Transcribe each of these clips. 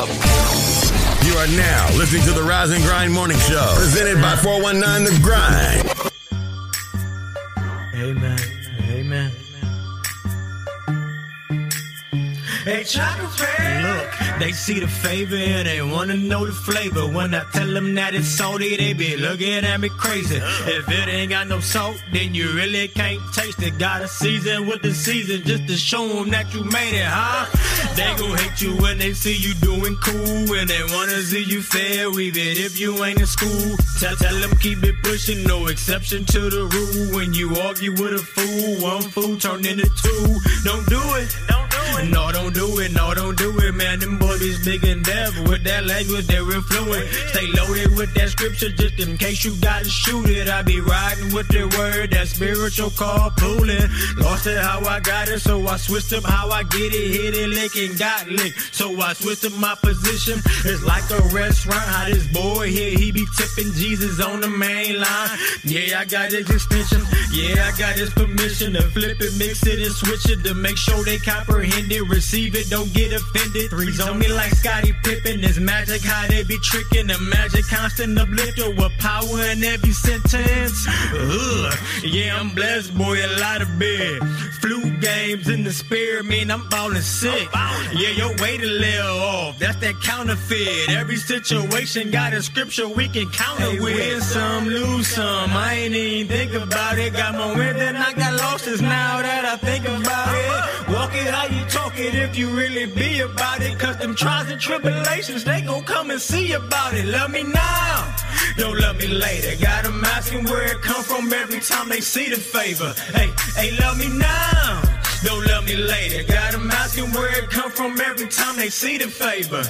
up. You are now listening to the Rise and Grind Morning Show, presented by 419 The Grind. Amen. Hey, chocolate. Look, they see the favor and they wanna know the flavor. When I tell them that it's salty, they be looking at me crazy. If it ain't got no salt, then you really can't taste it. Gotta season with the season just to show them that you made it, huh? They gon' hate you when they see you doing cool. And they wanna see you fail, even if you ain't in school. Tell, tell them keep it pushing, no exception to the rule. When you argue with a fool, one fool turn into two. Don't do it. Don't do it. No, don't do it. No, don't do it, man. Them boys big and deaf. With that language, they're influent. Stay loaded with that scripture just in case you gotta shoot it. I be riding with the word, that spiritual call pulling. Lost it how I got it, so I switched up how I get it. Hit it, lick and got licked. So I switched up my position. It's like a restaurant. How this boy here, he be tipping Jesus on the main line. Yeah, I got his extension. Yeah, I got his permission to flip it, mix it, and switch it to make sure they comprehend it. Receive it, don't get offended. Threes on me like Scottie Pippen. It's magic how they be tricking. The magic constant uplifter with power in every sentence. Ugh. Yeah, I'm blessed, boy, a lot of bed. Flu games in the spirit man, I'm ballin' sick. Yeah, your weight a little off. That's that counterfeit. Every situation got a scripture we can counter Hey, with. win some, lose some. I ain't even think about it. Got more win than I got losses now that I think about it. Walk it how you talk it if you really be about it. Cause them trials and tribulations, they gon' come and see about it. Love me now. Don't love me later. Got 'em asking where it come from every time they see the favor. Hey, hey, love me now. Don't love me later. Got 'em asking where it come from every time they see the favor.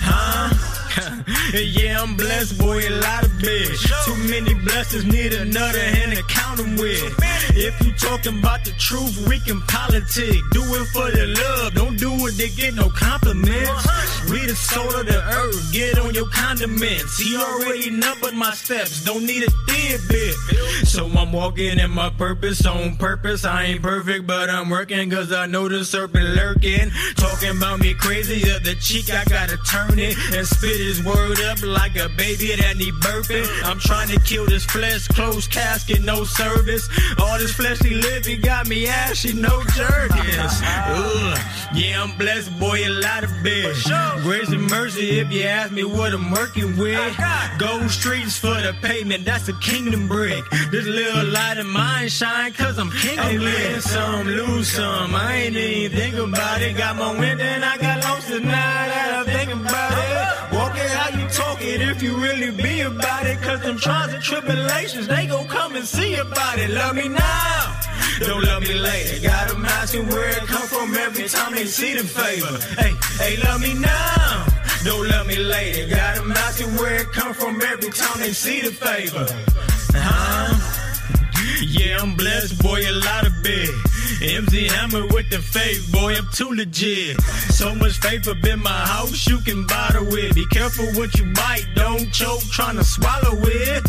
Huh? yeah, I'm blessed, boy, a lot of bitch. Too many blessings, need another hand to count 'em with. If you talking about the truth, we can politic. Do it for the love, don't do it to get no compliments. We the soul of the earth, get on your condiments. He already numbered my steps, don't need a thin bit. So I'm walking in my purpose on purpose. I ain't perfect, but I'm working cause I know the serpent lurking. Talking about me crazy, the cheek, I gotta turn it and spit his word up like a baby that need burping. I'm trying to kill this flesh, closed casket, no service. All this fleshly living got me ashy, no jerkins. Yeah, I'm blessed, boy, a lot of bitch. Grace and mercy if you ask me what I'm working with. Gold streets for the pavement, that's a kingdom brick. This little light of mine shine cause I'm kingdom win some, lose some. I ain't even think about it. Got more win than I got now that I think about it. Walk it how you talk it if you really be about it. Cause them trials and tribulations, they gon' come and see about it. Love me now. Don't love me later. Got Got 'em asking where it come from every time they see the favor. Hey, hey, love me now. Don't love me later. Got Got 'em asking where it come from every time they see the favor. Huh? Yeah, I'm blessed, boy, a lot of big. MC Hammer with the faith, boy, I'm too legit. So much faith up in my house, you can bottle with. Be careful what you bite, don't choke trying to swallow it.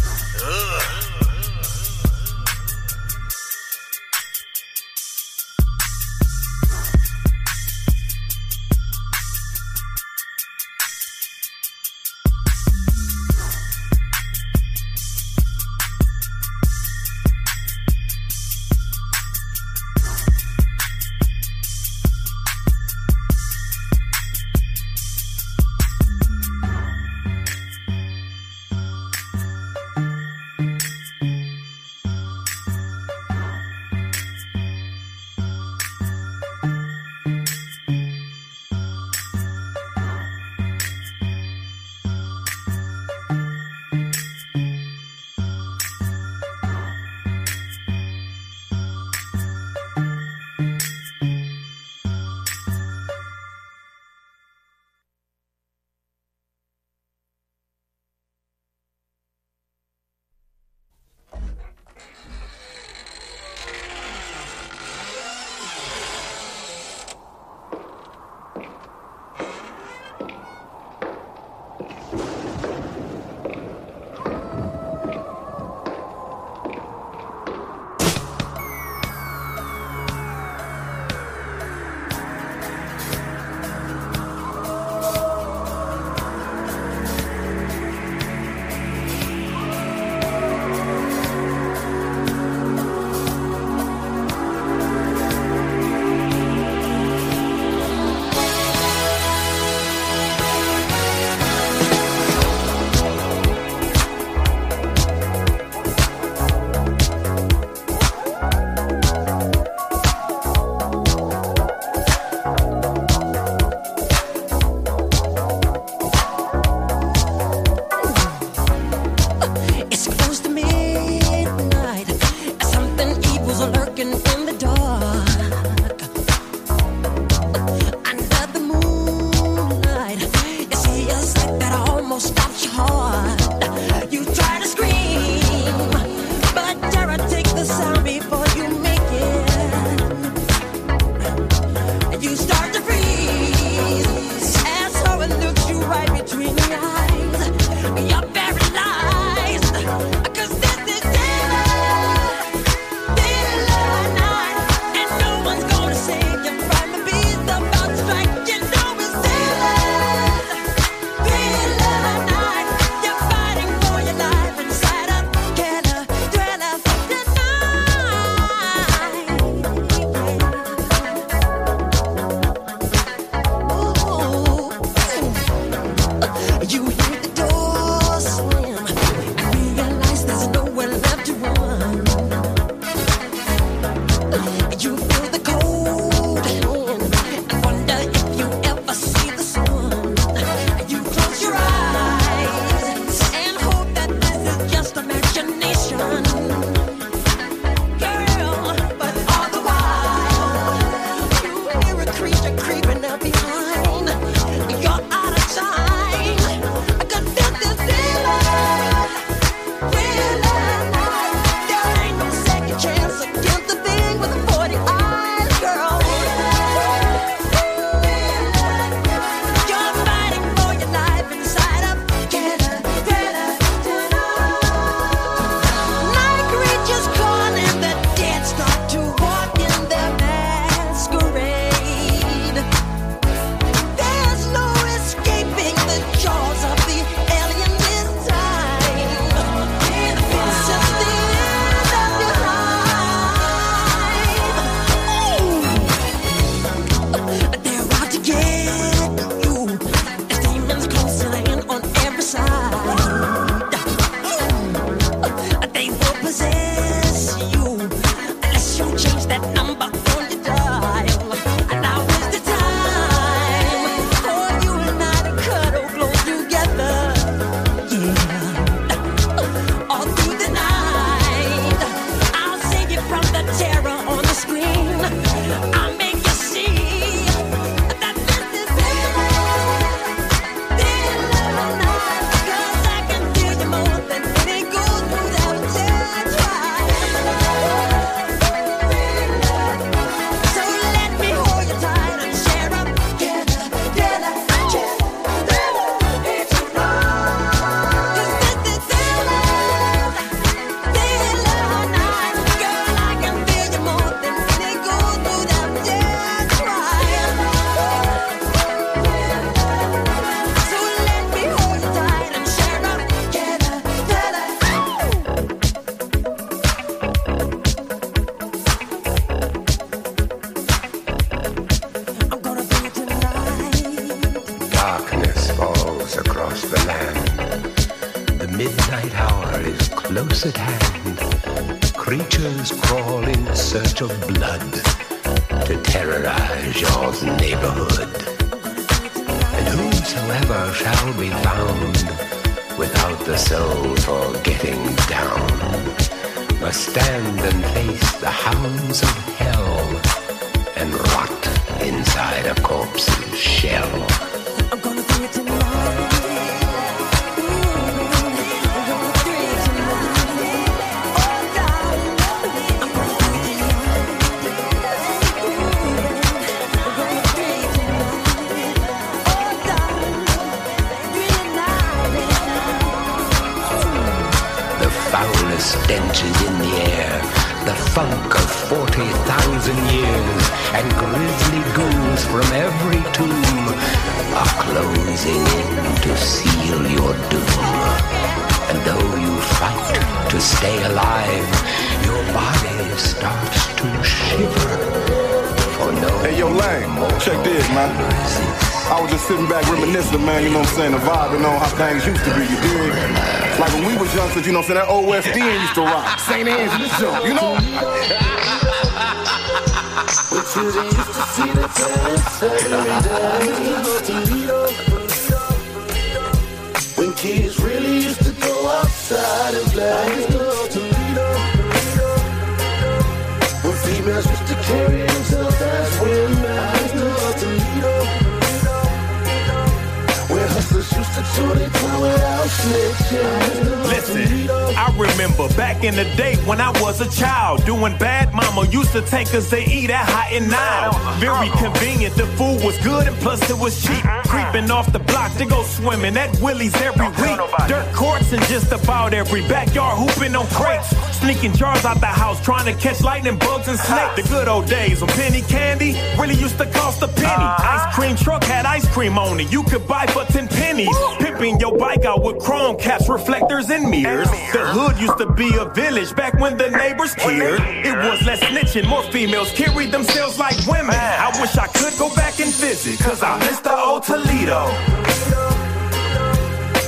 Used to take us to eat at Hot and Now. Very convenient, the food was good and plus it was cheap. Creeping off the to go swimming at Willie's every week. Dirt courts in just about every backyard, hooping on crates. Sneaking jars out the house, trying to catch lightning bugs and snakes. The good old days when penny candy really used to cost a penny. Uh-huh. Ice cream truck had ice cream on it, you could buy for 10 pennies. Pimping your bike out with chrome caps, reflectors, and mirrors. The hood used to be a village back when the neighbors cared. It was less snitching, more females carried themselves like women. I wish I could go back and visit, cause I miss the old Toledo.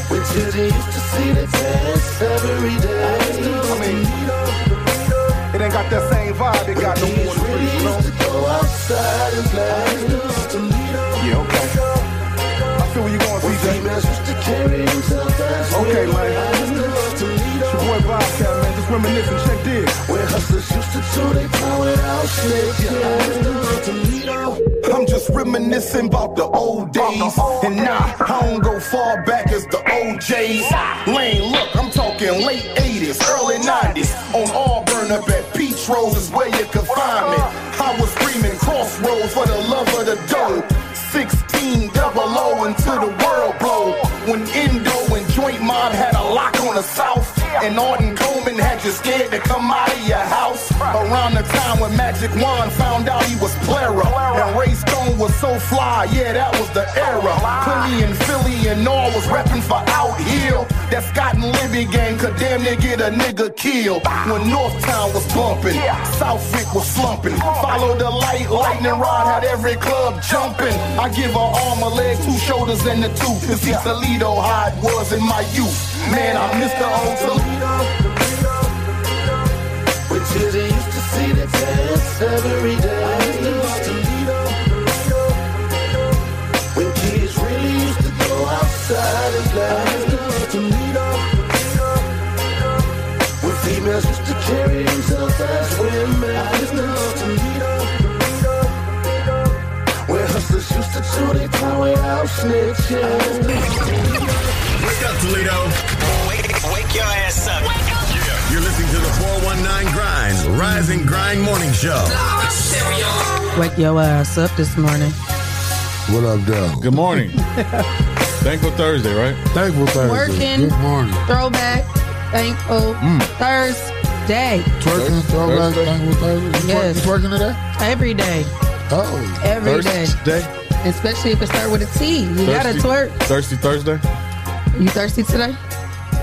When used to see the test every day. I mean, it ain't got that same vibe it got no more in the outside and Toledo. Yeah, okay. I feel where you going, to Okay, man. Toledo. Your boy Bobcat, man, just reminiscing. Check this. Where hustlers used to tow they car without snitching. Toledo. I'm just reminiscing about the old days. And nah, I don't go far back as the OJs. Lane, look, I'm talking late 80s, early 90s. On Auburn up at Peach Rose is where you could find me. I was screaming crossroads for the love of the dough. 16 double O until the world blow. When Indo and Joint Mob had a lock on the South. And Arden Coleman had you scared to come out of your house. Around the time when Magic Wand found out he was Plera. And Ray Stone was so fly, yeah, that was the era. Philly and Philly and all was reppin' for out here. That Scott and Libbey gang could damn near get a nigga killed. When Northtowne was bumpin', Southwyck was slumpin'. Follow the light, lightning rod had every club jumpin'. I give her arm, a leg, two shoulders, and a tooth. To see Toledo how it was in my youth. Man, I miss the old Toledo. Every day. When kids really used to go outside and. Toledo. When females used to carry themselves as women. Hustlers used to their. Wake up, Toledo. Wake, wake your ass up. You're to the 419 Grind Rise and Grind Morning Show. Wake your ass up this morning. What up, Dale? Good morning. Thankful Thursday, right? Thankful Thursday. Working. Good morning. Throwback, thankful mm. Thursday. Twerking, throwback, Thursday? thankful Thursday. You, Yes. twerk, you twerking today? Every day. Oh. Every day. Thursday. Especially if it start with a T. You gotta Thirsty- twerk. Thirsty Thursday. You thirsty today?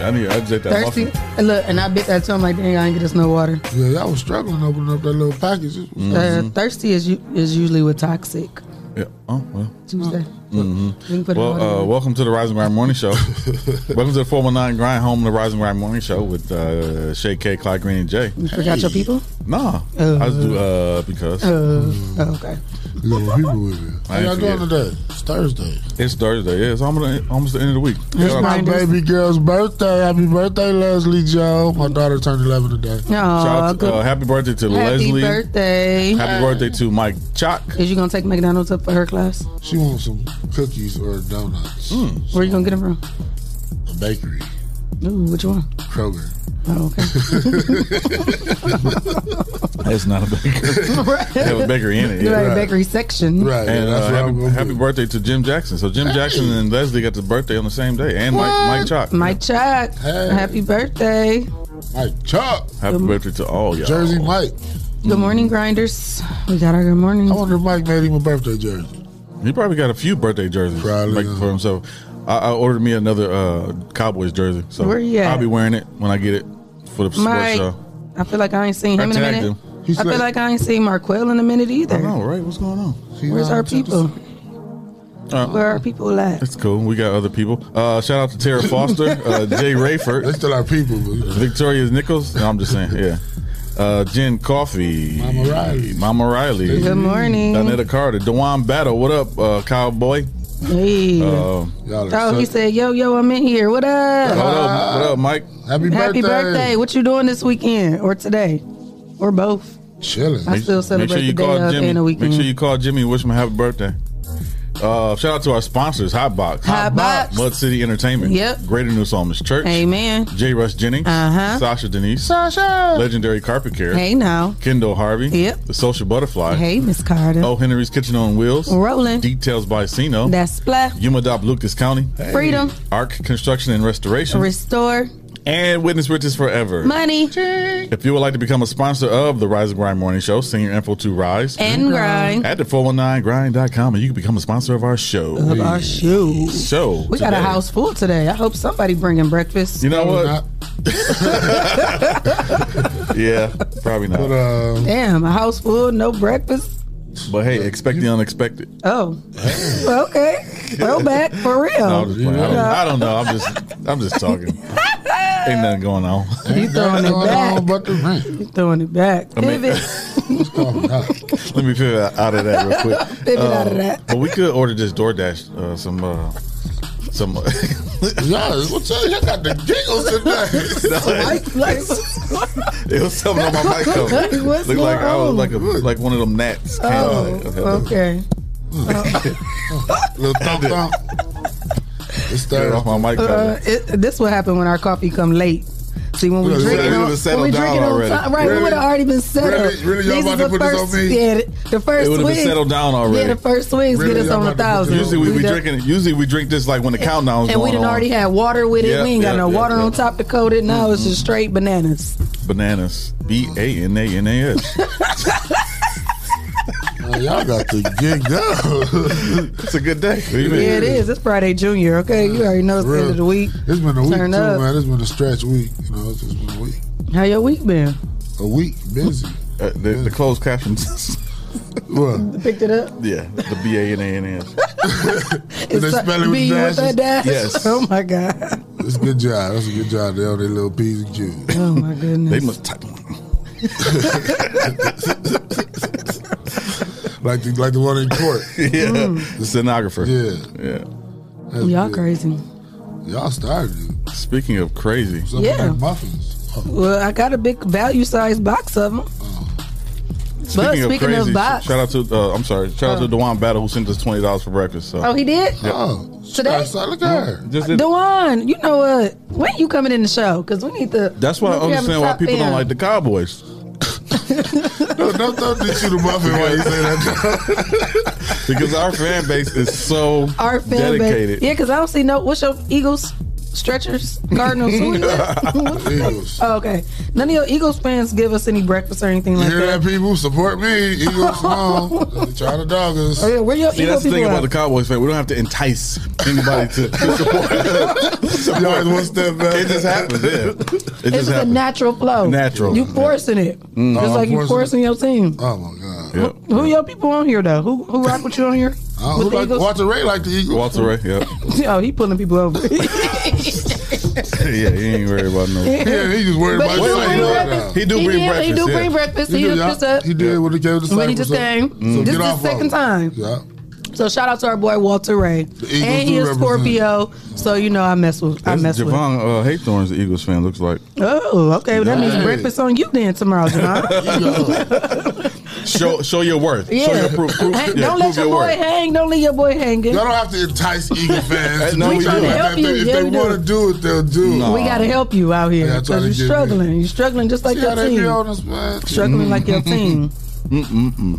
I need. I just ate that Thirsty? muffin. And look, and I bit that too. I'm like, dang, I ain't get us no water. Yeah, y'all was struggling opening up that little package. This was- Uh, thirsty is u- is usually with toxic. Yeah. Oh well. Tuesday. We can put Well, on uh, welcome to the Rising and Grind Morning Show. welcome to the 419 Grind, home of the Rise and Grind Morning Show with uh, Shay K, Clyde Green, and Jay. You forgot your people? Nah, I just do uh because Uh, oh, okay. You people with it. How y'all doing today? It's Thursday. it's Thursday. Yeah, it's almost almost the end of the week. It's Shout My baby girl's birthday. Happy birthday, Leslie Joe. My daughter turned 11 today. Shout out to, uh, happy birthday to Happy Leslie. birthday. Happy birthday to Mike Chalk. Is you gonna take McDonald's up for her class? She wants some cookies or donuts. Where you gonna get them from? A bakery. Ooh, which one? Kroger. Oh, okay. That's not a bakery. they have a bakery in it. The Yeah. right bakery section. Right. And that's uh, happy, happy birthday to Jim Jackson. So Jim Jackson and Leslie got the birthday on the same day, and Mike Mike Chalk. Mike Chuck. Hey. Happy birthday. Mike Chuck. Happy birthday to all y'all. Jersey Mike. Good morning, grinders. We got our good morning. I wonder if Mike made him a birthday jersey. He probably got a few birthday jerseys Probably, like, yeah. for himself. I, I ordered me another uh, Cowboys jersey, so Where he at? I'll be wearing it when I get it for the sports show. I feel like I ain't seen him in a tagged minute. him. He's I feel like- like I ain't seen Marquell in a minute either. I know, right? What's going on? He's Where's on our to people? Uh, Where are people at? it's cool. We got other people. Uh, shout out to Tara Foster, uh, Jay They Rayford, still our people. But, you. Victoria Nichols. No, I'm just saying, yeah. Uh, Jen Coffee, Mama Riley. Mama Riley, Good morning. Donetta Carter, Dewan Battle. What up, uh, cowboy? Hey. Uh, Y'all oh, he said, "Yo, yo, I'm in here. What what up? up? What up, Mike? Happy birthday. Happy birthday. What you doing this weekend or today, or both? Chilling. I still celebrate Make the day of Jimmy. and the Make sure you call Jimmy and wish him a happy birthday. Uh, shout out to our sponsors, Hot Box, Hot Box. Mud City Entertainment, Yep. Greater New Psalmist Church, Amen. J. Rush Jennings, Uh-huh. Sasha Denise, Sasha. Legendary Carpet Care, Hey now. Kendall Harvey, Yep. The Social Butterfly, Hey, Miss Carter. Oh Henry's Kitchen on Wheels, Rolling. Details by Sino, That's Splat. UMADAOP Lucas County, Freedom. Arc Construction and Restoration, Restore. And Witness Riches Forever. Money. If you would like to become a sponsor of the Rise and Grind Morning Show, send your info to Rise And grind. at the 419grind.com and you can become a sponsor of our show. Of our show. So We got a house full today. I hope somebody bringing breakfast. You know Probably what? Yeah, probably not. But uh, Damn, a house full, no breakfast. But hey, expect the unexpected. Oh, okay. Well, back for real. No, I'm just. I, don't, I don't know. I'm just, I'm just talking. Ain't nothing going on. You throwing it back. but the rent. You throwing it back. I mean- Pivot. Let's call it out. Let me figure out of that real quick. Pivot out of that. But we could order just DoorDash uh, some uh, some. Y'all, what's up? Y'all got the giggles tonight. Like, like, it was something on my mic though. What's Looked like going I was on? like a like one of them gnats. oh, out okay. Little thump thump. It's off my mic. Uh, it, this will happen when our coffee come late. See when we Really? drink it Really? on, It would've settled when we down drink it on time, right? We would have already been settled. Really? Really? Y'all about to the put this first, on me? Yeah, the first It would have been settled down already. Yeah, the first swigs Really? get us on a about to put this thousand. Usually we, be done- drinking. Usually we drink this like when the countdown's and we going done on. already had water with it. Yeah, we ain't got no yeah, water on top to coat it. Now it's just straight bananas. bananas. B A N A N A S. Man, y'all got the gig up. It's a good day. What do you mean? Yeah, it is. It's Friday Junior. Okay, you already know it's the end of the week. It's been a week Turn too, up. man. It's been a stretch week. You know, it's just been a week. How your week been? A week, busy. Uh, the, the closed captions. What? Picked it up. yeah, the B A N A N A S. Did they It's spell it with B with that dashes? dash. Yes. Oh my god. It's a good job. That's a good job. They on their little P's and Q's. Oh my goodness. They must type. Like the like the one in court. Yeah, the stenographer. Yeah. yeah. That's Y'all good. crazy. Y'all started it. Speaking of crazy, Some Yeah. muffins. Oh, Well, I got a big value size box of them. But speaking, speaking of of crazy, box, shout out to uh, I'm sorry, shout out to Dewan Battle who sent us twenty dollars for breakfast. So oh, he did. oh. Today? Start, look at her. just did- Dewan, you know what? When you coming in the show? Because we need to. that's why I we have a understand why top people don't like the Cowboys No, don't don't ditch you the muffin while you say that. because our fan base is so our fan dedicated. base. Yeah, because I don't see no. What's your Eagles? Stretchers, Cardinals. Who you? Eagles. oh, okay. None of your Eagles fans give us any breakfast or anything You like hear that. that, people? Support me. Eagles, come on. Try to dog us. Oh, yeah, where your See, Eagles that's the thing people about the at? Cowboys fan. We don't have to entice anybody to, to support. You always one step back. It just happens. Yeah, it It's just just a happens. natural flow. Natural. You forcing it, mm. just Oh, like I'm you forcing forcing your team. Oh my God. Yep. Who your people on here though? Who who rock with you on here? With who like, Walter Ray like the Eagles. Walter Ray. Yep. Oh, he pulling people over. yeah, he ain't worried about no. Yeah, he just worried But about he his do bring breakfast. He do He bring did- breakfast. He do yeah. bring breakfast. He He, did, hooked up. He did when he came to When he just came. So This is the second of time. Yeah. So shout out to our boy Walter Ray. Eagles And he is. Scorpio. So you know I mess with I That's mess with. Javon uh, Haythorne's the Eagles fan. Looks like Oh, okay. Well, that means breakfast on you then tomorrow, Javon. show show your worth. yeah. Show your proof. proof Hey, yeah, don't prove let your boy worth. hang. Don't leave your boy hanging. Y'all don't have to entice Eagle fans. No, do we something do. like Help that. you. If Yeah, they want to do it, they'll do. No. We gotta help you out here Yeah, I try because you're get me. struggling. You're struggling just like See how your team. on us, man. Struggling like your team.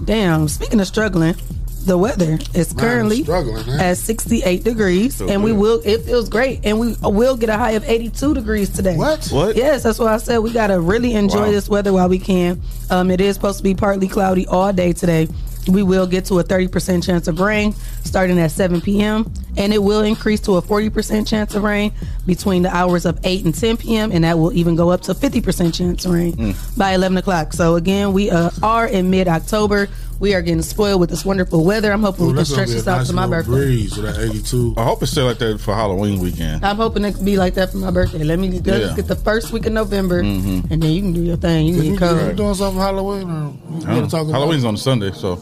Damn. Speaking of struggling, the weather is currently struggling, at 68 degrees, Feel and we good. will. It feels great, and we will get a high of 82 degrees today. What? What? Yes, that's why I said we gotta really enjoy Wow. this weather while we can. Um, it is supposed to be partly cloudy all day today. We will get to a 30% chance of rain starting at 7 p.m. and it will increase to a 40% chance of rain between the hours of 8 and 10 p.m. and that will even go up to 50% chance of rain by 11 o'clock. So again, we uh, are in mid-October. We are getting spoiled with this wonderful weather. I'm hoping Ooh, we can stretch this out nice to my birthday. breeze with that 82. I hope it's still like that for Halloween weekend. I'm hoping it can be like that for my birthday. Let me let's Yeah. Mm-hmm. get the first week of November, and then you can do your thing. You can you, get if you doing something Halloween or we I gotta don't talk know. about Halloween's on a Sunday, so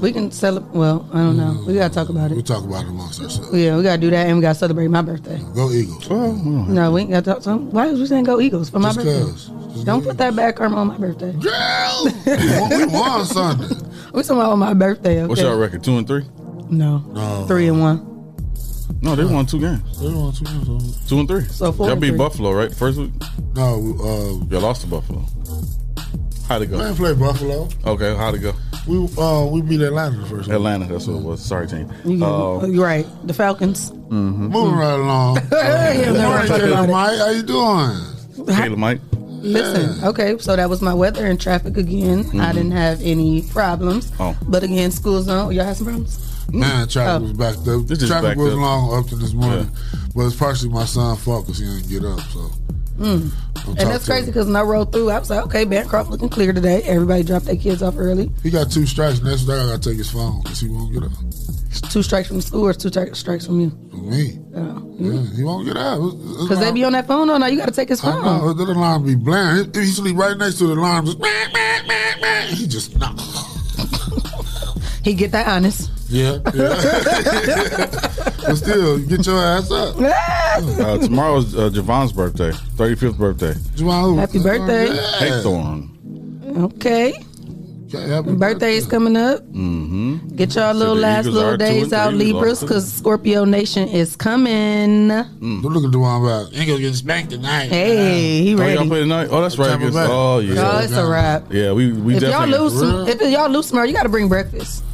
We can celebrate. Well, I don't know. We gotta talk about it. We'll talk about it amongst ourselves. Yeah, we gotta do that, and we gotta celebrate my birthday. Go Eagles. No, we ain't gotta talk. So why was we saying go Eagles for my Just birthday? cause. Just Don't go put that bad karma on my birthday. Girl, we won, we won Sunday. We talking about my birthday. Okay. what's your record? Two and three? No, No. three and one. No, they won two games. They won two games. Two and three. So four Y'all and beat three. Buffalo, right? First week. No, we, uh, Y'all lost to Buffalo. How'd it go? ain't played Buffalo. Okay, how'd it go? We uh, we beat Atlanta the first. Atlanta, that's what it was. Sorry, team. You, Uh, you're right. The Falcons. Moving right along. Yeah, never Morning, talk Caleb. Mike. How you doing? Caleb Mike. Listen, okay, so that was my weather and traffic again. I didn't have any problems. Oh. But again, school zone. Y'all had some problems? Man, traffic Oh. was backed up. This is Traffic backed was up. long up to this morning, but it's partially my son's fault because he didn't get up. So, Mm. And that's crazy because when I rode through, I was like, okay, Bancroft looking clear today. Everybody dropped their kids off early. he got two strikes. Next day, I got to take his phone because he won't get up. Two strikes from school or two stri- strikes from you? Me. Yeah, he won't get out. Because they be on that phone all night. You got to take his I phone. know, the alarm be blaring. He, he sleep right next to the alarm. Just, meh, meh, meh. He just, nah. He get that honest. Yeah, yeah. but still, get your ass up. Uh, tomorrow's uh, Javon's birthday, 35th birthday. Javon, Happy birthday. Haythorn. Okay. Birthday is coming up. Mm-hmm. Get y'all little the last Eagles little days out, Libras, because Scorpio Nation is coming. Mm. Don't look at the one about. Ain't gonna get spanked tonight. Hey, he Oh, y'all ready. play tonight? Oh, that's right. Against- Oh, yeah. Oh, it's a wrap. Yeah, we, we if y'all lose, some, if y'all lose tomorrow, you got to bring breakfast.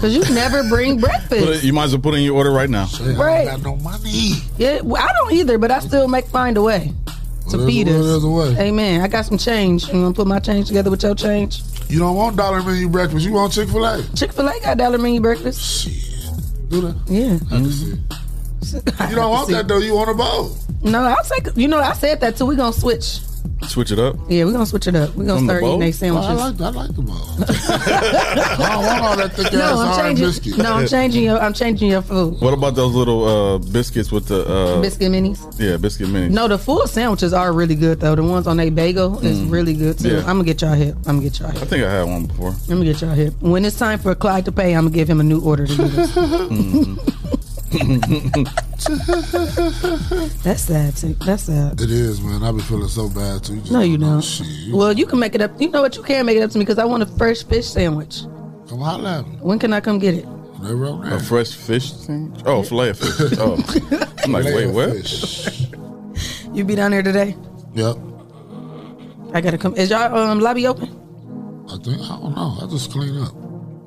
Cause you never bring Put breakfast. it, you might as well put in your order right now. Right. I got no money. Yeah, well, I don't either, but I still make find a way to Well, feed there's a- us. there's a way. Amen. I got some change. You want to put my change together with your change? You don't want dollar menu breakfast. You want Chick Fil A. Chick Fil A got dollar menu breakfast. Do that. Yeah. I can see. You don't want that though. You want a bowl. No, I'll take. You know, I said that too. We gonna switch. Switch it up. Yeah, we gonna switch it up. We gonna From the start bowl? eating these sandwiches. I like I like the bowl. I don't want all that thick ass no, I'm hard changing. biscuit. No, I'm changing your. I'm changing your food. What about those little uh, biscuits with the uh, Biscuit minis. Yeah, biscuit minis. No, the full sandwiches are really good though. The ones on a bagel is really good too. Mm. Yeah. I'm gonna get y'all hip. I'm gonna get y'all here. I hip. think I had one before. Let me get y'all hip. When it's time for Clyde to pay, I'm gonna give him a new order to do this. That's sad too. That's sad. It is, man. I be feeling so bad too. just No, you know don't. Shit. Well, you can make it up. You know what? You can make it up to me because I want a fresh fish sandwich. Come holla at me. When can I come get it? They wrote A that. fresh fish sandwich? Oh, fillet fish. Oh, I'm like, Filet wait, what? fish. You be down there today? Yep. I gotta come. Is y'all um, lobby open? I think I don't know. I just clean up.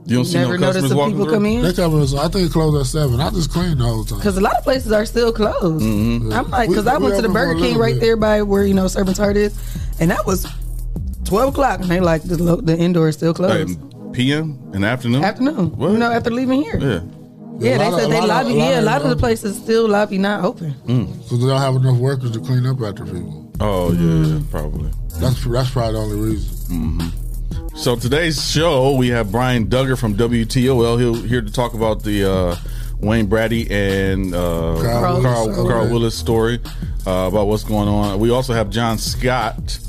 You don't see Never no noticed customers the walking people through? come in They come in. so I think it closed at seven. I just clean the whole time. because a lot of places are still closed. Mm-hmm. I'm like, We- because I we went to the open for a Burger King little right bit. there by where you know Servant's Heart is, and that was twelve o'clock, and they like the lo- the indoor is still closed. Like, closed. PM in the afternoon? Afternoon, What? you know, after leaving here. Yeah. Yeah, a they lot of- said a they lot of- lobby. a lot yeah, a of- lot of the places still lobby not open. Because they don't have enough workers to clean up after people. Oh, yeah, yeah, probably. That's that's probably the only reason. So today's show, we have Brian Duggar from WTOL. He'll here to talk about the uh, Wayne Brady and uh, Carl Carl, Willis. Carl, Okay. Willis story uh, about what's going on. We also have John Scott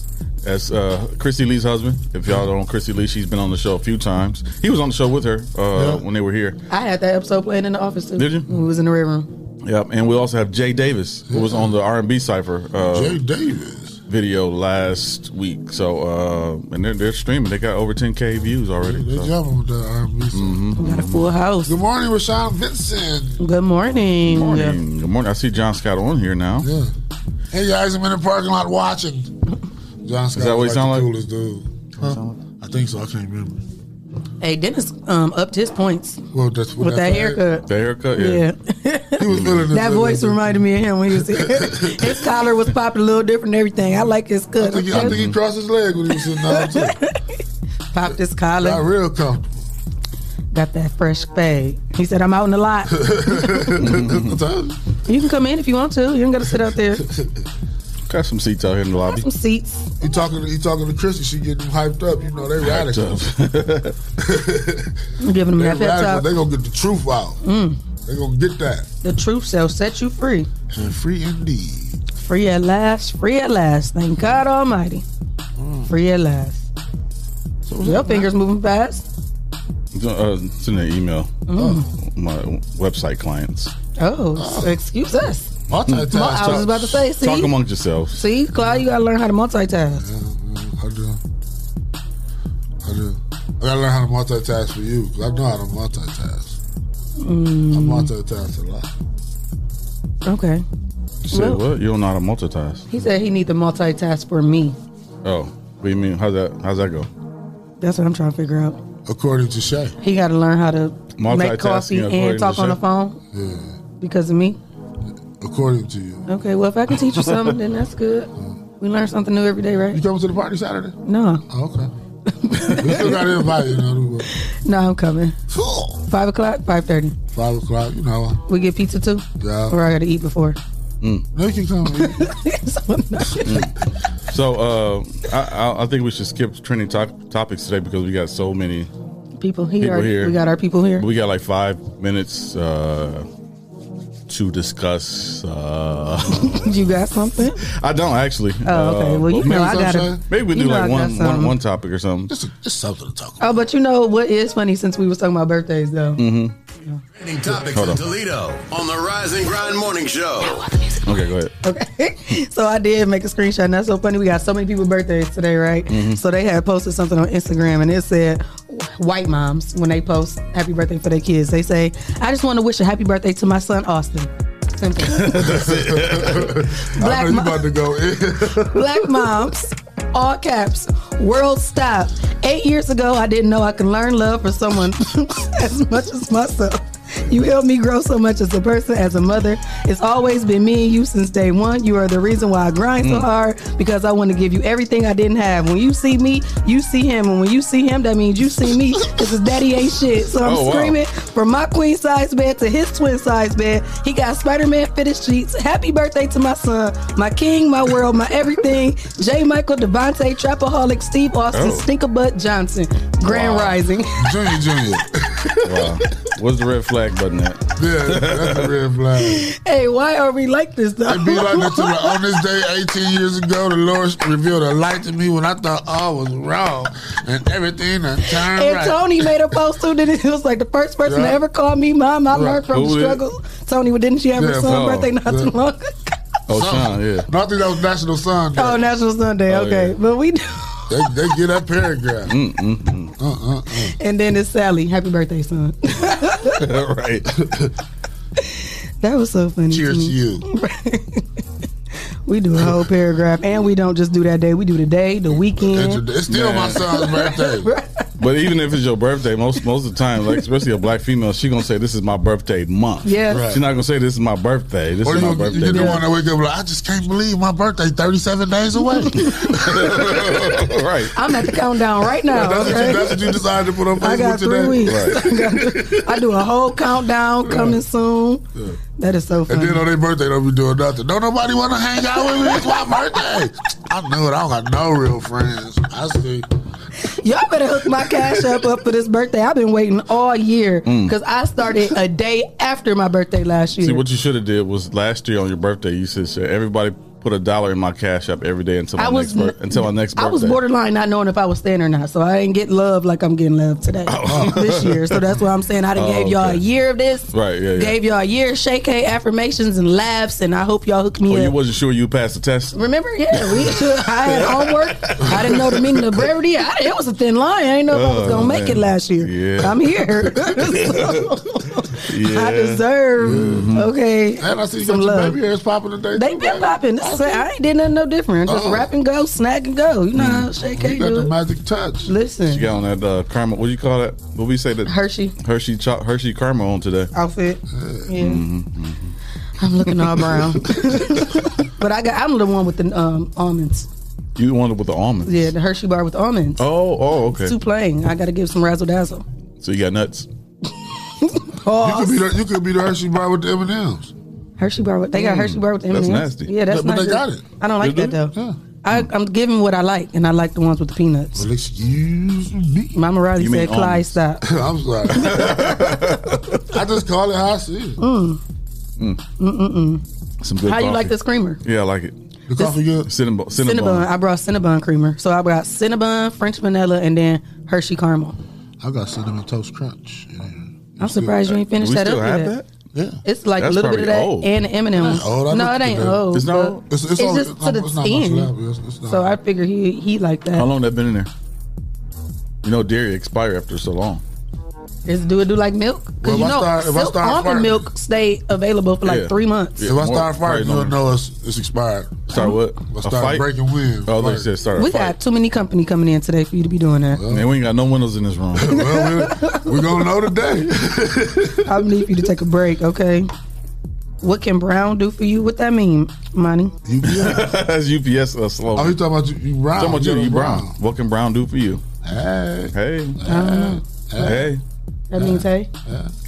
as uh, Chrissy Lee's husband. If y'all don't know Chrissy Lee, she's been on the show a few times. He was on the show with her uh, when they were here. I had that episode playing in the office too. Did you? We was in the red room. Yep, and we also have Jay Davis, who was on the R and B cipher uh, Jay Davis. Video last week. So, uh, and they're, they're streaming. They got over 10k views already. They So. jumping with that R&B song. We got a full house. Good morning, Rashawn Vincent. Good morning. Good morning. Good morning. I see John Scott on here now. Yeah. Hey guys, I'm in the parking lot watching. John Scott that what he is sound like like? coolest dude. I think so. I can't remember. Hey, Dennis um, upped his points Well, that's with that fade. haircut. The haircut, yeah. Yeah. He was feeling That voice reminded me of him when he was here. his collar was popped a little different and everything. I like his I cut. think, he, I think he crossed his leg when he was sitting down too. popped his Got collar. real comfortable. Got that fresh fade. He said, I'm out in the lot. You. You can come in if you want to. You don't got to sit out there. Got some seats out here in the lobby. Some seats. He talking. He talking to Chrissy. She getting him hyped up. You know they radical. I'm giving them They that radical. They gonna get the truth out. Mm. They gonna get that. The truth shall set you free. And free indeed. Free at last. Free at last. Thank God Almighty. Free at last. So Your fingers moving fast. Uh, send an email. Mm. My website clients. Oh, so excuse us. Multitask. I was about to say, see, Talk amongst yourselves. see, Clyde, you gotta learn how to multitask. I do. I do. I gotta learn how to multitask for you because I know how to multitask. I Mm, multitask a lot. okay. You said Well- what? You don't know how to multitask. He said he need to multitask for me. Oh, what do you mean? How's that? How's that go? That's what I'm trying to figure out. According to Shay. He got to learn how to make coffee and talk on the phone Yeah. because of me. According to you. Okay, well, if I can teach you something, then that's good. We learn something new every day, right? You right? coming to the party Saturday? No, Oh, okay. we still got to invite you. Know, no, I'm coming. Five o'clock, five thirty. five o'clock. You know. We get pizza too, Yeah. or I got to eat before. No, you can come. So, uh, I, I, I think we should skip trending to- topics today because we got so many People here. People here. We got our people here. We got like five minutes uh, to discuss. Uh, you got something? I don't actually. Oh, okay. Uh, Well, you know I got Sunshine? it. Maybe we do like got one, one, something. one topic or something. Just, just something to talk about. Oh, but you know what is funny since we was talking about birthdays though. Mm-hmm. Trending topics Hold in on. Toledo on the Rise and Grind Morning Show. Okay, go ahead. Okay. so I did make a screenshot. And that's so funny. We got so many people birthdays today, right? Mm-hmm. So they had posted something on Instagram and it said white moms when they post happy birthday for their kids. They say, I just want to wish a happy birthday to my son Austin. Simple. I Black know you mo- about to go in. Black moms, all caps, world stop. Eight years ago, I didn't know I could learn love for someone as much as myself. You helped me grow so much as a person, as a mother. It's always been me and you since day one. You are the reason why I grind so mm. hard because I want to give you everything I didn't have. When you see me, you see him. And when you see him, that means you see me because his daddy ain't shit. So I'm Oh, wow. screaming from my queen size bed to his twin size bed. He got Spider Man fitted sheets. Happy birthday to my son, my king, my world, my everything. J. Michael Devontae, Trapaholic, Steve Austin, Oh. Stinkerbutt Johnson, Grand Wow. Rising. Junior, Junior. Wow. What's the red flag button at? Yeah, that's a red flag. hey, why are we like this though? It be like that to me. On this day, 18 years ago, the Lord revealed a light to me when I thought all was wrong and everything done turned And right. Tony made a post too. That it was like the first person to ever call me mom. I Right. learned from Who the did? struggle. Tony, didn't she have her Yeah, son's oh, birthday not too long? ago? Oh, Sean, yeah. No, I think that was National Sun Day. oh, National Sunday. Oh, okay, yeah. but we do. They, they get that paragraph. Mm. Uh, uh, uh. And then it's Sally. Happy birthday, son. right. that was so funny. Cheers to me. you. We do a whole paragraph, and we don't just do that day. We do the day, the weekend. It's still my son's birthday. But even if it's your birthday, most most of the time, like especially a black female, she gonna say this is my birthday month. Yeah, Right. She's not gonna say this is my birthday. This Or is you, my you birthday. get the one that wake up like, I just can't believe my birthday 37 days away. right. I'm at the countdown right now. that's, what you, that's what you decided to put on Facebook I got today. three weeks. Right. I, got- I do a whole countdown coming soon. That is so funny. And then on their birthday, don't be doing nothing. Don't nobody want to hang out with me. It's my birthday. I knew it. I don't got no real friends. I see. Y'all better hook my cash up up for this birthday. I've been waiting all year Mm. because I started a day after my birthday last year. See, what you should have did was last year on your birthday, you should say everybody put a dollar in my cash up every day until my I was next bir- until my next birthday. I was borderline not knowing if I was staying or not, so I didn't get love like I'm getting love today oh. uh, this year. So that's why I'm saying I done Oh, gave y'all okay. a year of this. Right, yeah, yeah. Gave y'all a year of shake affirmations and laughs, and I hope y'all hook me Oh, you wasn't sure you passed the test. Remember? Yeah, we I had homework. I didn't know the meaning of brevity. I, it was a thin line. I didn't know if I was Oh, gonna make it last year. Yeah. I'm here. Yeah. I deserve Mm-hmm. okay And I see you some got your love. baby hairs popping today. They too, been baby. popping. I So I ain't did nothing no different. Just Uh-uh. rap and go, snag and go. You know how Shay K You got do the magic touch. Listen, She got on that uh, caramel. What do you call that? What we say that Hershey Hershey cho- Hershey caramel on today. outfit. Yeah, Mm-hmm, I'm looking all brown. but I got. I'm the one with the um, almonds. You the one with the almonds. Yeah, the Hershey bar with almonds. Oh, oh, okay. Too plain. I got to give some razzle dazzle. So you got nuts. You could be the, you could be the Hershey bar with the M and M's. Hershey bar. With, they got Hershey bar with the M&Ms. nasty. Yeah, that's But not they good. got it. I don't like They that do? though. Yeah. I, I'm giving what I like, and I like the ones with the peanuts. Well, excuse me. Mama Riley You mean said, "Clyde, almonds. stop." I'm sorry. I just call it how I see it. Mm. Mm. Some good How you coffee. like this creamer? Yeah, I like it. The coffee good. Cinnabon. Cinnabon. Cinnabon. I brought Cinnabon creamer. So I brought Cinnabon, French vanilla, and then Hershey caramel. I got cinnamon toast crunch. Yeah. I'm surprised you ain't Do finished that still up have yet. that? Yeah. It's like That's a little bit of that old. and the M&M's. old. No, it ain't that. old. It's not? It's, it's, It's only, just it's, to the it's not end. left. It's, it's not. So I figure he he like that. How long that been in there? You know, dairy expire after so long. Is do it do like milk? Well, Because you if I know, start- if I silk start almond farting- milk stay available for like Yeah. three months. Yeah. if I start probably farting, you'll know it's, it's expired. Start what? I A start fight? breaking wind. Oh, they Fight. said start a We fight. got too many company coming in today for you to be doing that. Man, we ain't got no windows in this room. well, we, we're gonna know today. I need you to take a break, okay? What can Brown do for you? What that mean, money? You. That's UPS uh, slogan. Oh, he talking about you, you brown. Talking about you, yellow you brown. What can Brown do for you? Hey, Hey, I don't hey. That means hey.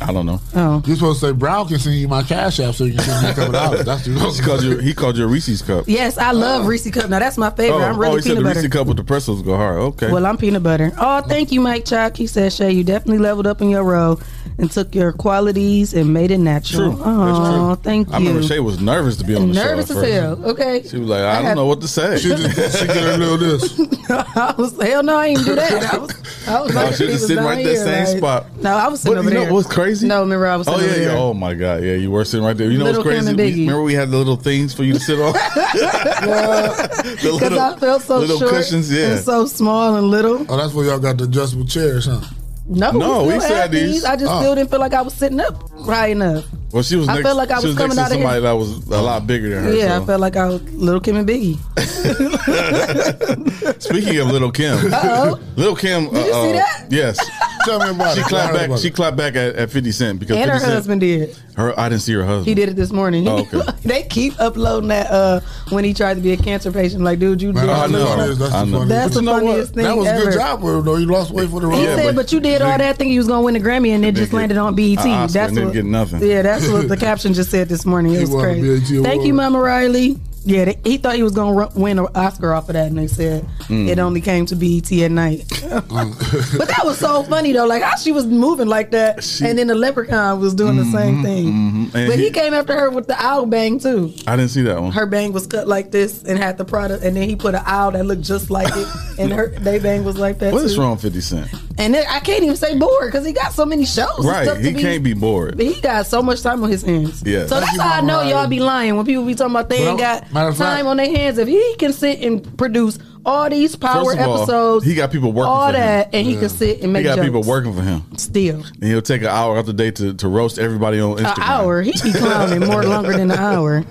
I don't know. Oh. You're supposed to say Brown can send you my cash app so you can send me a couple dollars. That's what you're He called you. He called you a Reese's cup. Yes, I love oh. Reese cup. Now that's my favorite. Oh, I'm oh, really he said peanut the butter. Reese's cup with the pretzels go hard. Okay. Well, I'm peanut butter. Oh, thank you, Mike Chalk. He said, Shay, you definitely leveled up in your role and took your qualities and made it natural. True. Oh, That's true. thank you. I remember Shay was nervous to be on the show. Nervous show. as first. hell. Okay. She was like, I, don't had- know what to say. She just she get her little this. I was hell no, I ain't do that. I was, I was No, like, she was was sitting down right there, here, same like- spot. No, I was sitting But over you know there. what's crazy? No, remember I was Oh sitting yeah, over yeah. there. Oh my god, yeah. You were sitting right there. You know Little what's crazy? We- remember we had the little things for you to sit on. the Because little, I felt so little short cushions. Yeah. and so small and little. Oh, that's where y'all got the adjustable chairs, huh? No, No, we, we still still had had these. these. I just Oh. still didn't feel like I was sitting up right enough. well, she was. I felt like I was was coming out of somebody that was a lot bigger than her. yeah, I felt like I was little Kim and Biggie. Speaking of Little Kim, Uh-oh. Little Kim. Did you uh, see uh, that? Yes. Tell me about She it. clapped back. about She it. clapped back at, at Fifty Cent because And her 50 Cent, husband did. Her, I didn't see her husband. He did it this morning. Oh, okay. they keep uploading that uh, when he tried to be a cancer patient. Like, dude, you Man, did I I know. know. That's the I know. funniest- That's But the you know what? funniest thing That was a good job with him, though. You lost weight for the road. He Yeah, said, but- but, you did all that thinking you was gonna win the Grammy, and it just then landed on BET. a Oscar That's and didn't what. get nothing. Yeah, that's what the caption just said this morning. It was crazy. Thank you, Mama Riley. Yeah, they, he thought he was gonna win an Oscar off of that, and they said Mm. it only came to BET at night. but that was so funny though, like how she was moving like that, and then the leprechaun was doing the same thing. mhm. But he he- came after her with the owl bang too. I didn't see that one. Her bang was cut like this and had the product, and then he put an owl that looked just like it, and her they bang was like that What too. is wrong Fifty Cent? And then, I can't even say bored because he got so many shows. Right, he can't be bored. He got so much time on his hands. Yeah. So that's how I know y'all be lying when people be talking about they ain't got time fact- on their hands. If he can sit and produce all these power all, episodes, he got people working all for him. that, and he can sit and make. He got jokes. people working for him, still. and he'll take an hour out the day to, to roast everybody on Instagram. An hour. He be clowning more longer than an hour.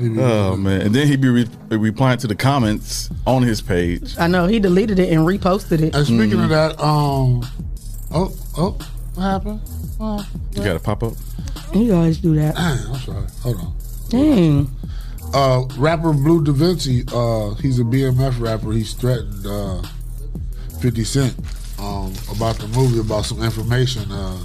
Oh man! And then he'd be re- replying to the comments on his page. I know he deleted it and reposted it. And speaking Mm-hmm. of that, um, oh, oh, what happened? Oh, You got to pop up. He always do that. dang, I'm sorry. Hold on. Dang. Uh, rapper Bleu DaVinci, uh, he's a BMF rapper. He's threatened uh, 50 Cent um, about the movie, about some information uh,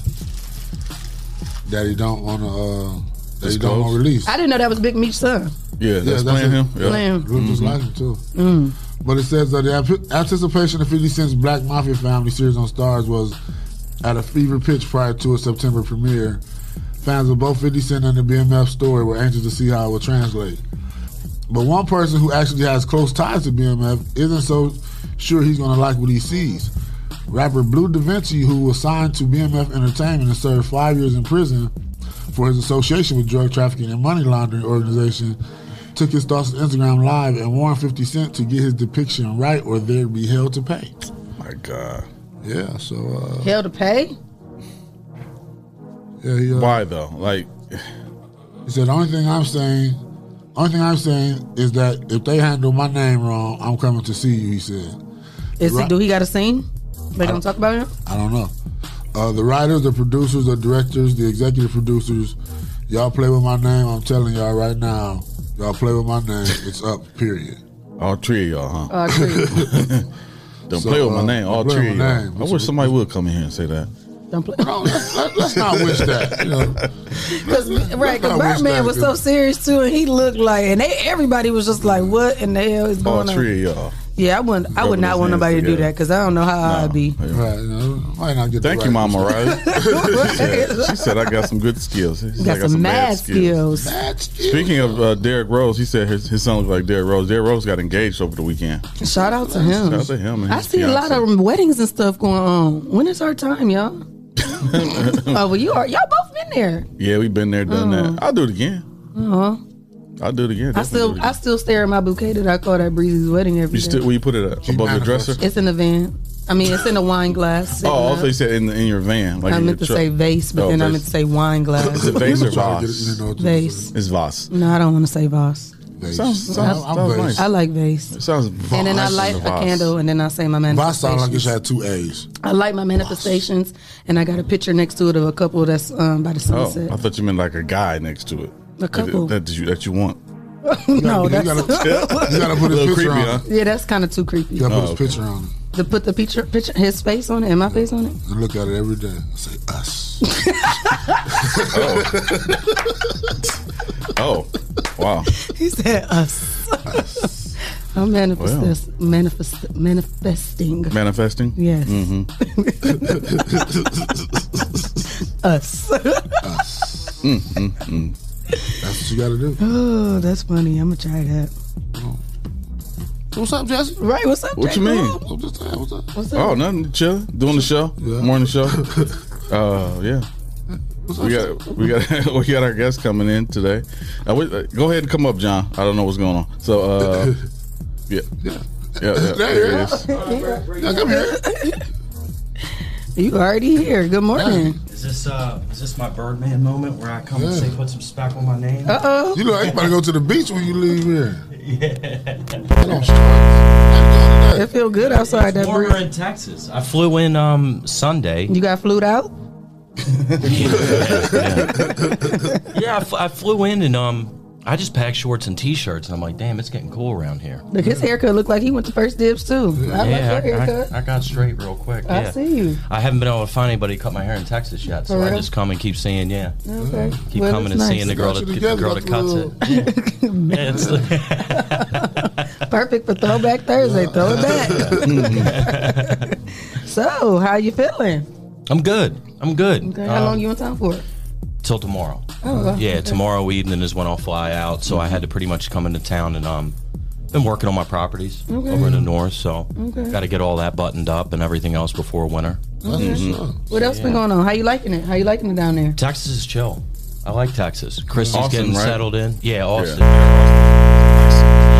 that he don't want to, uh, that he don't want to release. I didn't know that was Big Meech's son. Yeah, that's, that's playing it. him. Yeah. Playing. Looks just like him too. But it says that the anticipation of 50 Cent's Black Mafia Family series on Starz was at a fever pitch prior to a September premiere. Fans of both 50 Cent and the BMF story were anxious to see how it would translate. But one person who actually has close ties to BMF isn't so sure he's going to like what he sees. Rapper Bleu DaVinci, who was signed to BMF Entertainment and served five years in prison for his association with drug trafficking and money laundering organization, took his thoughts on Instagram Live and warned 50 Cent to get his depiction right or they'd be held to pay. My God. Yeah, so uh, Hell to pay? Yeah, he, uh, Why though? Like, he said the only thing I'm saying, only thing I'm saying is that if they handle my name wrong, I'm coming to see you. He said. Is Right. he, do he got a scene? They gonna talk about him? I don't know. Uh, the writers, the producers, the directors, the executive producers, y'all play with my name. I'm telling y'all right now, y'all play with my name. It's up. Period. all three of y'all, huh? I agree. Don't so, play with my uh, name. All three of y'all. name. I wish somebody would come in here and say that. Don't play. No, let's, let, us not wish that. You know, Cause, right, because I Birdman was could- so serious too, and he looked like, and they everybody was just like, "What in the hell is All going on?" three of y'all. Yeah, I wouldn't. I would not want hands nobody to do that because I don't know how I'd be. right? You might not get. the Thank right you, Mama response. Riley. she, said, she said I got some good skills. She said, Got I some mad skills. That's Speaking of uh, Derrick Rose, he said his, his son looks like Derrick Rose. Derrick Rose got engaged over the weekend. Shout out to him. Shout out to him and I his see a lot of weddings and stuff going on. When is our time, y'all? oh, well, you are. Y'all both been there. Yeah, we've been there, done that. I'll do it again. Uh-huh. I'll do it again. I still, do it I still stare at my bouquet that I call that Breezy's wedding every You day. still, where you put it at? above the dresser? It's in the van. I mean, it's in a wine glass. Oh, sitting also up. you said in, the, in your van. Like I in meant to truck. say vase, but Oh, then I vase. meant to say wine glass. Is it vase or Trying to get it- vase? you know, to- vase. It's vase. No, I don't want to say vase. Vase. Sounds, I'm- sounds, I'm sounds nice. I like vase. It sounds And then I light a candle, and then I say my Voss sound like it manifestations. had two A's. I light my manifestations, and I got a picture next to it of a couple that's um, by the Oh, sunset. I thought you meant like a guy next to it. A couple. That, that you that you want. no, you that's gotta, you gotta put his Little picture creepy, on huh? yeah, that's kind of too creepy. You gotta Oh, put his okay. picture on it. To put the picture, picture, his face on it and my face on it. I look at it every day. I say us. Oh, wow. He said us. I'm manifest, manifest, manifesting. Manifesting? Yes. Mm-hmm. Us. Mm-hmm. That's what you got to do. Oh, that's funny. I'm gonna try that. What's up, Jesse? Right. What's up? What Jay? you mean? I'm what's up? What's up? Oh, nothing. Chill. Doing the show. Morning show. Uh, yeah. We got we got we got our guest coming in today. Uh, we, uh, go ahead and come up, John. I don't know what's going on. So, uh, yeah, yeah, yeah. yeah There there you it is. Now come here. You already here. Good morning. Is this uh is this my Birdman moment where I come and say put some spec on my name? Uh oh. You know, I ain't about to go to the beach when you leave here. Yeah. It feel good outside that Warmer breeze. in Texas. I flew in um Sunday. You got flued out? Yeah, I, fl- I flew in and um I just packed shorts and t-shirts and I'm like, damn, it's getting cool around here. Look, his haircut looked like he went to first dibs too. I like yeah, your I, haircut. I, I got straight real quick. I yeah. see you. I haven't been able to find anybody to cut my hair in Texas yet, so For I just come and keep seeing, yeah, Okay. keep Well, coming and it's seeing the nice. girl Got that the girl that cuts the it. Yeah, it's- Perfect for Throwback Thursday. Throw it back. so, how you feeling? I'm good. I'm good. Okay, how Um, long you in town for? till tomorrow. Oh, well, Yeah, tomorrow evening is when I'll fly out. So I had to pretty much come into town and um, been working on my properties Okay. over in the north. So Okay. got to get all that buttoned up and everything else before winter. Okay. What else been going on? How you liking it? How you liking it down there? Texas is chill. I like Texas. Christy's Austin, getting right? settled in. Yeah, Austin. Yeah. Yeah,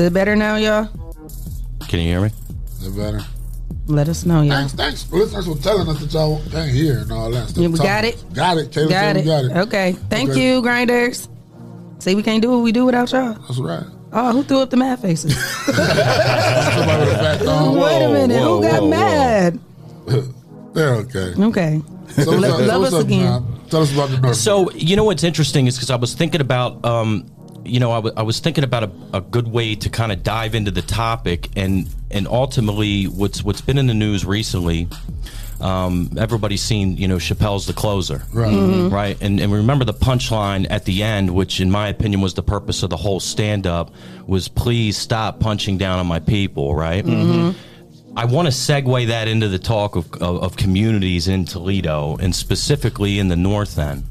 it better now, y'all? Can you hear me? Is that better? Let us know, y'all. Thanks, thanks for listeners for telling us that y'all can't hear and all that stuff. Yeah, we Talk- got it. Got it. Taylor Got said it. we got it. Okay. Thank Okay. you, grinders. See, we can't do what we do without y'all. That's right. Oh, who threw up the mad faces? Somebody with a fat thumb. Wait a minute. whoa, who got whoa, whoa. mad? They're okay. Okay. So what's Lo- up, love what's us up, again. John? Tell us about the North. So you know what's interesting is because I was thinking about, um, you know, I was thinking about a, a good way to kind of dive into the topic, and and ultimately, what's what's been in the news recently. Um, everybody's seen, you know, Chappelle's The Closer, Right. Mm-hmm. right? And and remember the punchline at the end, which in my opinion was the purpose of the whole stand up, was please stop punching down on my people, right? I want to segue that into the talk of, of, of communities in Toledo and specifically in the North End.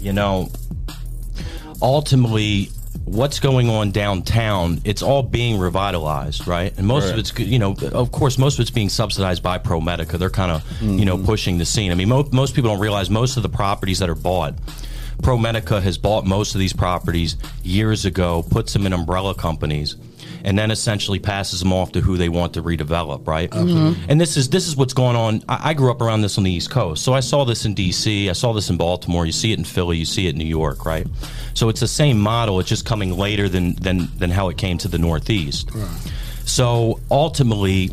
You know, ultimately, what's going on downtown, it's all being revitalized, right? And most of it's, you know, of course, most of it's being subsidized by ProMedica. They're kind of, you know, mm-hmm. pushing the scene. I mean, mo- most people don't realize most of the properties that are bought. ProMedica has bought most of these properties years ago, puts them in umbrella companies, and then essentially passes them off to who they want to redevelop, right? Mm-hmm. And this is this is what's going on. I, I grew up around this on the East Coast, so I saw this in D.C., I saw this in Baltimore, you see it in Philly, you see it in New York, right? So it's the same model. It's just coming later than than than how it came to the Northeast. So ultimately,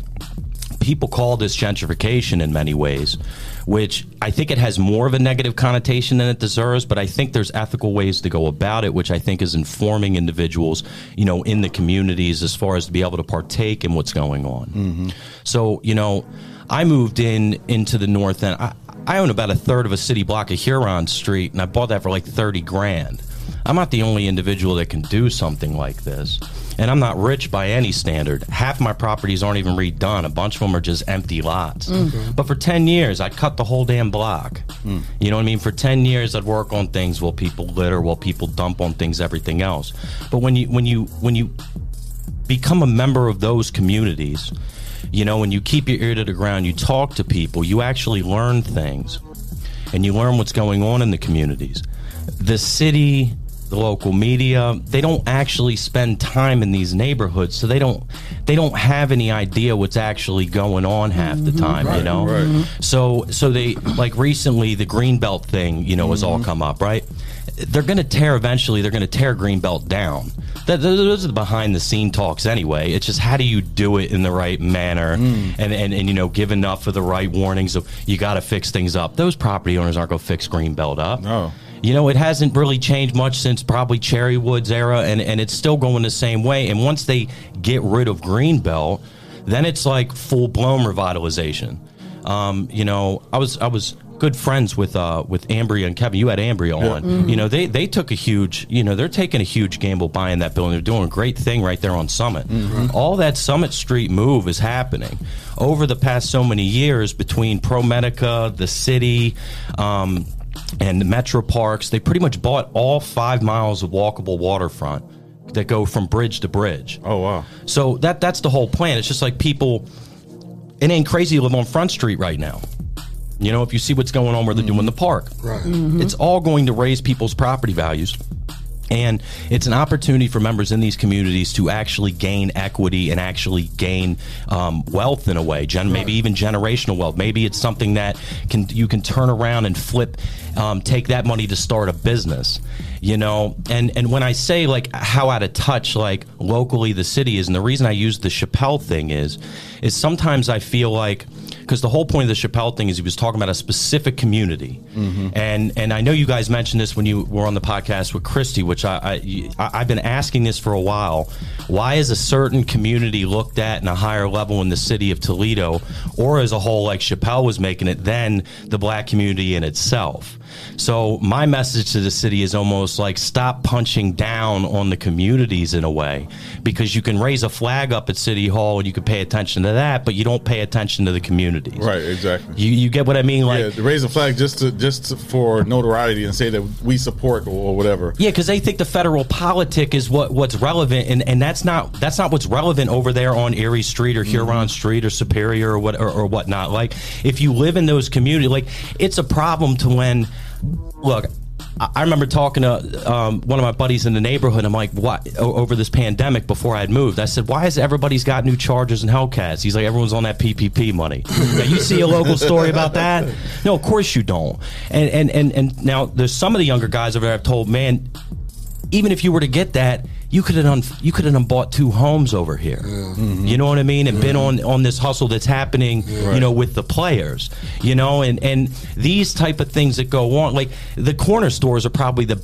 people call this gentrification in many ways, which I think it has more of a negative connotation than it deserves. But I think there's ethical ways to go about it, which I think is informing individuals, you know, in the communities as far as to be able to partake in what's going on. Mm-hmm. So, you know, I moved in into the north end. I, I own about a third of a city block of Huron Street, and I bought that for like thirty grand. I'm not the only individual that can do something like this. And I'm not rich by any standard. Half my properties aren't even redone. A bunch of them are just empty lots. Mm. But for 10 years, I cut the whole damn block. You know what I mean? For 10 years, I'd work on things while people litter, while people dump on things, everything else. But when you, when you, when you become a member of those communities, you know, when you keep your ear to the ground, you talk to people, you actually learn things and you learn what's going on in the communities. The city, the local media, they don't actually spend time in these neighborhoods, so they don't they don't have any idea what's actually going on half the mm-hmm. time, you know. right. So so they like recently the greenbelt thing, you know, has all mm-hmm. come up, right? They're going to tear eventually. They're going to tear greenbelt down. That, those are the behind the scene talks anyway. It's just how do you do it in the right manner mm. and, and and you know give enough of the right warnings of you got to fix things up. Those property owners aren't going to fix greenbelt up. No. You know, it hasn't really changed much since probably Cherry Woods era, and, and it's still going the same way. And once they get rid of Greenbelt, then it's like full blown revitalization. Um, you know, I was I was good friends with uh with Ambria and Kevin. You had Ambria Yeah. on. Mhm. You know, they they took a huge you know they're taking a huge gamble buying that building. They're doing a great thing right there on Summit. All that Summit Street move is happening over the past so many years between ProMedica, the city. Um, and the Metro Parks, they pretty much bought all five miles of walkable waterfront that go from bridge to bridge. Oh wow! So that that's the whole plan. It's just like people. It ain't crazy to live on Front Street right now. You know, if you see what's going on where they're doing the park, Right. Mm-hmm. it's all going to raise people's property values. And it's an opportunity for members in these communities to actually gain equity and actually gain um, wealth in a way, gen- maybe even generational wealth. Maybe it's something that can you can turn around and flip, um, take that money to start a business. You know, and and when I say like how out of touch like locally the city is, and the reason I use the Chappelle thing is, is sometimes I feel like because the whole point of the Chappelle thing is he was talking about a specific community, mm-hmm. and and I know you guys mentioned this when you were on the podcast with Christy, which I, I I- I've been asking this for a while. Why is a certain community looked at in a higher level in the city of Toledo, or as a whole, like Chappelle was making it, than the black community in itself? So my message to the city is almost like stop punching down on the communities in a way, because you can raise a flag up at City Hall and you can pay attention to that, but you don't pay attention to the communities. Right, exactly. You you get what I mean? Like yeah, raise a flag just to just to- for notoriety and say that we support or whatever. Yeah, because they think the federal politic is what what's relevant, and, and that's not that's not what's relevant over there on Erie Street or mm-hmm. Huron Street or Superior or what or, or whatnot. Like if you live in those communities, like it's a problem to when look. I remember talking to um, one of my buddies in the neighborhood. I'm like, "What?" Over this pandemic, before I had moved, I said, "Why is everybody's got new Chargers and Hellcats?" He's like, "Everyone's on that PPP money." now, you see a local story about that? No, of course you don't. And and and and now there's some of the younger guys over there I've told, man, even if you were to get that, you could have done, you could have done bought two homes over here. Mm-hmm. Mm-hmm. You know what I mean? And been on on this hustle that's happening, you know, with the players. You know, and and these type of things that go on, like the corner stores are probably the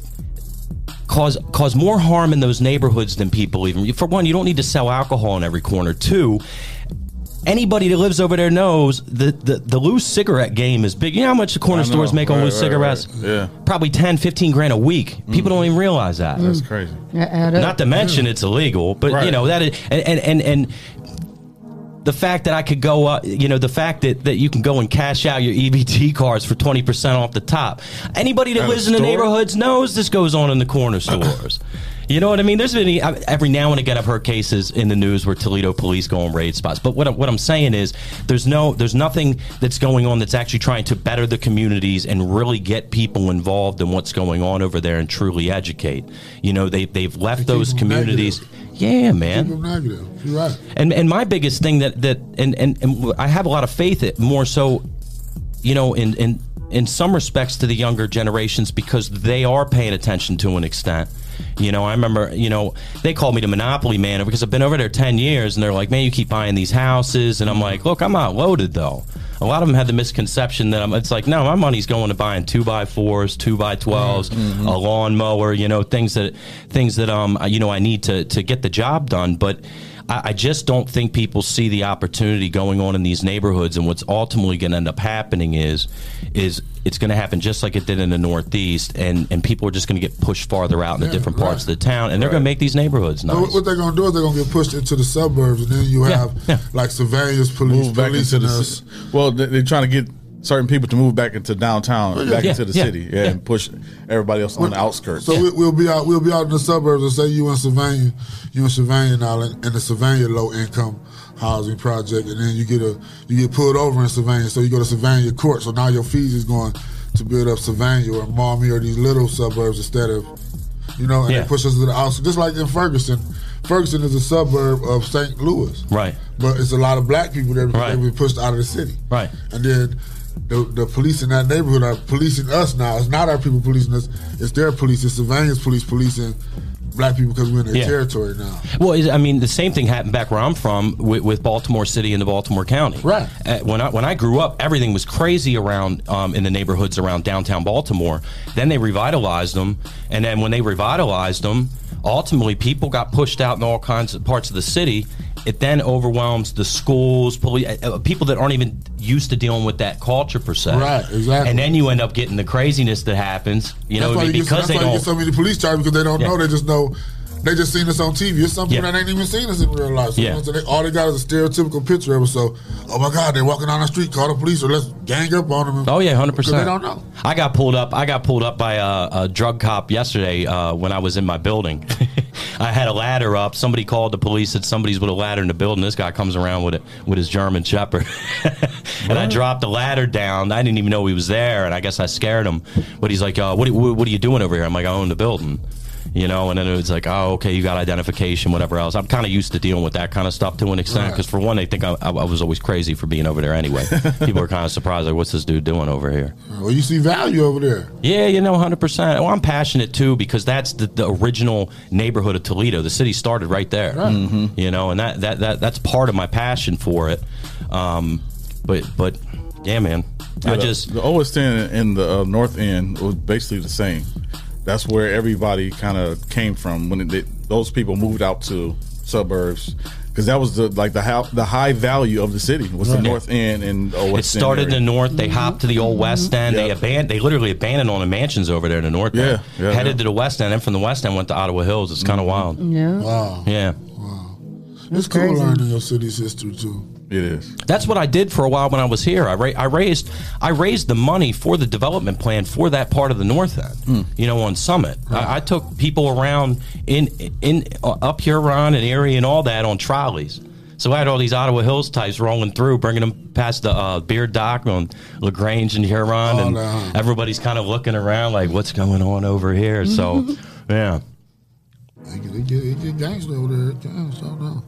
cause cause more harm in those neighborhoods than people even. For one, you don't need to sell alcohol in every corner. Two. Anybody that lives over there knows the, the, the loose cigarette game is big. You know how much the corner stores make on Right, loose right, cigarettes? right. Yeah. Probably 10, 15 grand a week. People don't even realize that. That's crazy. Not to mention it's illegal, but you know that is, and and and, and the fact that I could go, uh, you know, the fact that, that you can go and cash out your EBT cards for twenty percent off the top. Anybody that At lives in the neighborhoods knows this goes on in the corner stores. You know what I mean? There's been every now and again I've heard cases in the news where Toledo police go and raid spots. But what, what I'm saying is there's no there's nothing that's going on that's actually trying to better the communities and really get people involved in what's going on over there and truly educate. You know they they've left those them communities. Yeah, man. Negative. You're right. And and my biggest thing that that and and, and I have a lot of faith it more so, you know, in in in some respects to the younger generations because they are paying attention to an extent. You know, I remember, you know, they called me the monopoly man because I've been over there 10 years and they're like, man, you keep buying these houses. And I'm like, look, I'm not loaded though. A lot of them had the misconception that I'm, it's like, no, my money's going to buying two by fours, two by 12s, Mm-hmm. a lawnmower, you know, things that, things that, um, you know, I need to, to get the job done. But, I I just don't think people see the opportunity going on in these neighborhoods, and what's ultimately going to end up happening is, is it's going to happen just like it did in the Northeast, and, and people are just going to get pushed farther out in the different parts right. of the town, and they're going to make these neighborhoods nice. What, what they're gonna do is they're gonna get pushed into the suburbs, and then you have yeah. like surveillance police move back into policing the well they're trying to get certain people to move back into downtown back Yeah, into the yeah, city yeah, yeah. and push everybody else on the outskirts So we, we'll be out. We'll be out in the suburbs, and say you in Sylvania, you in Sylvania now, in, in the Sylvania low income housing project, and then you get a you get pulled over in Sylvania, so you go to Sylvania court. So now your fees is going to build up Sylvania or Maumee or these little suburbs instead of, you know, and Yeah. they push us to the outskirts, just like in Ferguson. Ferguson is a suburb of St. Louis, right, but it's a lot of black people that because Right. they've been pushed out of the city. right. And then the, the police in that neighborhood are policing us now. It's not our people policing us. It's their police. It's Sylvania's police policing black people because we're in their Yeah. territory now. Well, I mean, the same thing happened back where I'm from with, with Baltimore City and the Baltimore County. Right. Uh, when I when I grew up, everything was crazy around um, in the neighborhoods around downtown Baltimore. Then they revitalized them, and then when they revitalized them, ultimately people got pushed out in all kinds of parts of the city. It then overwhelms the schools, police, uh, people that aren't even used to dealing with that culture per se. Right, exactly. And then you end up getting the craziness that happens. You that's know, why you, get, because they don't. get so many police charges because they don't Yeah. know. They just know. They just seen us on TV. It's something Yeah. that ain't even seen us in real life. So Yeah. you know, they, all they got is a stereotypical picture of us. So, oh my God, they're walking down the street, call the police, or let's gang up on them. and- Oh yeah, hundred percent. they don't know. I got pulled up. I got pulled up by a, a drug cop yesterday uh, when I was in my building. I had a ladder up. Somebody called the police. Said somebody's with a ladder in the building. This guy comes around with it with his German Shepherd, and I dropped the ladder down. I didn't even know he was there, and I guess I scared him. But he's like, uh, "What? What are you doing over here?" I'm like, "I own the building." You know, and then it was like, oh, okay, you got identification, whatever else. I'm kind of used to dealing with that kind of stuff to an extent Right. because, for one, they think I, I, I was always crazy for being over there anyway. People are kind of surprised, like, what's this dude doing over here? Well, you see value over there. Yeah, you know, hundred percent. Well, I'm passionate too because that's the, the original neighborhood of Toledo. The city started right there. You know, and that, that that that's part of my passion for it. Um, but but yeah, man, Yeah, I the- just the oldest end in the uh, north end was basically the same. That's where everybody kind of came from when it, those people moved out to suburbs because that was the like the how, the high value of the city was the Right. north end and uh, it started in the north. They hopped to the old west end. They Yeah. abandoned. They literally abandoned all the mansions over there in the north. end. Yeah, yeah, headed yeah. to the west end, and from the west end went to Ottawa Hills. It's kind of wild. Yeah. Wow. Yeah. Wow. It's cool crazy. learning your city's history too. It is. That's what I did for a while when I was here. I, ra- I raised I raised the money for the development plan for that part of the north end. You know, on Summit, I, I took people around in in uh, up Huron and Erie and all that on trolleys. So I had all these Ottawa Hills types rolling through, bringing them past the uh, beer dock on Lagrange and Huron, Oh, and no. everybody's kind of looking around like, "What's going on over here?" So, yeah. They they get, they gangster over there. Gangster, I don't know.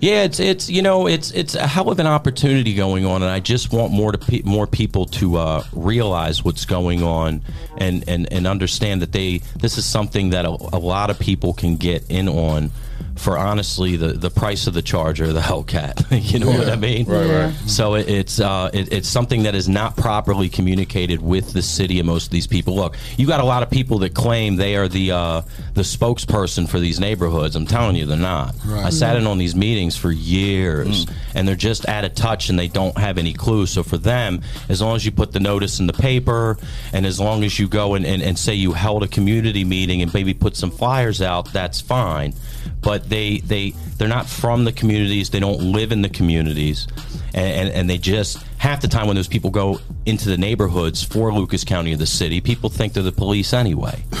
Yeah, it's it's you know it's it's a hell of an opportunity going on, and I just want more to pe- more people to uh, realize what's going on and, and and understand that they this is something that a, a lot of people can get in on for honestly the, the price of the Charger, the Hellcat. you know what I mean? Right, right. So it, it's uh, it, it's something that is not properly communicated with the city and most of these people. Look, you got a lot of people that claim they are the uh, the spokesperson for these neighborhoods. I'm telling you, they're not. Right. I sat in on these meetings for years, and they're just out of touch and they don't have any clue. So for them, as long as you put the notice in the paper, and as long as you go and, and, and say you held a community meeting and maybe put some flyers out, that's fine. But they they they're not from the communities. They don't live in the communities, and, and, and they just half the time when those people go into the neighborhoods for Lucas County or the city, people think they're the police anyway,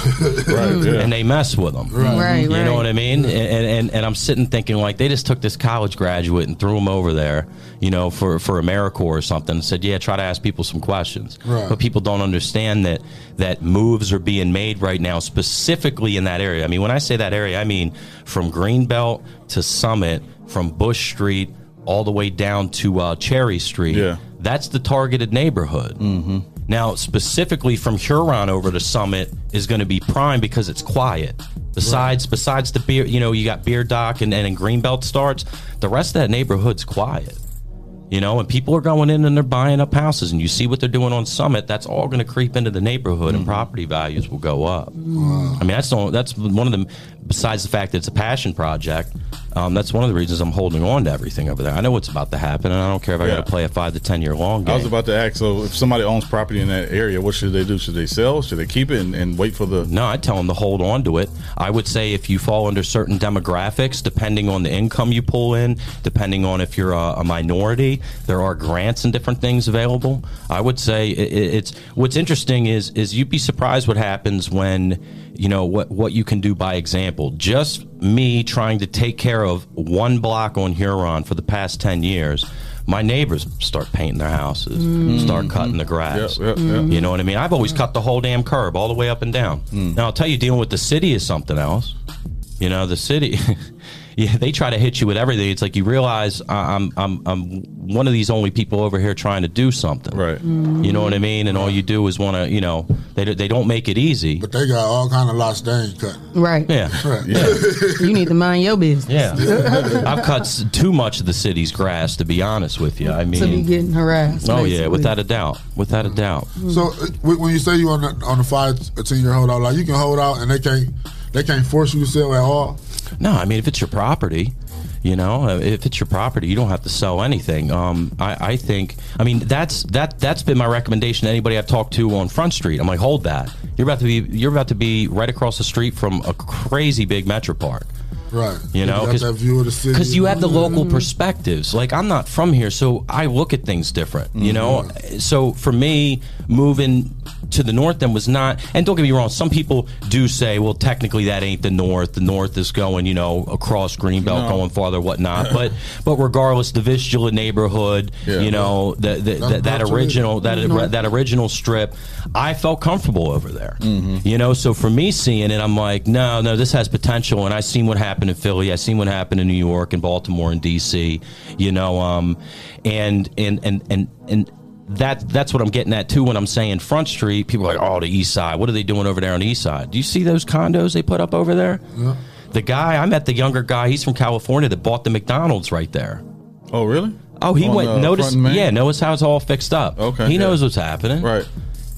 Right. Yeah. and they mess with them. Right, right You know what I mean? And, and and I'm sitting thinking like they just took this college graduate and threw him over there, you know, for for AmeriCorps or something. And said, yeah, try to ask people some questions. Right. But people don't understand that that moves are being made right now, specifically in that area. I mean, when I say that area, I mean from Greenbelt to Summit, from Bush Street all the way down to uh, Cherry Street. Yeah. That's the targeted neighborhood. Mm-hmm. Now, specifically from Huron over to Summit is going to be prime because it's quiet. Besides, besides the beer, you know, you got Beer Dock and, and Greenbelt starts. The rest of that neighborhood's quiet. You know, and people are going in and they're buying up houses, and you see what they're doing on Summit. That's all going to creep into the neighborhood, and property values will go up. I mean, that's the, that's one of them. Besides the fact that it's a passion project, um, that's one of the reasons I'm holding on to everything over there. I know what's about to happen, and I don't care if I Yeah. got to play a five to ten year long I was about to ask. So, if somebody owns property in that area, what should they do? Should they sell? Should they keep it and, and wait for the? No, I tell them to hold on to it. I would say if you fall under certain demographics, depending on the income you pull in, depending on if you're a, a minority, there are grants and different things available. I would say it, it- it's what's interesting is is you'd be surprised what happens when you know what what you can do by example. Just me trying to take care of one block on Huron for the past ten years. My neighbors start painting their houses, Mm. start cutting the grass. Yep, yep. You know what I mean? I've always cut the whole damn curb all the way up and down. Mm. Now I'll tell you, dealing with the city is something else. You know, the city. Yeah, they try to hit you with everything. It's like you realize I- I'm I'm I'm one of these only people over here trying to do something. Right. You know what I mean? And all you do is want to, you know, they they don't make it easy. But they got all kind of lots they ain't cut. Right. Yeah. Right. You need to mind your business. Yeah. I've cut too much of the city's grass, to be honest with you. I mean, to be mean, getting harassed. oh yeah, without a doubt, without a doubt. So uh, when when you say you on the on the five or ten year hold out, like you can hold out and they can't they can't force you to sell at all. No, I mean if it's your property, you know, uh, if it's your property, you don't have to sell anything. Um, I, I think, I mean, that's that that's been my recommendation to anybody I've talked to on Front Street. I'm like, hold that. You're about to be you're about to be right across the street from a crazy big metro park. Right. You know, got that view of the city. because you have the local Mhm. perspectives. Like I'm not from here, so I look at things different. You know, Mm-hmm. so for me, moving to the north then was not. And don't get me wrong, some people do say, well, technically that ain't the north. The north is going, you know, across Greenbelt, No. going farther, whatnot. but but regardless, the Vistula neighborhood, Yeah. you know, the, the, That's that, that original that either. that original strip, I felt comfortable over there. Mm-hmm. You know, so for me seeing it, I'm like, no, no, this has potential. And I seen what happened in Philly. I seen what happened in New York and Baltimore and DC. You know, um, and and and and and. That that's what I'm getting at too when I'm saying Front Street. People are like, oh, the East Side. What are they doing over there on the East Side? Do you see those condos they put up over there? The guy I met, the younger guy, he's from California that bought the McDonald's right there. Oh, really? Oh, he On, went. uh, notice, yeah, notice how it's all fixed up. Okay, he yeah. knows what's happening. Right.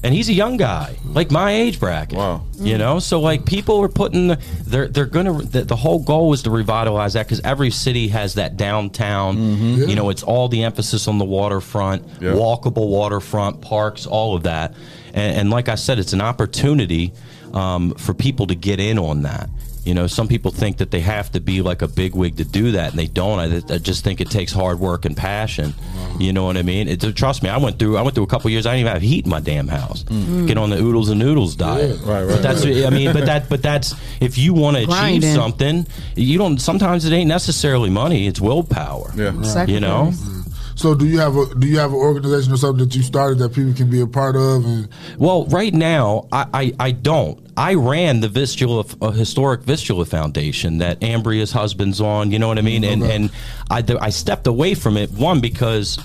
And he's a young guy, like my age bracket. Wow. You know, so like people are putting, the, they're they're gonna. The, the whole goal is to revitalize that because every city has that downtown. Mm-hmm. You know, it's all the emphasis on the waterfront, Yeah. walkable waterfront, parks, all of that. And, and like I said, it's an opportunity um, for people to get in on that. You know, some people think that they have to be like a bigwig to do that, and they don't. I, I just think it takes hard work and passion. Mm-hmm. You know what I mean? It, trust me, I went through. I went through a couple years. I didn't even have heat in my damn house. Mm-hmm. Get on the oodles and noodles diet. Right, right, But that's. right. I mean, but that. But that's if you want to achieve Grinding. something, you don't. Sometimes it ain't necessarily money. It's willpower. Yeah. You know. Mm-hmm. So do you have a do you have an organization or something that you started that people can be a part of and Well, right now, I, I, I don't. I ran the Vistula uh, Historic Vistula Foundation that Ambria's husband's on. You know what I mean? And and I, I stepped away from it one because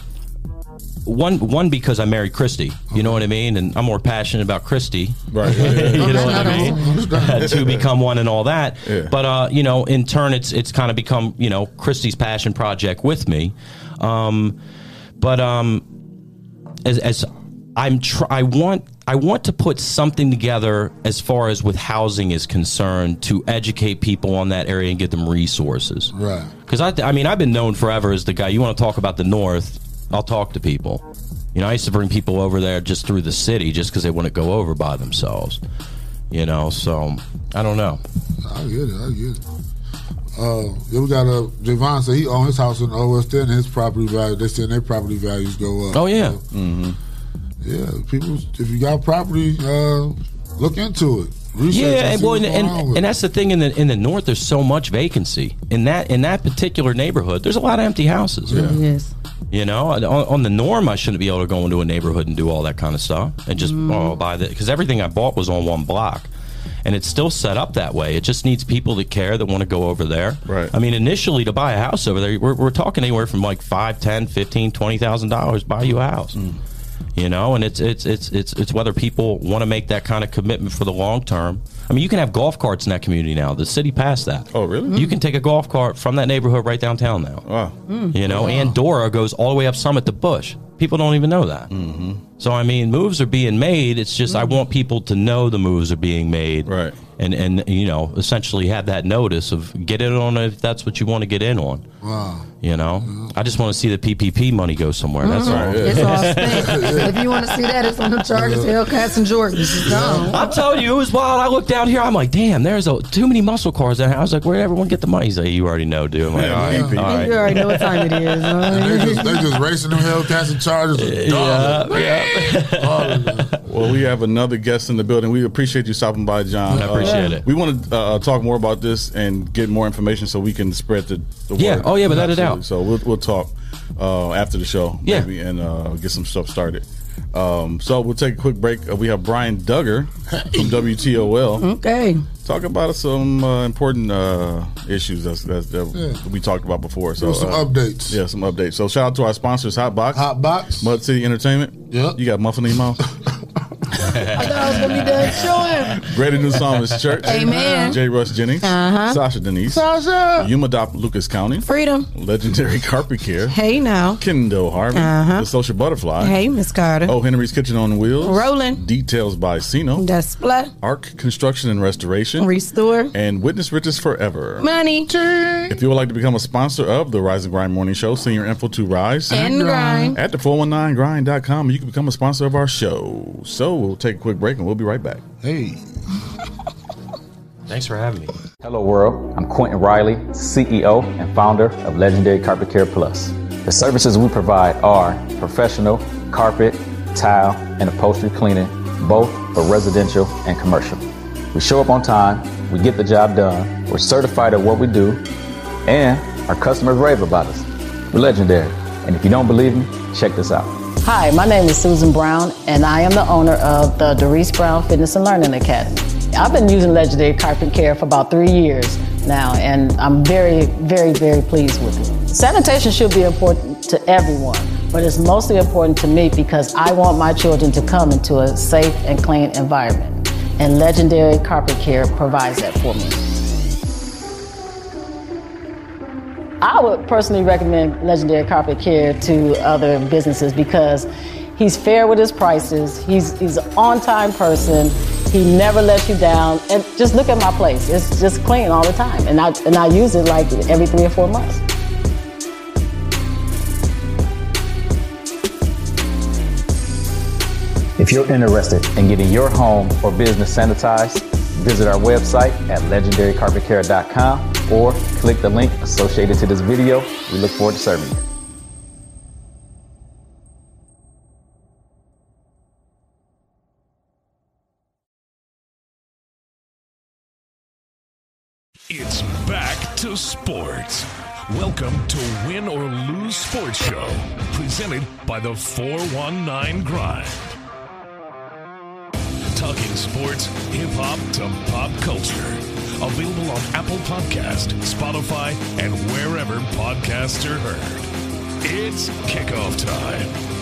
one one because I married Christy. You know what I mean? And I'm more passionate about Christy. Right. Yeah, yeah, yeah. you know what I mean? To become one and all that. Yeah. But uh, you know, in turn, it's it's kind of become you know Christy's passion project with me. Um, but um, as, as I'm tr- I want I want to put something together as far as with housing is concerned to educate people on that area and give them resources. Right. Because I, I mean, I've been known forever as the guy. You want to talk about the North? I'll talk to people. You know, I used to bring people over there just through the city, just because they wouldn't go over by themselves. You know, so I don't know. I get it, I get it. Uh, yeah, we got uh, Javon said he owned his house in OS ten and his property value. They said their property values go up. Oh yeah, So, yeah. People, if you got property, uh, look into it. Research yeah, and and, well, and, and, and that's the thing in the in the north. There's so much vacancy in that in that particular neighborhood. There's a lot of empty houses. Yes. You know, on, on the norm, I shouldn't be able to go into a neighborhood and do all that kind of stuff and just oh, buy the because everything I bought was on one block, and it's still set up that way. It just needs people that care that want to go over there. Right. I mean, initially to buy a house over there, we're, we're talking anywhere from like five, ten, fifteen, twenty thousand dollars buy you a house. You know, and it's it's it's it's it's whether people want to make that kind of commitment for the long term. I mean, you can have golf carts in that community now. The city passed that. Oh, really? You can take a golf cart from that neighborhood right downtown now. Wow. You know, and Dora goes all the way up Summit to Bush. People don't even know that. Mm-hmm. So I mean, moves are being made. It's just I mm-hmm. want people to know the moves are being made, Right. And and you know, essentially have that notice of get in on it if that's what you want to get in on. Wow. You know, mm-hmm. I just want to see the PPP money go somewhere. That's mm-hmm. all. It's all spent. if you want to see that, it's on the Chargers, Hellcats, and Jordans. It's. I'm telling you, it was wild. I looked down here. I'm like, damn, there's a, too many muscle cars. down here. I was like, where'd everyone get the money? He's like, you already know, dude. I'm like, all right, all right. You already know what time it is. they're, just, they just racing them Hellcats and Chargers. Yeah, yeah. All of them. Well, we have another guest in the building. We appreciate you stopping by, John. I appreciate it. We want to uh, talk more about this and get more information so we can spread the, the Yeah. word. Oh, yeah, without a Absolutely. doubt. So we'll, we'll talk uh, after the show, Yeah. maybe, and uh, get some stuff started. Um, so we'll take a quick break. Uh, we have Brian Duggar from WTOL Okay. Talk about some uh, important uh, issues that's, that's, that Yeah. we talked about before. So some uh, updates. Yeah, some updates. So shout out to our sponsors, Hot Box, Hot box. Mud City Entertainment. Yep. You got Muffin Emo. I thought I was gonna be done showing. Greater New Psalmist Church. Amen. J. Russ Jennings. Uh-huh. Sasha Denise. Sasha. UMADAOP Lucas County. Freedom. Legendary Carpet Care. Hey now. Kendo Harvey. Uh-huh. The Social Butterfly. Hey, Miss Carter. Oh, Henry's Kitchen on Wheels. Rolling. Details by Sino. Display. Arc Construction and Restoration. Restore. and Witness Riches Forever. Money. If you would like to become a sponsor of the Rise and Grind Morning Show, send your info to Rise And grind. at the 419grind.com. You can become a sponsor of our show. So we'll take a quick break and we'll be right back. Hey. Thanks for having me. Hello, world. I'm Quentin Riley, CEO and founder of Legendary Carpet Care Plus. The services we provide are professional carpet, tile, and upholstery cleaning, both for residential and commercial. We show up on time, we get the job done, we're certified at what we do, and our customers rave about us. We're legendary. And if you don't believe me, check this out. Hi, my name is Susan Brown, and I am the owner of the Doris Brown Fitness and Learning Academy. I've been using Legendary Carpet Care for about three years now, and I'm very, very, very pleased with it. Sanitation should be important to everyone, but it's mostly important to me because I want my children to come into a safe and clean environment, and Legendary Carpet Care provides that for me. I would personally recommend Legendary Carpet Care to other businesses because he's fair with his prices. He's he's an on-time person. He never lets you down. And just look at my place; it's just clean all the time. And I and I use it like every three or four months. If you're interested in getting your home or business sanitized, visit our website at legendarycarpetcare.com or click the link associated to this video. We look forward to serving you. It's back to sports. Welcome to Win or Lose Sports Show, presented by the 419 Grind. Sports, hip hop to pop culture. Available on Apple Podcast, Spotify, and wherever podcasts are heard. It's kickoff time.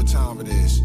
What time it is.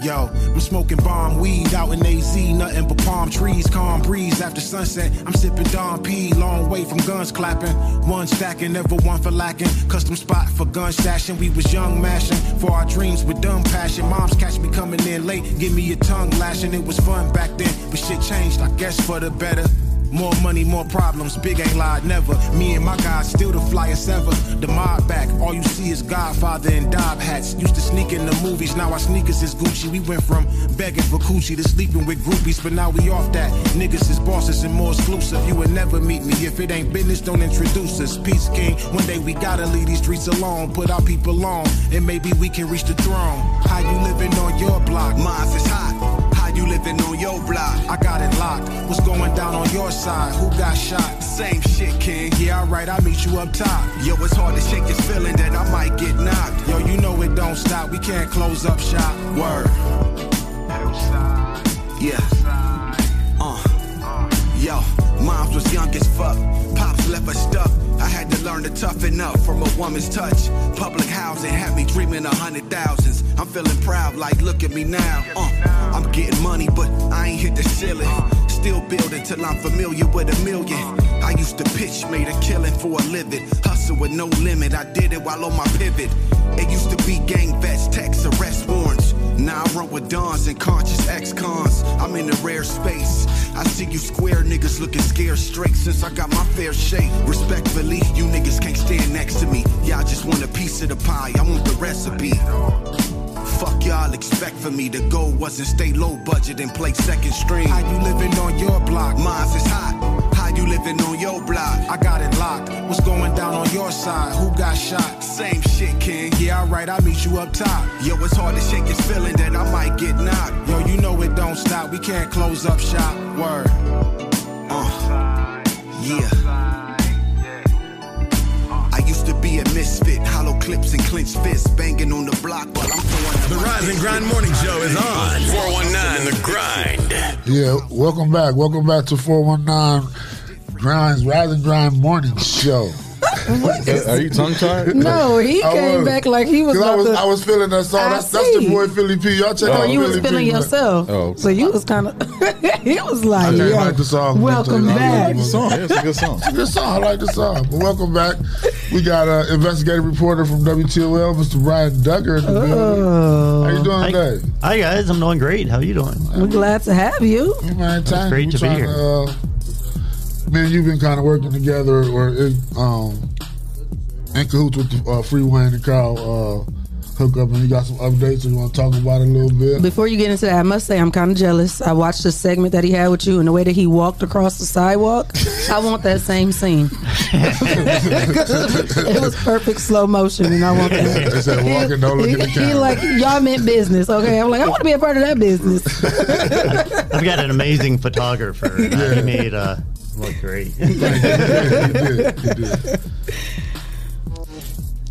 Yo, I'm smoking bomb weed out in AZ, nothing but palm trees, calm breeze after sunset. I'm sipping Don P, long way from guns clapping. One stacking, never one for lacking. Custom spot for gun stashing. We was young mashing for our dreams with dumb passion. Moms catch me coming in late, give me a tongue lashing. It was fun back then, but shit changed, I guess for the better. More money, more problems. Big ain't lied, never. Me and my guys still the flyest ever. The mob back. All you see is Godfather and Dob hats. Used to sneak in the movies. Now our sneakers is Gucci. We went from begging for coochie to sleeping with groupies, but now we off that. Niggas is bosses and more exclusive. You would never meet me if it ain't business. Don't introduce us. Peace King. One day we gotta leave these streets alone. Put our people on, and maybe we can reach the throne. How you living on your block? Mine is hot. Living on your block? I got it locked. What's going down on your side? Who got shot? Same shit, King. Yeah, alright, I'll meet you up top. Yo, it's hard to shake this feeling that I might get knocked. Yo, you know it don't stop. We can't close up shop. Word. Yeah. Moms was young as fuck. Pops left us stuck. I had to learn to toughen up from a woman's touch. Public housing had me dreaming a hundred thousands. I'm feeling proud, like look at me now. Uh, I'm getting money, but I ain't hit the ceiling. Still building till I'm familiar with a million. I used to pitch, made a killing for a living. Hustle with no limit, I did it while on my pivot. It used to be gang vets, text, arrest warrants. Now I run with dons and conscious ex-cons. I'm in a rare space. I see you square niggas looking scared straight since I got my fair shake. Respectfully, you niggas can't stand next to me. Y'all just want a piece of the pie. I want the recipe. Fuck y'all expect for me. The goal wasn't stay low budget and play second string. How you living on your block? Mine's is hot. How you living on your block? I got it locked. What's going down on your side? Who got shot? Same shit, King. Yeah, alright, I'll meet you up top. Yo, it's hard to shake this feeling that I might get knocked. Yo, you know it don't stop. We can't close up shop. Word. Uh. Yeah. Be a misfit, hollow clips and clenched fists, banging on the block while I'm throwing The Rise and Grind Morning Show is on. 419 The Grind. Yeah, welcome back. Welcome back to 419 Grinds, Rise and Grind Morning Show. Are you tongue tied? No, he I came was. back like he was 'Cause I was, to. I was feeling that song. I That's, that's the boy Philly P. Y'all check Oh, out you was Philly feeling P, yourself. Oh. So you was kind of. he was like, I yeah, like the song. welcome I back. like the song. Yeah, it's a good song. It's a good song. I like the song. But welcome back. We got an investigative reporter from WTOL, Mr. Brian Dugger in the. How you doing Hi, today? hi guys, I'm doing great. How you doing? We're glad to have you. Man, thank great to be Trying here. uh, man, you've been kind of working together or in, um, in cahoots with the, uh, Free Wayne and Carl uh, hook up, and you got some updates. So you want to talk about it a little bit? Before you get into that, I must say I'm kind of jealous. I watched the segment that he had with you and the way that he walked across the sidewalk. I want that same scene. it was perfect slow motion, and I want that. They said, "Walk don't look at the He like y'all meant business, okay? I'm like, I want to be a part of that business. I've got an amazing photographer. Uh, he made uh, look great.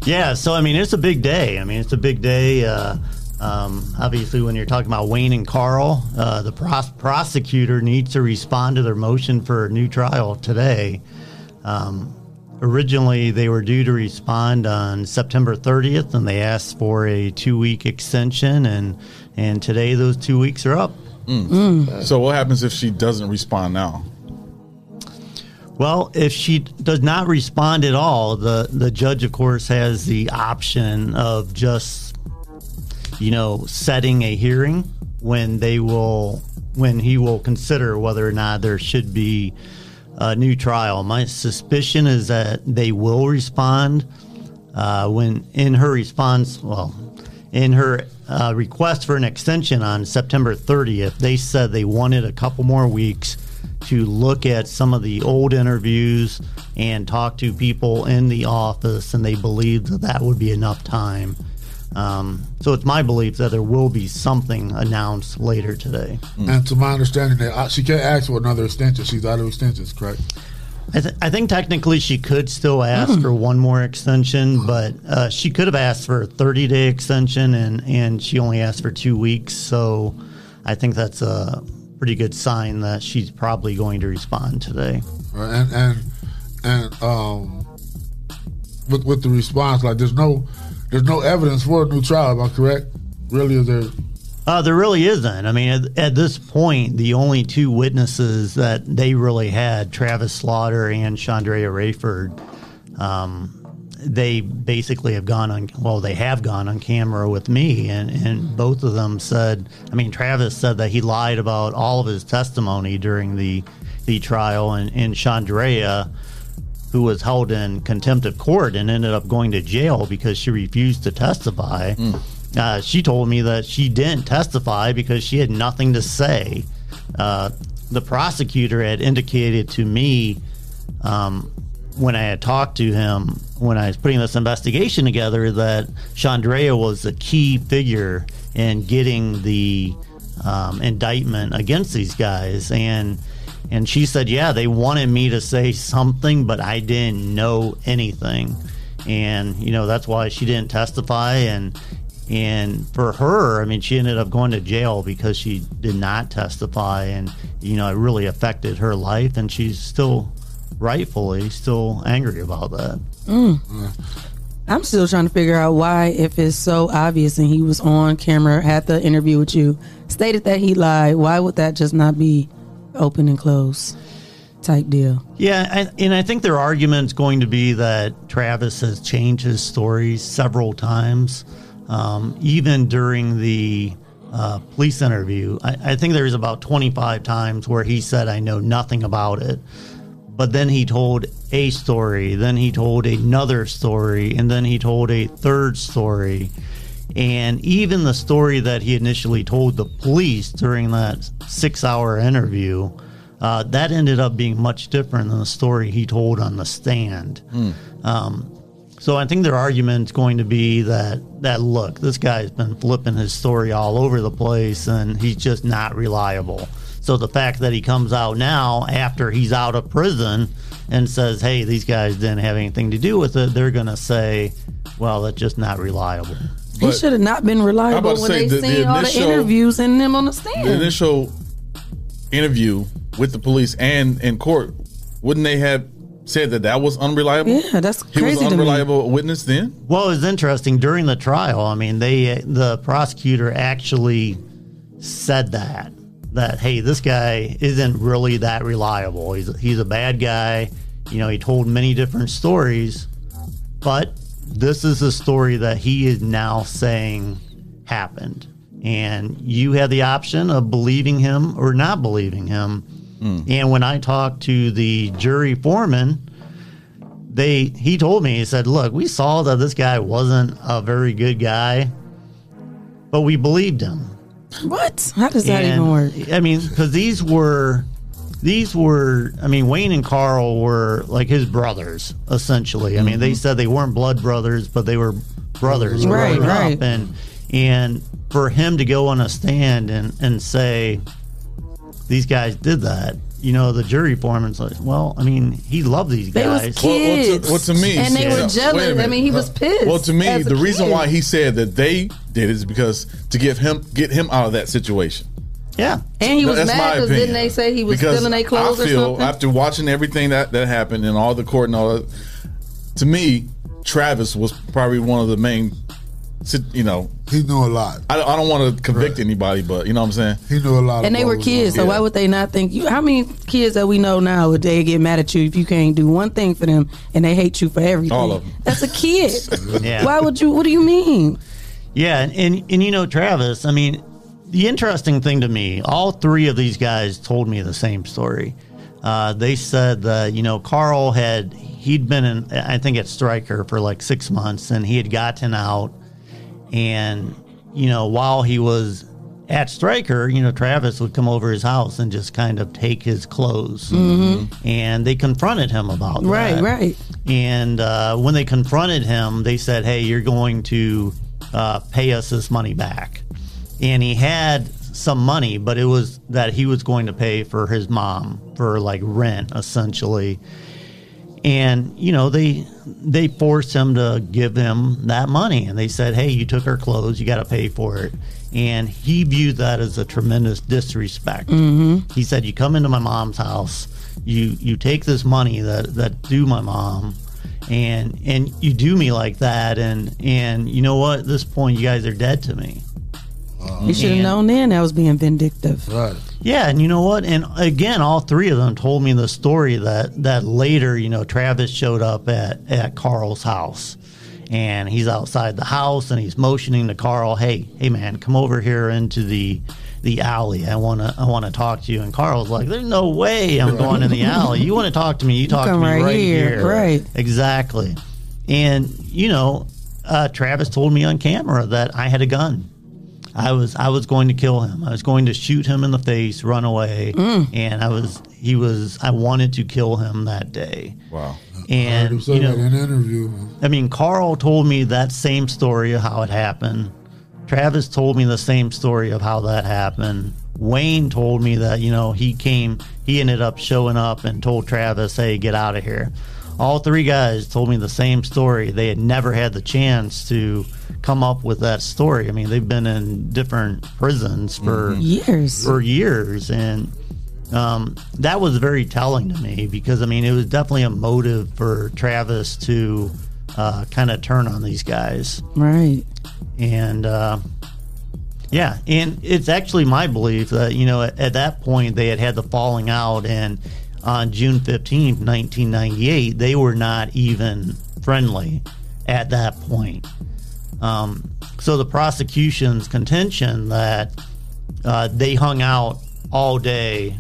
Yeah, so I mean, it's a big day. I mean, it's a big day. Uh, um, obviously, when you're talking about Wayne and Carl, uh, the pros- prosecutor needs to respond to their motion for a new trial today. Um, originally, they were due to respond on September 30th, and they asked for a two-week extension, and and today those two weeks are up. So what happens if she doesn't respond now? Well, if she does not respond at all, the, the judge, of course, has the option of just, you know, setting a hearing when they will, when he will consider whether or not there should be a new trial. My suspicion is that they will respond uh, when, in her response, well, in her uh, request for an extension on September 30th, they said they wanted a couple more weeks to look at some of the old interviews and talk to people in the office, and they believed that that would be enough time. Um, so it's my belief that there will be something announced later today. And to my understanding, that uh, she can't ask for another extension. She's out of extensions, correct? I, th- I think technically she could still ask for one more extension, but uh, she could have asked for a 30 day extension and, and she only asked for two weeks. So I think that's a pretty good sign that she's probably going to respond today. And and and um, with with the response, like there's no there's no evidence for a new trial. Am I correct? Really, is there? Uh, there really isn't. I mean, at, at this point, the only two witnesses that they really had, Travis Slaughter and Chandrea Rayford, um, they basically have gone on, well, they have gone on camera with me, and, and both of them said, I mean, Travis said that he lied about all of his testimony during the the trial, and, and Chandrea, who was held in contempt of court and ended up going to jail because she refused to testify. Uh, she told me that she didn't testify because she had nothing to say. Uh, the prosecutor had indicated to me um, when I had talked to him when I was putting this investigation together that Chandrea was a key figure in getting the um, indictment against these guys, and and she said, yeah, they wanted me to say something, but I didn't know anything, and you know that's why she didn't testify, and and for her, I mean, she ended up going to jail because she did not testify, and you know it really affected her life, and she's still rightfully still angry about that. Mm. I'm still trying to figure out why, if it's so obvious and he was on camera, had the interview with you, stated that he lied, why would that just not be open and close type deal? Yeah, and, and I think their argument's going to be that Travis has changed his stories several times, um, even during the uh, police interview. I, I think there's about 25 times where he said, I know nothing about it. But then he told a story, then he told another story, and then he told a third story. And even the story that he initially told the police during that six hour interview, uh, that ended up being much different than the story he told on the stand. Um, so I think their argument's going to be that that look, this guy's been flipping his story all over the place, and he's just not reliable. So the fact that he comes out now after he's out of prison and says, "Hey, these guys didn't have anything to do with it," they're going to say, "Well, that's just not reliable." he should have not been reliable about to when say, they the- the seen all the interviews and them on the stand. The initial interview with the police and in court, wouldn't they have said that that was unreliable? Yeah, that's He was crazy an to me. unreliable witness then. Well, it was interesting during the trial. I mean, they the prosecutor actually said that that hey, this guy isn't really that reliable. He's he's a bad guy. You know, he told many different stories, but this is a story that he is now saying happened. And you had the option of believing him or not believing him. Hmm. And when I talked to the jury foreman, they he told me he said look we saw that this guy wasn't a very good guy but we believed him What? How does that And, even work? i mean because these were these were i mean wayne and carl were like his brothers essentially i mean they mm-hmm. said they weren't blood brothers but they were brothers Right, growing right. up and and for him to go on a stand and and say these guys did that you know the jury foreman's like well i mean he loved these They was guys Well, well, to, well, to me, And they were jealous. Wait a I minute. mean, he was pissed Well, to me, as a the reason kid. why he said that they did is because to give him get him out of that situation. Yeah, And he No, was that's mad my because opinion. didn't they say he was Because stealing their clothes I or feel something? after watching everything that that happened and all the court and all that, to me, Travis was probably one of the main. Sit- You know, he knew a lot. I, I don't want to convict anybody, but you know what I'm saying. He knew a lot. and they were kids, so Yeah. why would they not think you? How many kids that we know now would they get mad at you if you can't do one thing for them and they hate you for everything? All of 'em. That's a kid. Yeah. Why would you? What do you mean? Yeah, and, and and you know, Travis. I mean, the interesting thing to me, all three of these guys told me the same story. Uh, they said that you know Carl had he'd been in I think at Stryker for like six months, and he had gotten out, and you know while he was at Stryker, you know Travis would come over his house and just kind of take his clothes, Mhm. and they confronted him about Right, that. right. And uh, when they confronted him, they said, "Hey, you're going to uh, pay us this money back." And he had some money, but it was that he was going to pay for his mom for like rent, essentially. And you know they they forced him to give him that money, and they said, "Hey, you took our clothes, you got to pay for it." And he viewed that as a tremendous disrespect. Mhm. He said, "You come into my mom's house, you you take this money that that due my mom, and and you do me like that, and and you know what? At this point, you guys are dead to me." You should have known then that was being vindictive. Right. Yeah, and you know what? And again, all three of them told me the story that that later, you know, Travis showed up at at Carl's house, and he's outside the house and he's motioning to Carl, "Hey, hey man, come over here into the the alley. I want to I want to talk to you." And Carl's like, "There's no way I'm going in the alley. You want to talk to me? You talk to come me right right, here, here. right. Exactly. And you know, uh, Travis told me on camera that I had a gun. I was I was going to kill him. I was going to shoot him in the face, run away, Mm. and I was he was I wanted to kill him that day. Wow. And He you know, in an interview. I mean, Carl told me that same story of how it happened. Travis told me the same story of how that happened. Wayne told me that, you know, he came, he ended up showing up and told Travis, hey, get out of here. All three guys told me the same story. They had never had the chance to come up with that story. I mean, they've been in different prisons for Years. For years. And um, that was very telling to me because, I mean, it was definitely a motive for Travis to uh, kind of turn on these guys. Right. And uh, yeah, and it's actually my belief that, you know, at, at that point they had had the falling out, and on June 15th, 1998, they were not even friendly at that point. Um, so the prosecution's contention that uh, they hung out all day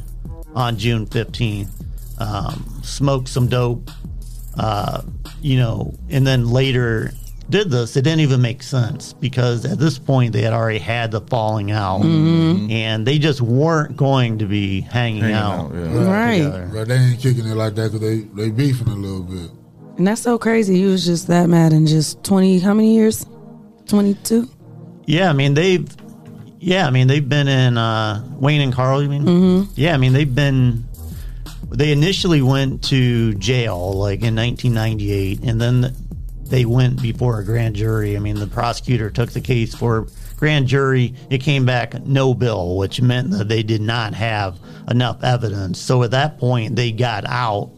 on June 15th, um, smoked some dope, uh, you know, and then later did this, it didn't even make sense because at this point they had already had the falling out Mhm. and they just weren't going to be hanging, Hanging out. out, yeah. Right. together. Right, they ain't kicking it like that because they they beefing a little bit. And that's so crazy. He was just that mad in just 20, how many years? 22? Yeah, I mean they've yeah, I mean they've been in uh Wayne and Carl, you mean? Mhm. Yeah, I mean they've been they initially went to jail like in 1998 and then they went before a grand jury. I mean the prosecutor took the case for grand jury. It came back no bill, which meant that they did not have enough evidence. So at that point they got out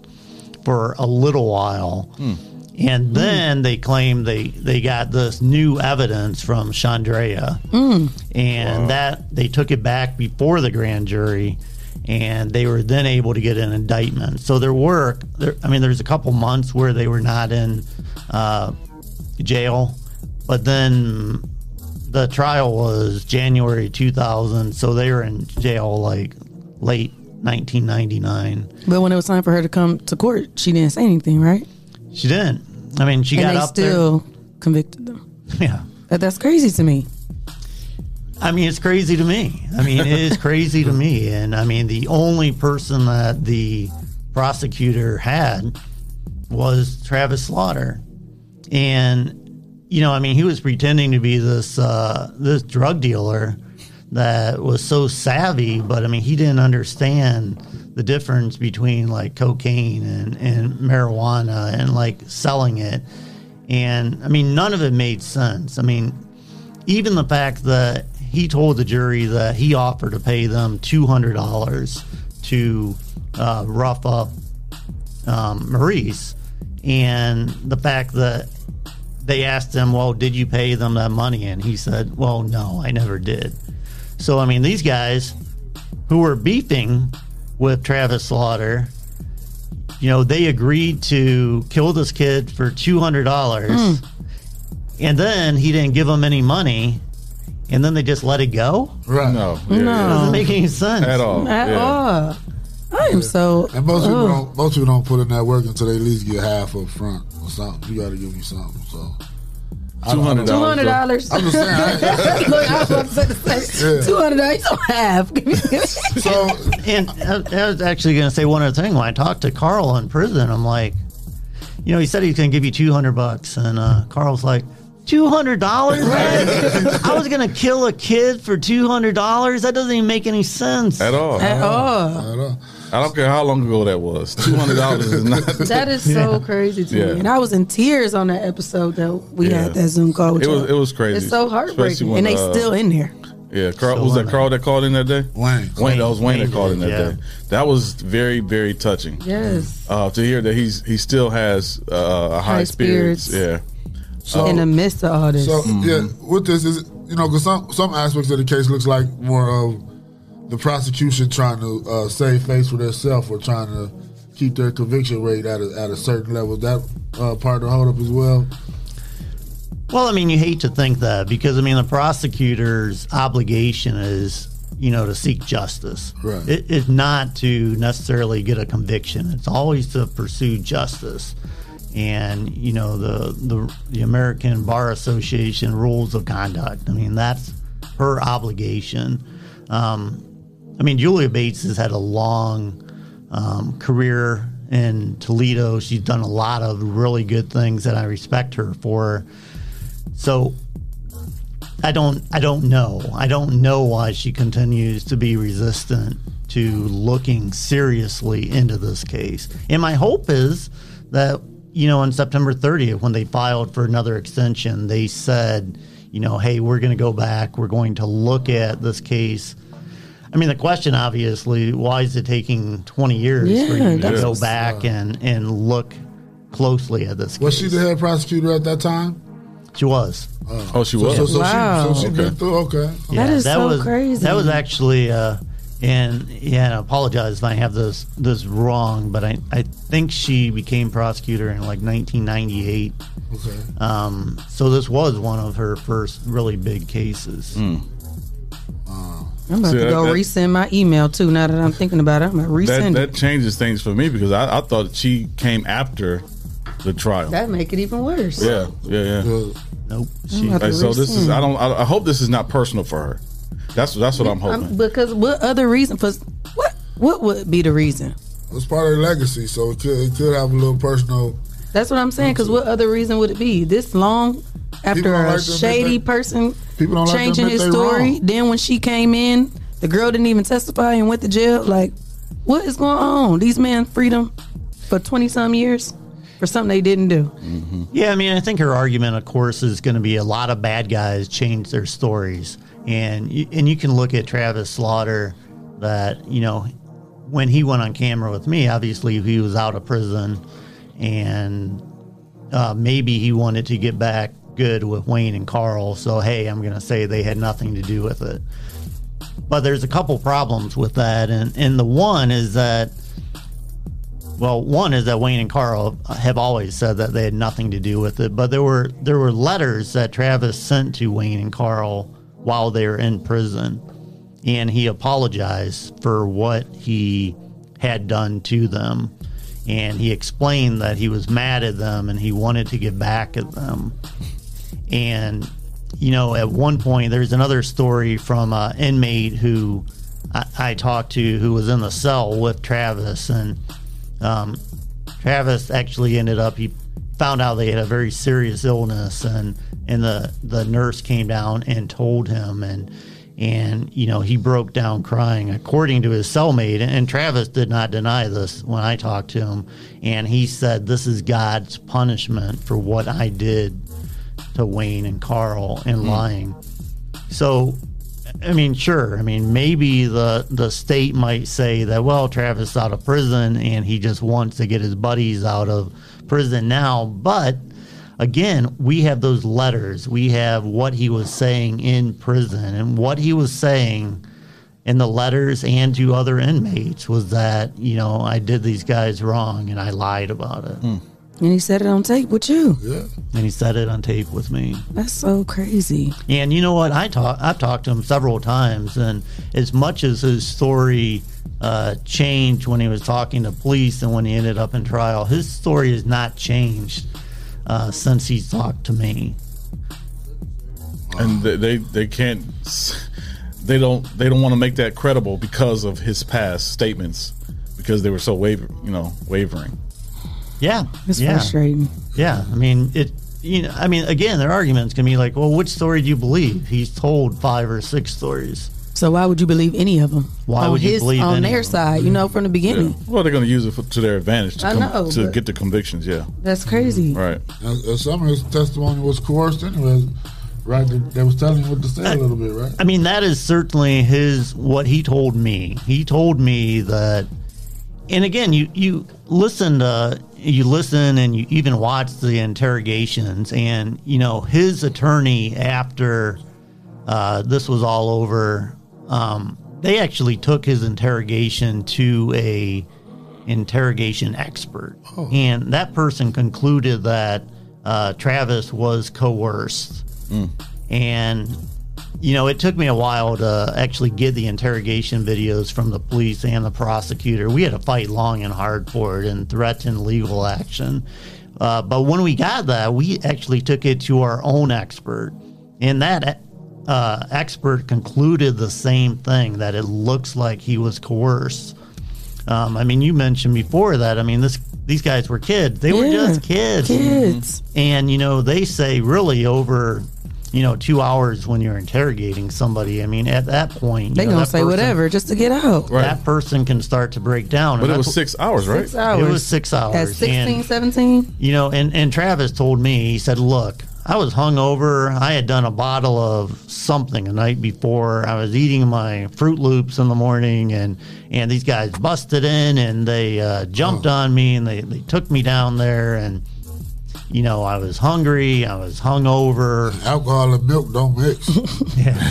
for a little while. Hmm. And hmm. then they claimed they, they got this new evidence from Chandrea. Hmm. And that they took it back before the grand jury and they were then able to get an indictment. So their work, there, I mean, there's a couple months where they were not in uh, jail, but then the trial was January 2000. So they were in jail like late 1999. But when it was time for her to come to court, she didn't say anything, right? She didn't. I mean, she and got they up still convicted them. Yeah. That, that's crazy to me. I mean, it's crazy to me. I mean, it is crazy to me. And I mean, the only person that the prosecutor had was Travis Slaughter. And, you know, I mean, he was pretending to be this, uh, this drug dealer that was so savvy, but I mean, he didn't understand the difference between like cocaine and, and marijuana and like selling it. And I mean, none of it made sense. I mean, even the fact that he told the jury that he offered to pay them two hundred dollars to uh, rough up um, Maurice, and the fact that they asked him, "Well, did you pay them that money?" and he said, "Well, no, I never did." So I mean, these guys who were beefing with Travis Slaughter, you know, they agreed to kill this kid for two hundred dollars Mm. and then he didn't give them any money, and then they just let it go. Right? No, yeah, No. yeah. doesn't make any sense At all. At all. I am so. And most people ugh. don't most people don't put in that work until they at least get half up front or something. You got to give me something. So I don't- I don't- Two hundred dollars. I'm just saying. I- Look, I was about to say the same. Yeah. Two hundred dollars. You don't have. so, and I, I was actually going to say one other thing. When I talked to Carl in prison, I'm like, you know, he said he's going to give you 200 bucks, and uh, Carl's like. Two hundred dollars? I was gonna kill a kid for two hundred dollars. That doesn't even make any sense At all. At all. At all. I don't care how long ago that was. Two hundred dollars is not. That is so crazy to Yeah. me. And I was in tears on that episode that we Yeah. had that Zoom call with It was y'all. it was crazy. It's so heartbreaking. when, and they uh, still in there. Yeah, Carl Still was that Carl that called in that day? Wayne. Wayne, that was Wayne, Wayne that called in that yeah. day. That was very, very touching. Yes. Uh, to hear that he's he still has uh, a high, High spirits. spirits. Yeah. So- in the midst of all this. So yeah, with this is you know because some some aspects of the case looks like more of the prosecution trying to uh, save face for themselves or trying to keep their conviction rate at a, at a certain level. That uh, part of the hold up as well. Well, I mean, you hate to think that because I mean, the prosecutor's obligation is, you know, to seek justice. Right. It is not to necessarily get a conviction. It's always to pursue justice. And you know the the the American Bar Association rules of conduct. I mean, that's her obligation. Um, I mean, Julia Bates has had a long um, career in Toledo. She's done a lot of really good things that I respect her for. So I don't I don't know. I don't know why she continues to be resistant to looking seriously into this case. And my hope is that you know on September 30th when they filed for another extension, they said, you know, hey, we're going to go back. We're going to look at this case. I mean, the question obviously, why is it taking 20 years for you to go back and and look closely at this Was case? she the head prosecutor at that time? She was. Oh, she was. so, so Wow. she, so she been through. Okay. Yeah, is so was, crazy. That was actually, uh, and yeah, I apologize if I have this this wrong, but I, I think she became prosecutor in like 1998. Okay. Um, so this was one of her first really big cases. I'm about See, to go that- resend my email too. Now that I'm thinking about it, I'm gonna That resend that it. changes things for me because I, I thought she came after the trial. That make it even worse. Yeah, yeah, yeah. Nope. I'm Like, so this is. I don't I, I hope this is not personal for her. That's that's what I'm hoping. I'm- because what other reason for what what would be the reason? It's part of the legacy, so it could it could have a little personal. That's what I'm saying. Because what other reason would it be this long after a like shady they- person People don't like changing admit his story? wrong. Then when she came in, the girl didn't even testify and went to jail. Like, what is going on? These men freedom for twenty some years for something they didn't do. Mm-hmm. Yeah, I mean, I think her argument, of course, is going to be a lot of bad guys change their stories, and you, and you can look at Travis Slaughter, that you know, when he went on camera with me, obviously he was out of prison, and uh, maybe he wanted to get back good with Wayne and Carl. So hey, I'm to say they had nothing to do with it. But there's a couple problems with that, and and the one is that well, one is that Wayne and Carl have always said that they had nothing to do with it, but there were there were letters that Travis sent to Wayne and Carl while they were in prison, and he apologized for what he had done to them, and he explained that he was mad at them and he wanted to get back at them, and you know at one point there's another story from an inmate who I, I talked to who was in the cell with Travis. And um, Travis actually ended up he found out they had a very serious illness and and the the nurse came down and told him and and you know he broke down crying according to his cellmate and Travis did not deny this when I talked to him and he said this is God's punishment for what I did to Wayne and Carl in hmm. lying so I mean, sure. I mean, maybe the the state might say that well, Travis is out of prison and he just wants to get his buddies out of prison now. But again, we have those letters. We have what he was saying in prison, and what he was saying in the letters and to other inmates was that you know I did these guys wrong and I lied about it. And he said it on tape with you. Yeah. And he said it on tape with me. That's so crazy. And you know what? I talk. I've talked to him several times, and as much as his story uh, changed when he was talking to police and when he ended up in trial, his story has not changed uh, since he talked to me. and they, they they can't they don't they don't want to make that credible because of his past statements because they were so waver you know wavering. Yeah, It's yeah. frustrating. Yeah, I mean it. You know, I mean, again, their arguments can be like, "Well, which story do you believe?" He's told five or six stories. So why would you believe any of them? Why on would you his, believe on any their of them? side? You know, from the beginning. Well, they're going to use it for, to their advantage to, I come, know, to get the convictions. Yeah, That's crazy. right. And, and some of his testimony was coerced anyway, right? They, they was telling him what to say a little bit, right? I mean, that is certainly his what he told me. He told me that, and again, you you listen to you listen and you even watch the interrogations, and you know his attorney after uh, this was all over. Um, they actually took his interrogation to a interrogation expert, and that person concluded that uh, Travis was coerced, and you know it took me a while to actually get the interrogation videos from the police and the prosecutor. We had to fight long and hard for it and threaten legal action. Uh, but when we got that, we actually took it to our own expert, and that uh, expert concluded the same thing that it looks like he was coerced. Um, I mean, you mentioned before that. I mean, this these guys were kids. They were just kids. kids. And you know, they say really over, you know, two hours when you're interrogating somebody. I mean, at that point, They know, gonna that say person- whatever just to get out. That person can start to break down. But it was that's- six hours, right? Six hours. It was six hours. At 16, and- 17? you know, and, and Travis told me, he said, look, I was hungover. I had done a bottle of something the night before. I was eating my Froot Loops in the morning, and, and these guys busted in and they uh, jumped on me and they, they took me down there. And, you know, I was hungry. I was hungover. Alcohol and milk don't mix.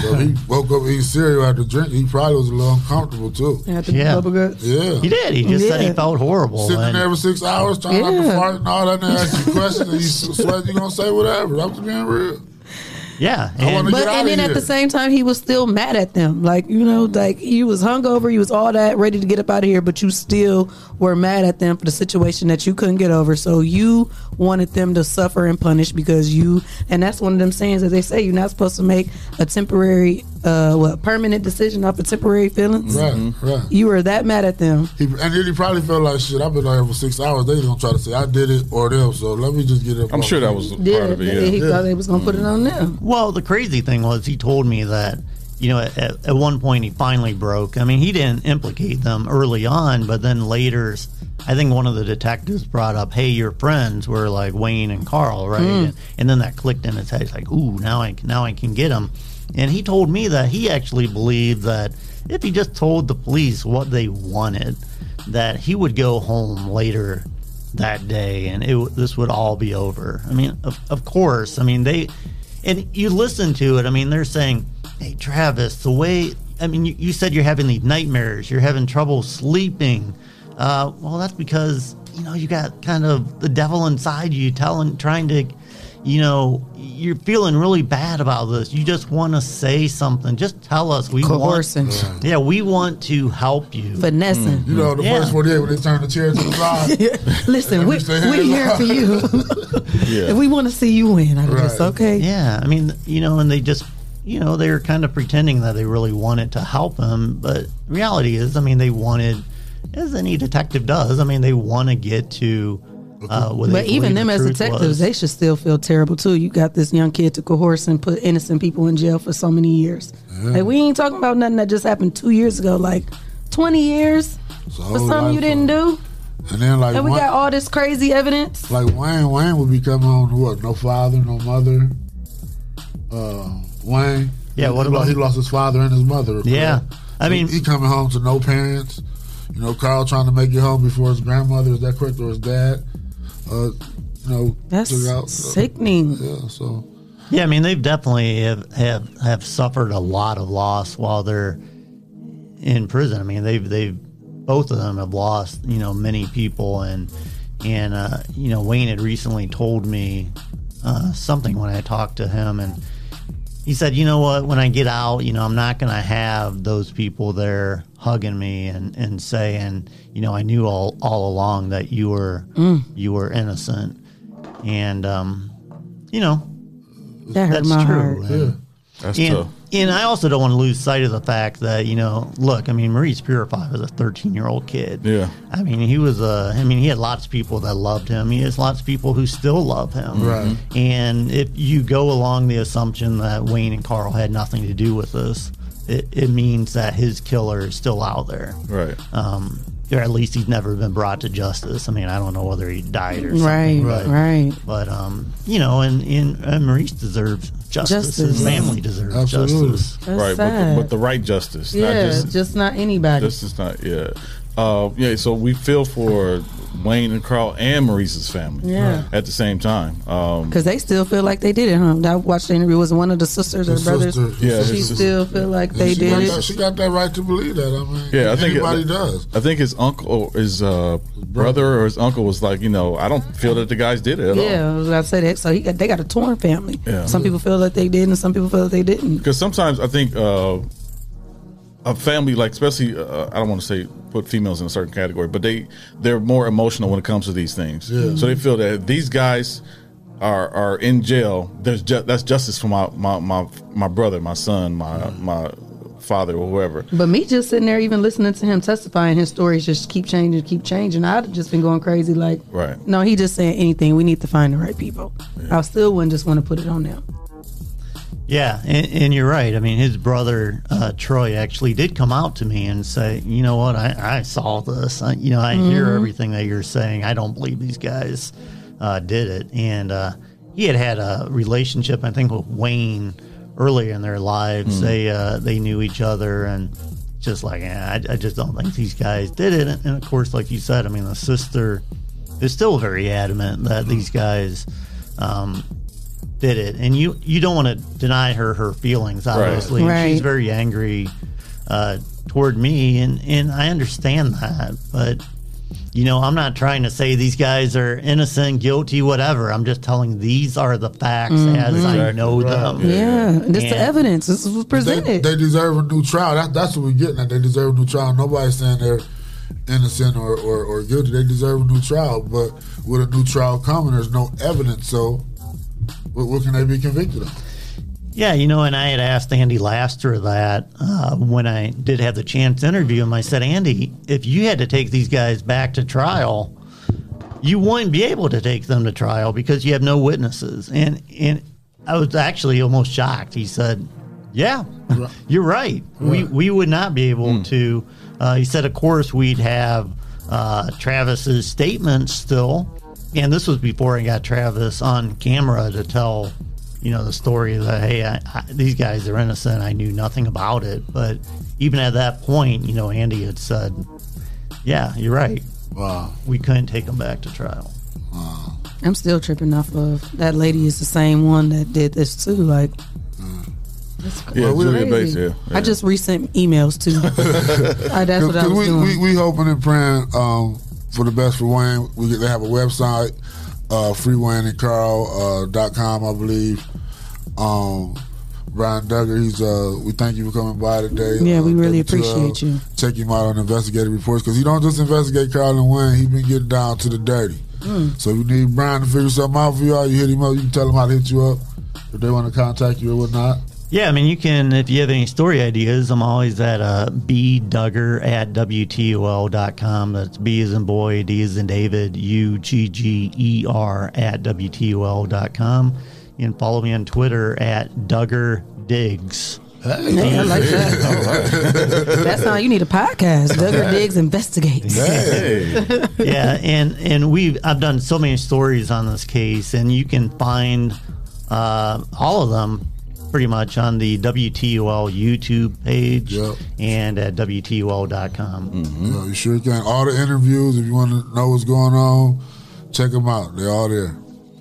So he woke up eating cereal after drink. He probably was a little uncomfortable too. Had the Yeah. bubble guts. Yeah. He did. He just said he felt horrible. Sitting and- there for six hours trying not to Yeah. fart and all that, and they ask you questions, and you sweat, you're gonna say whatever. I'm just being real. Yeah. I But get out and of then here. at the same time, he was still mad at them. Like you know, like you was hungover, you was all that, ready to get up out of here, but you still were mad at them for the situation that you couldn't get over. So you wanted them to suffer and punish because you, and that's one of them sayings that they say you're not supposed to make a temporary, uh, what permanent decision off of temporary feelings. Right, Mm-hmm. right. You were that mad at them. He, and then he probably felt like shit. I've been out here for six hours. They gonna try to say I did it or them. So let me just get up. I'm off sure that me. was Yeah, part of it. Yeah. he Yeah. thought they was gonna put it on them. Well, the crazy thing was he told me that, you know, at, at one point he finally broke. I mean, he didn't implicate them early on, but then later, I think one of the detectives brought up, hey, your friends were like Wayne and Carl, right? Mm. And, and then that clicked in his head. He's like, ooh, now I, now I can get him. And he told me that he actually believed that if he just told the police what they wanted, that he would go home later that day and it, this would all be over. I mean, of, of course, I mean, they, and you listen to it, I mean, they're saying, hey, Travis, the way, I mean, you, you said you're having these nightmares, you're having trouble sleeping. Uh, well, that's because, you know, you got kind of the devil inside you telling, trying to, you know, you're feeling really bad about this. You just want to say something. Just tell us. We Coercing. want, yeah, we want to help you. Finessing. Mm-hmm. You know, the Yeah. first 48 when they turn the chair to the side. Listen, we, say, we "Hey, here for you. Yeah. If we want to see you win, I guess. Right. Okay. Yeah, I mean, you know, and they just, you know, they were kind of pretending that they really wanted to help him, but reality is, I mean, they wanted, as any detective does, I mean, they want to get to. Uh, what But even them the as detectives, was. they should still feel terrible too. You got this young kid to coerce and put innocent people in jail for so many years. Like we ain't talking about nothing that just happened two years ago. Like twenty years for something you didn't do, And then like and we Wayne, got all this crazy evidence. like Wayne, Wayne would be coming on what? No father, no mother. Uh, Wayne. Yeah, what he, about- he lost his father and his mother. Yeah. correct? I So mean- he coming home to no parents. You know, Carl trying to make it home before his grandmother. Is that correct? Or his dad? Uh, you know, That's took out. sickening. Yeah. So Yeah, I mean, they've definitely have, have have suffered a lot of loss while they're in prison. I mean, they've they've both of them have lost you know many people, and and uh, you know Wayne had recently told me uh, something when I talked to him, and he said, you know what, when I get out, you know, I'm not going to have those people there hugging me and and saying, you know, I knew all all along that you were Mm. you were innocent, and um, you know That hurt that's my true. heart. And, That's and, tough. and I also don't want to lose sight of the fact that you know, look, I mean, Maurice Purify was a 13 year old kid. Yeah. I mean, he was a. I mean, he had lots of people that loved him. He has lots of people who still love him. Right. And if you go along the assumption that Wayne and Carl had nothing to do with this, it, it means that his killer is still out there. Right. Um, or at least he's never been brought to justice. I mean, I don't know whether he died or something. Right, but, right. But um, you know, and, and, and Maurice deserves justice. His family deserves Absolutely. justice. That's right. But the, but the right justice. yeah, Not just, just, not anybody. This is not. Yeah. Uh, yeah, so we feel for Wayne and Carl and Maurice's family. Yeah. At the same time. Um, Because they still feel like they did it, huh? I watched the interview. Was one of the sisters or The brothers? sister- Yeah, she sister. still feel like they she did got it. That, she got that right to believe that. I mean, yeah, I think anybody it, does. I think his uncle, his uh, brother or his uncle was like, you know, I don't feel that the guys did it at all. Yeah, I said about that. So he got they got a torn family. Yeah. Some people feel that they did, and some people feel that they didn't. Because sometimes I think uh, a family, like especially, uh, I don't want to say put females in a certain category, but they they're more emotional when it comes to these things. Yeah. So they feel that these guys are are in jail, there's ju- that's justice for my my my, my brother, my son, my my father, or whoever. But me just sitting there, even listening to him testifying, his stories just keep changing, keep changing. I'd have just been going crazy. Like, Right. no, he just saying anything. We need to find the right people. I still wouldn't just want to put it on them. Yeah, and, and you're right. I mean, his brother uh, Troy actually did come out to me and say, "You know what? I, I saw this. I, you know, I hear Mhm. everything that you're saying. I don't believe these guys uh, did it." And uh, he had had a relationship, I think, with Wayne earlier in their lives. Mm. They uh, they knew each other, and just like, eh, I, I just don't think these guys did it. And, and of course, like you said, I mean, the sister is still very adamant that these guys. Um, did it, and you you don't want to deny her her feelings. Obviously, Right. she's very angry uh, toward me, and and I understand that. But you know, I'm not trying to say these guys are innocent, guilty, whatever. I'm just telling these are the facts as I know right. them. Yeah, and this the evidence. This was They, presented. they deserve a new trial. That, that's what we're getting at. They deserve a new trial. Nobody's saying they're innocent or, or, or guilty. They deserve a new trial. But with a new trial coming, there's no evidence. So, what, what can they be convicted of? Yeah, you know, and I had asked Andy Lastra that uh, when I did have the chance to interview him. I said, Andy, if you had to take these guys back to trial, you wouldn't be able to take them to trial because you have no witnesses. And and I was actually almost shocked. He said, "Yeah, you're right. We we would not be able to." Uh, he said, "Of course, we'd have uh, Travis's statements still." And this was before I got Travis on camera to tell, you know, the story that hey, I, I, these guys are innocent. I knew nothing about it. But even at that point, you know, Andy had said, "Yeah, you're right. Wow, we couldn't take them back to trial." Wow. I'm still tripping off of that lady is the same one that did this too. Like, that's Yeah, crazy. Julia Bates, yeah, I just resent emails too. Uh, that's what I Because was we, doing. we, we hoping and praying um, for the best for Wayne. We get, they have a website, uh, freewayneandcarl uh, dot com, I believe. Um, Brian Dugger, he's uh, we thank you for coming by today. Yeah, uh, we really appreciate you. Check him out on investigative reports because he don't just investigate Carl and Wayne. He been getting down to the dirty. Mm. So if you need Brian to figure something out for y'all, you hit him up. You can tell him how to hit you up if they want to contact you or whatnot. Yeah, I mean, you can, if you have any story ideas, I'm always at uh, bdugger at WTOL.com. That's B as in boy, D as in David, U G G E R at WTOL.com. You can follow me on Twitter at Dugger Diggs. Hey, I like that. That's how you need a podcast. Dugger Diggs investigates. yeah, and and we have I've done so many stories on this case, and you can find uh, all of them pretty much on the WTOL YouTube page and at WTOL.com. Yeah, you sure can. All the interviews, if you want to know what's going on, check them out. They're all there.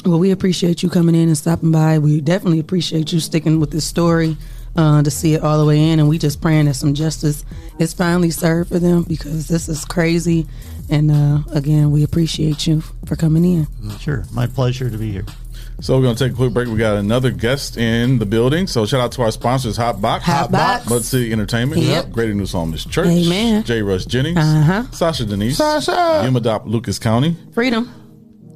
Well, we appreciate you coming in and stopping by. We definitely appreciate you sticking with this story uh, to see it all the way in. And we just praying that some justice is finally served for them because this is crazy. And uh, again, we appreciate you for coming in. Sure, my pleasure to be here. So we're going to take a quick break. We got another guest in the building. So shout out to our sponsors, Hot Box, Hot Box. Mud City Entertainment, Yep. Greater New Psalmist Church, Amen. J. Rush Jennings, Uh-huh. Sasha Denise, Sasha. UMADAOP Lucas County, Freedom.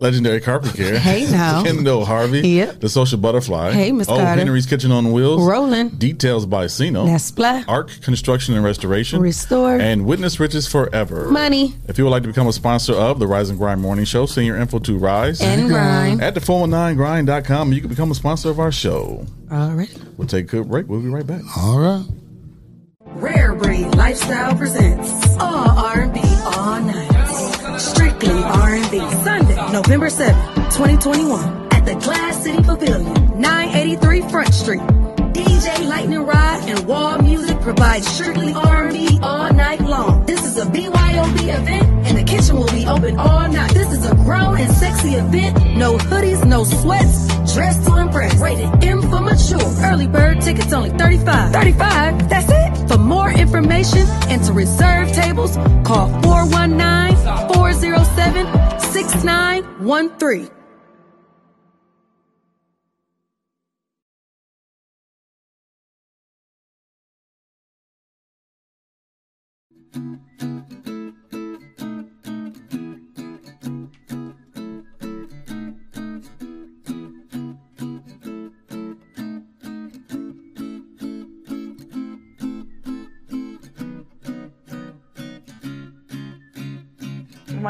Legendary Carpet Care, Hey, now. Kendall Harvey, Yep. The Social Butterfly, Hey, Miss Oh Carter. Henry's Kitchen on Wheels, Rolling. Details by Sino, That's Splat. Arc Construction and Restoration, Restore. and Witness Riches Forever. Money. If you would like to become a sponsor of the Rise and Grind Morning Show, send your info to Rise And Grind. at the 419grind.com. You can become a sponsor of our show. All right. We'll take a quick break. We'll be right back. All right. Rare Breed Lifestyle presents all R&B all night. Strictly R&B. Sunday, November 7th, 2021 at the Glass City Pavilion, 983 Front Street. DJ Lightning Rod and Wall Music provides strictly R&B all night long. This is a BYOB event, and the kitchen will be open all night. This is a grown and sexy event. No hoodies, no sweats. Dressed to impress. Rated M for mature. Early bird tickets only 35 35 That's it? For more information and to reserve tables, call 419-407-6913.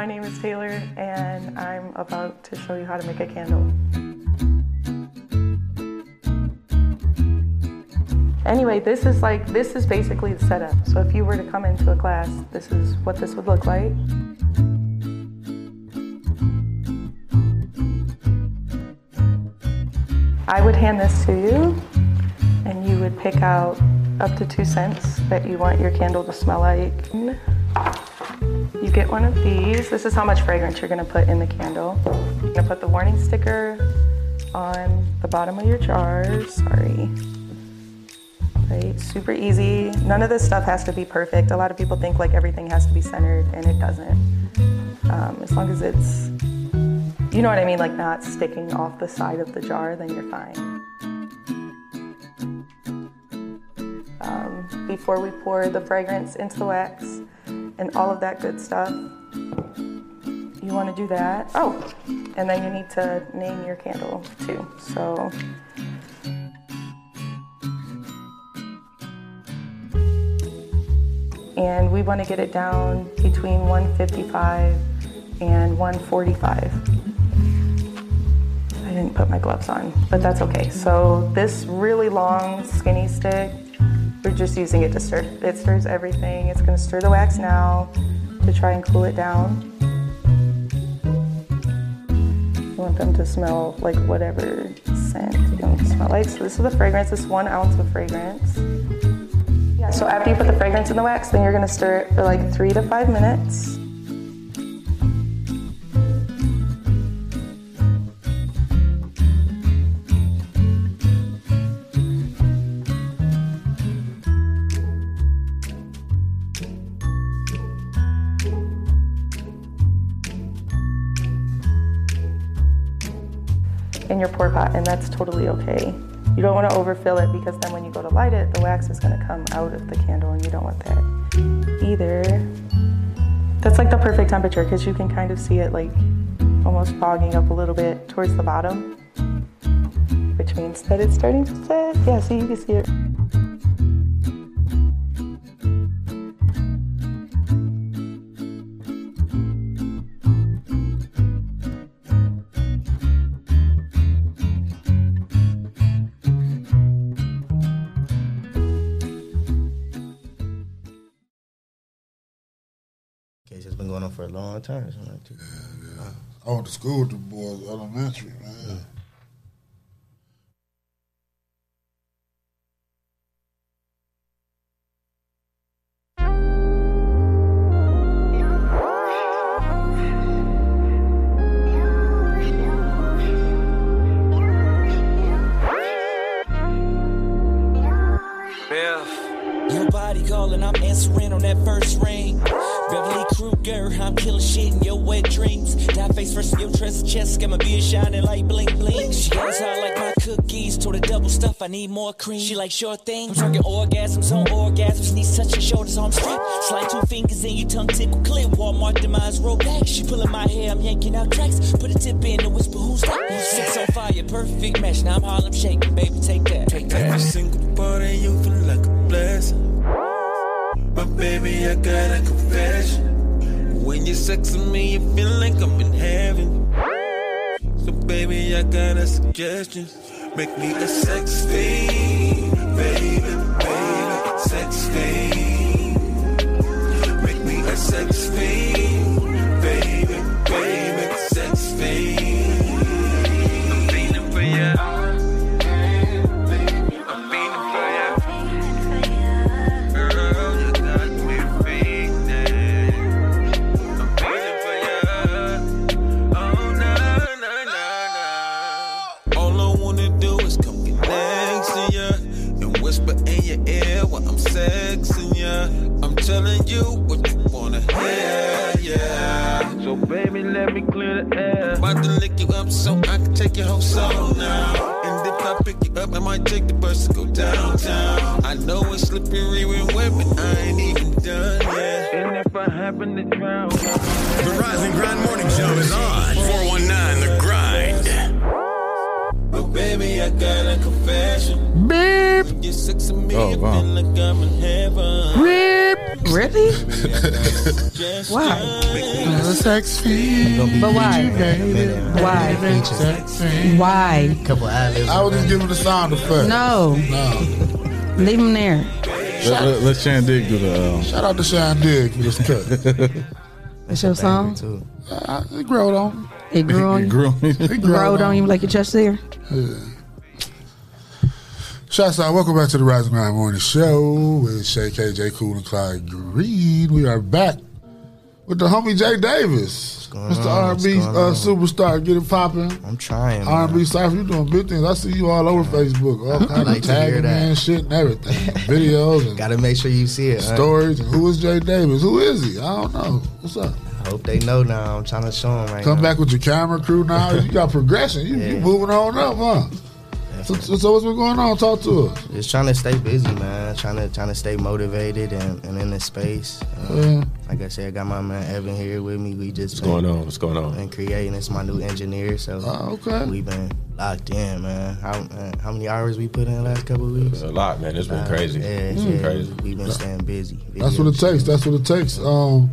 My name is Taylor, and I'm about to show you how to make a candle. Anyway, this is like, this is basically the setup. So if you were to come into a class, this is what this would look like. I would hand this to you, and you would pick out up to two scents that you want your candle to smell like. You get one of these. This is how much fragrance you're gonna put in the candle. You're gonna put the warning sticker on the bottom of your jar. Sorry. Right, super easy. None of this stuff has to be perfect. A lot of people think like everything has to be centered, and it doesn't. Um, as long as it's, you know what I mean, like not sticking off the side of the jar, then you're fine. Um, before we pour the fragrance into the wax and all of that good stuff, you want to do that. Oh, and then you need to name your candle too. So. And we want to get it down between 155 and 145. I didn't put my gloves on, but that's okay. So this really long skinny stick, we're just using it to stir. It stirs everything. It's gonna stir the wax now to try and cool it down. You want them to smell like whatever scent you want them to smell like. So this is the fragrance, this one ounce of fragrance. Yeah, so after you put the fragrance in the wax, then you're gonna stir it for like three to five minutes. In your pour pot, and that's totally okay. You don't want to overfill it because then when you go to light it, the wax is going to come out of the candle, and you don't want that either. That's like the perfect temperature because you can kind of see it like almost fogging up a little bit towards the bottom, which means that it's starting to set. Yeah, see, you can see it. On for a long time. So I went to school with the boys elementary, man. Your I need more cream. She like short things, I'm talking orgasms on orgasms, knees touching shoulders, arms straight. Slide two fingers in your tongue, tickle clear. Walmart demise, roll back. She pulling my hair, I'm yanking out tracks. Put a tip in and whisper, who's that? Six on fire, perfect match. Now I'm Harlem shaking, baby, take that. Take that. Every single part of you feel like a blessing. But baby, I got a confession. When you're sexing me, you feel like I'm in heaven. So baby, I got a suggestion. Make me a sex fiend, baby, baby, sex fiend. Make me a sex up so I can take your whole soul now. And if I pick you up, I might take the bus to go downtown. I know it's slippery when wet, but I ain't even done yet. And if I happen to drown, The Rise and Grind Morning Show is on. 419 The Grind. But baby, I got a confession. Beep. You're sex of me, Oh, I wow. feel like I'm in heaven. Really? Why? sex But why? Why? Why? Couple ad I was just giving the sound effect. No. No. Leave him there. Let, let, let Shan Dig do the. Um, Shout out to Sean Dig for this cut. That's your song? Uh, it growed on. It grew on you? grew on It It growed on you like your chest there? Yeah. Shouts out. Welcome back to the Rise and Grind Morning Show with Shay KJ Cool and Clyde Green. We are back with the homie Jay Davis. going Mr. R&B uh, superstar. Get it popping. I'm trying. R&B Cypher, you doing big things. I see you all over Facebook. All kinds like of tagging and shit and everything. Videos and Gotta make sure you see it. stories. Who is Jay Davis? Who is he? I don't know. What's up? I hope they know now. I'm trying to show them right Come now. back with your camera crew now. You got progression. You, you moving on up, huh? So, so, so what's been going on? Talk to us. Just trying to stay busy, man. Trying to trying to stay motivated and, and in the space. Uh, Yeah. Like I said, I got my man Evan here with me. We just What's going on? What's going on? And creating. It's my new engineer. So Oh, okay. we've been locked in, man. How man, how many hours we put in the last couple of weeks? A lot, man. It's been Uh, crazy. Yeah, It's yeah. been crazy. We've been staying busy. That's what it takes. That's what it takes. Um,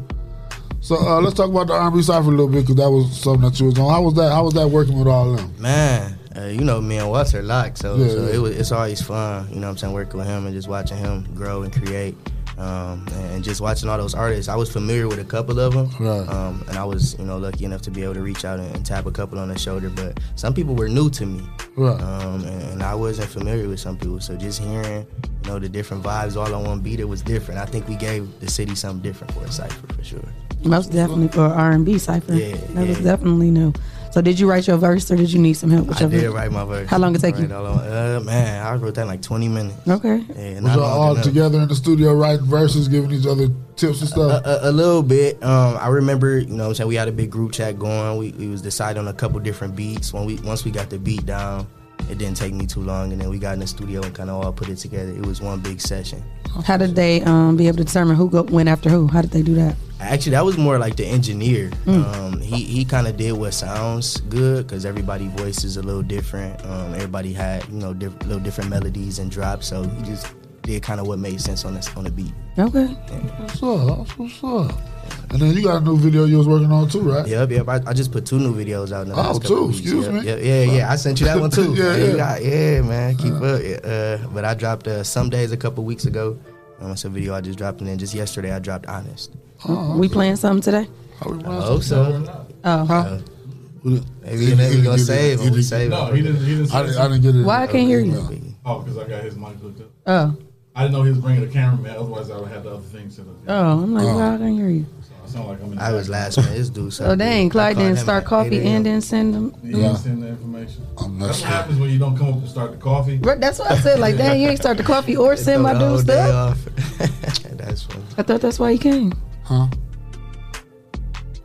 so uh, let's talk about the R&B cipher a little bit because that was something that you was on. How was that? How was that working with all of them? Man, uh, you know me and Walter locked, so, Yeah, so yeah. it was it's always fun. You know what I'm saying, working with him and just watching him grow and create. Um, and just watching all those artists, I was familiar with a couple of them, Right. um, and I was, you know, lucky enough to be able to reach out and, and tap a couple on the shoulder. But some people were new to me, Right. um, and, and I wasn't familiar with some people. So just hearing, you know, the different vibes all on one beat, it was different. I think we gave the city something different for a cipher for sure. Most definitely for R and B cipher. Yeah, that was definitely new. So did you write your verse or did you need some help with I your did verse? write my verse. How long it take you? Right, Uh, man, I wrote that in like 20 minutes. Okay. Yeah, Was y'all all enough. together in the studio writing verses, giving each other tips and stuff? A, a, a little bit. Um, I remember, you know, what I'm saying we had a big group chat going. We, we was deciding on a couple different beats. When we once we got the beat down, it didn't take me too long, and then we got in the studio and kind of all put it together. It was one big session. How did they um, be able to determine who go, went after who? How did they do that? Actually, that was more like the engineer. Mm. Um, he he kind of did what sounds good because everybody voice is a little different. Um, everybody had you know diff- little different melodies and drops, so he just did kind of what made sense on this on the beat. Okay. What's up? What's up? And then you got a new video you was working on too, right? Yep, yep. I, I just put two new videos out. In the Oh, last couple two? weeks. Excuse Yep, me. yep, yeah, yeah. I sent you that one too. Yeah, yeah, yeah. got- yeah, man. Keep up. Uh, but I dropped uh, some days a couple weeks ago. Um, it's a video I just dropped, and then just yesterday I dropped Honest. we playing something today? I hope so. Oh. Uh, maybe maybe we gonna save him. We save No, he didn't. He didn't. I didn't- I didn't get it. Why I can't hear you? Oh, because I got his mic hooked up. Oh. I didn't know he was bringing a cameraman. Otherwise, I would have had the other thing set up. Oh, I'm like, Oh. why I can't hear you? I like I'm in. I was last minute. This dude. So oh dang, Clyde didn't start coffee and then send them. You didn't send the information. I'm That's what happens when you don't come up and start the coffee. Right, That's what I said. Like, dang, you ain't start the coffee or send my Throw dude stuff. That's funny. I thought that's why he came. Huh?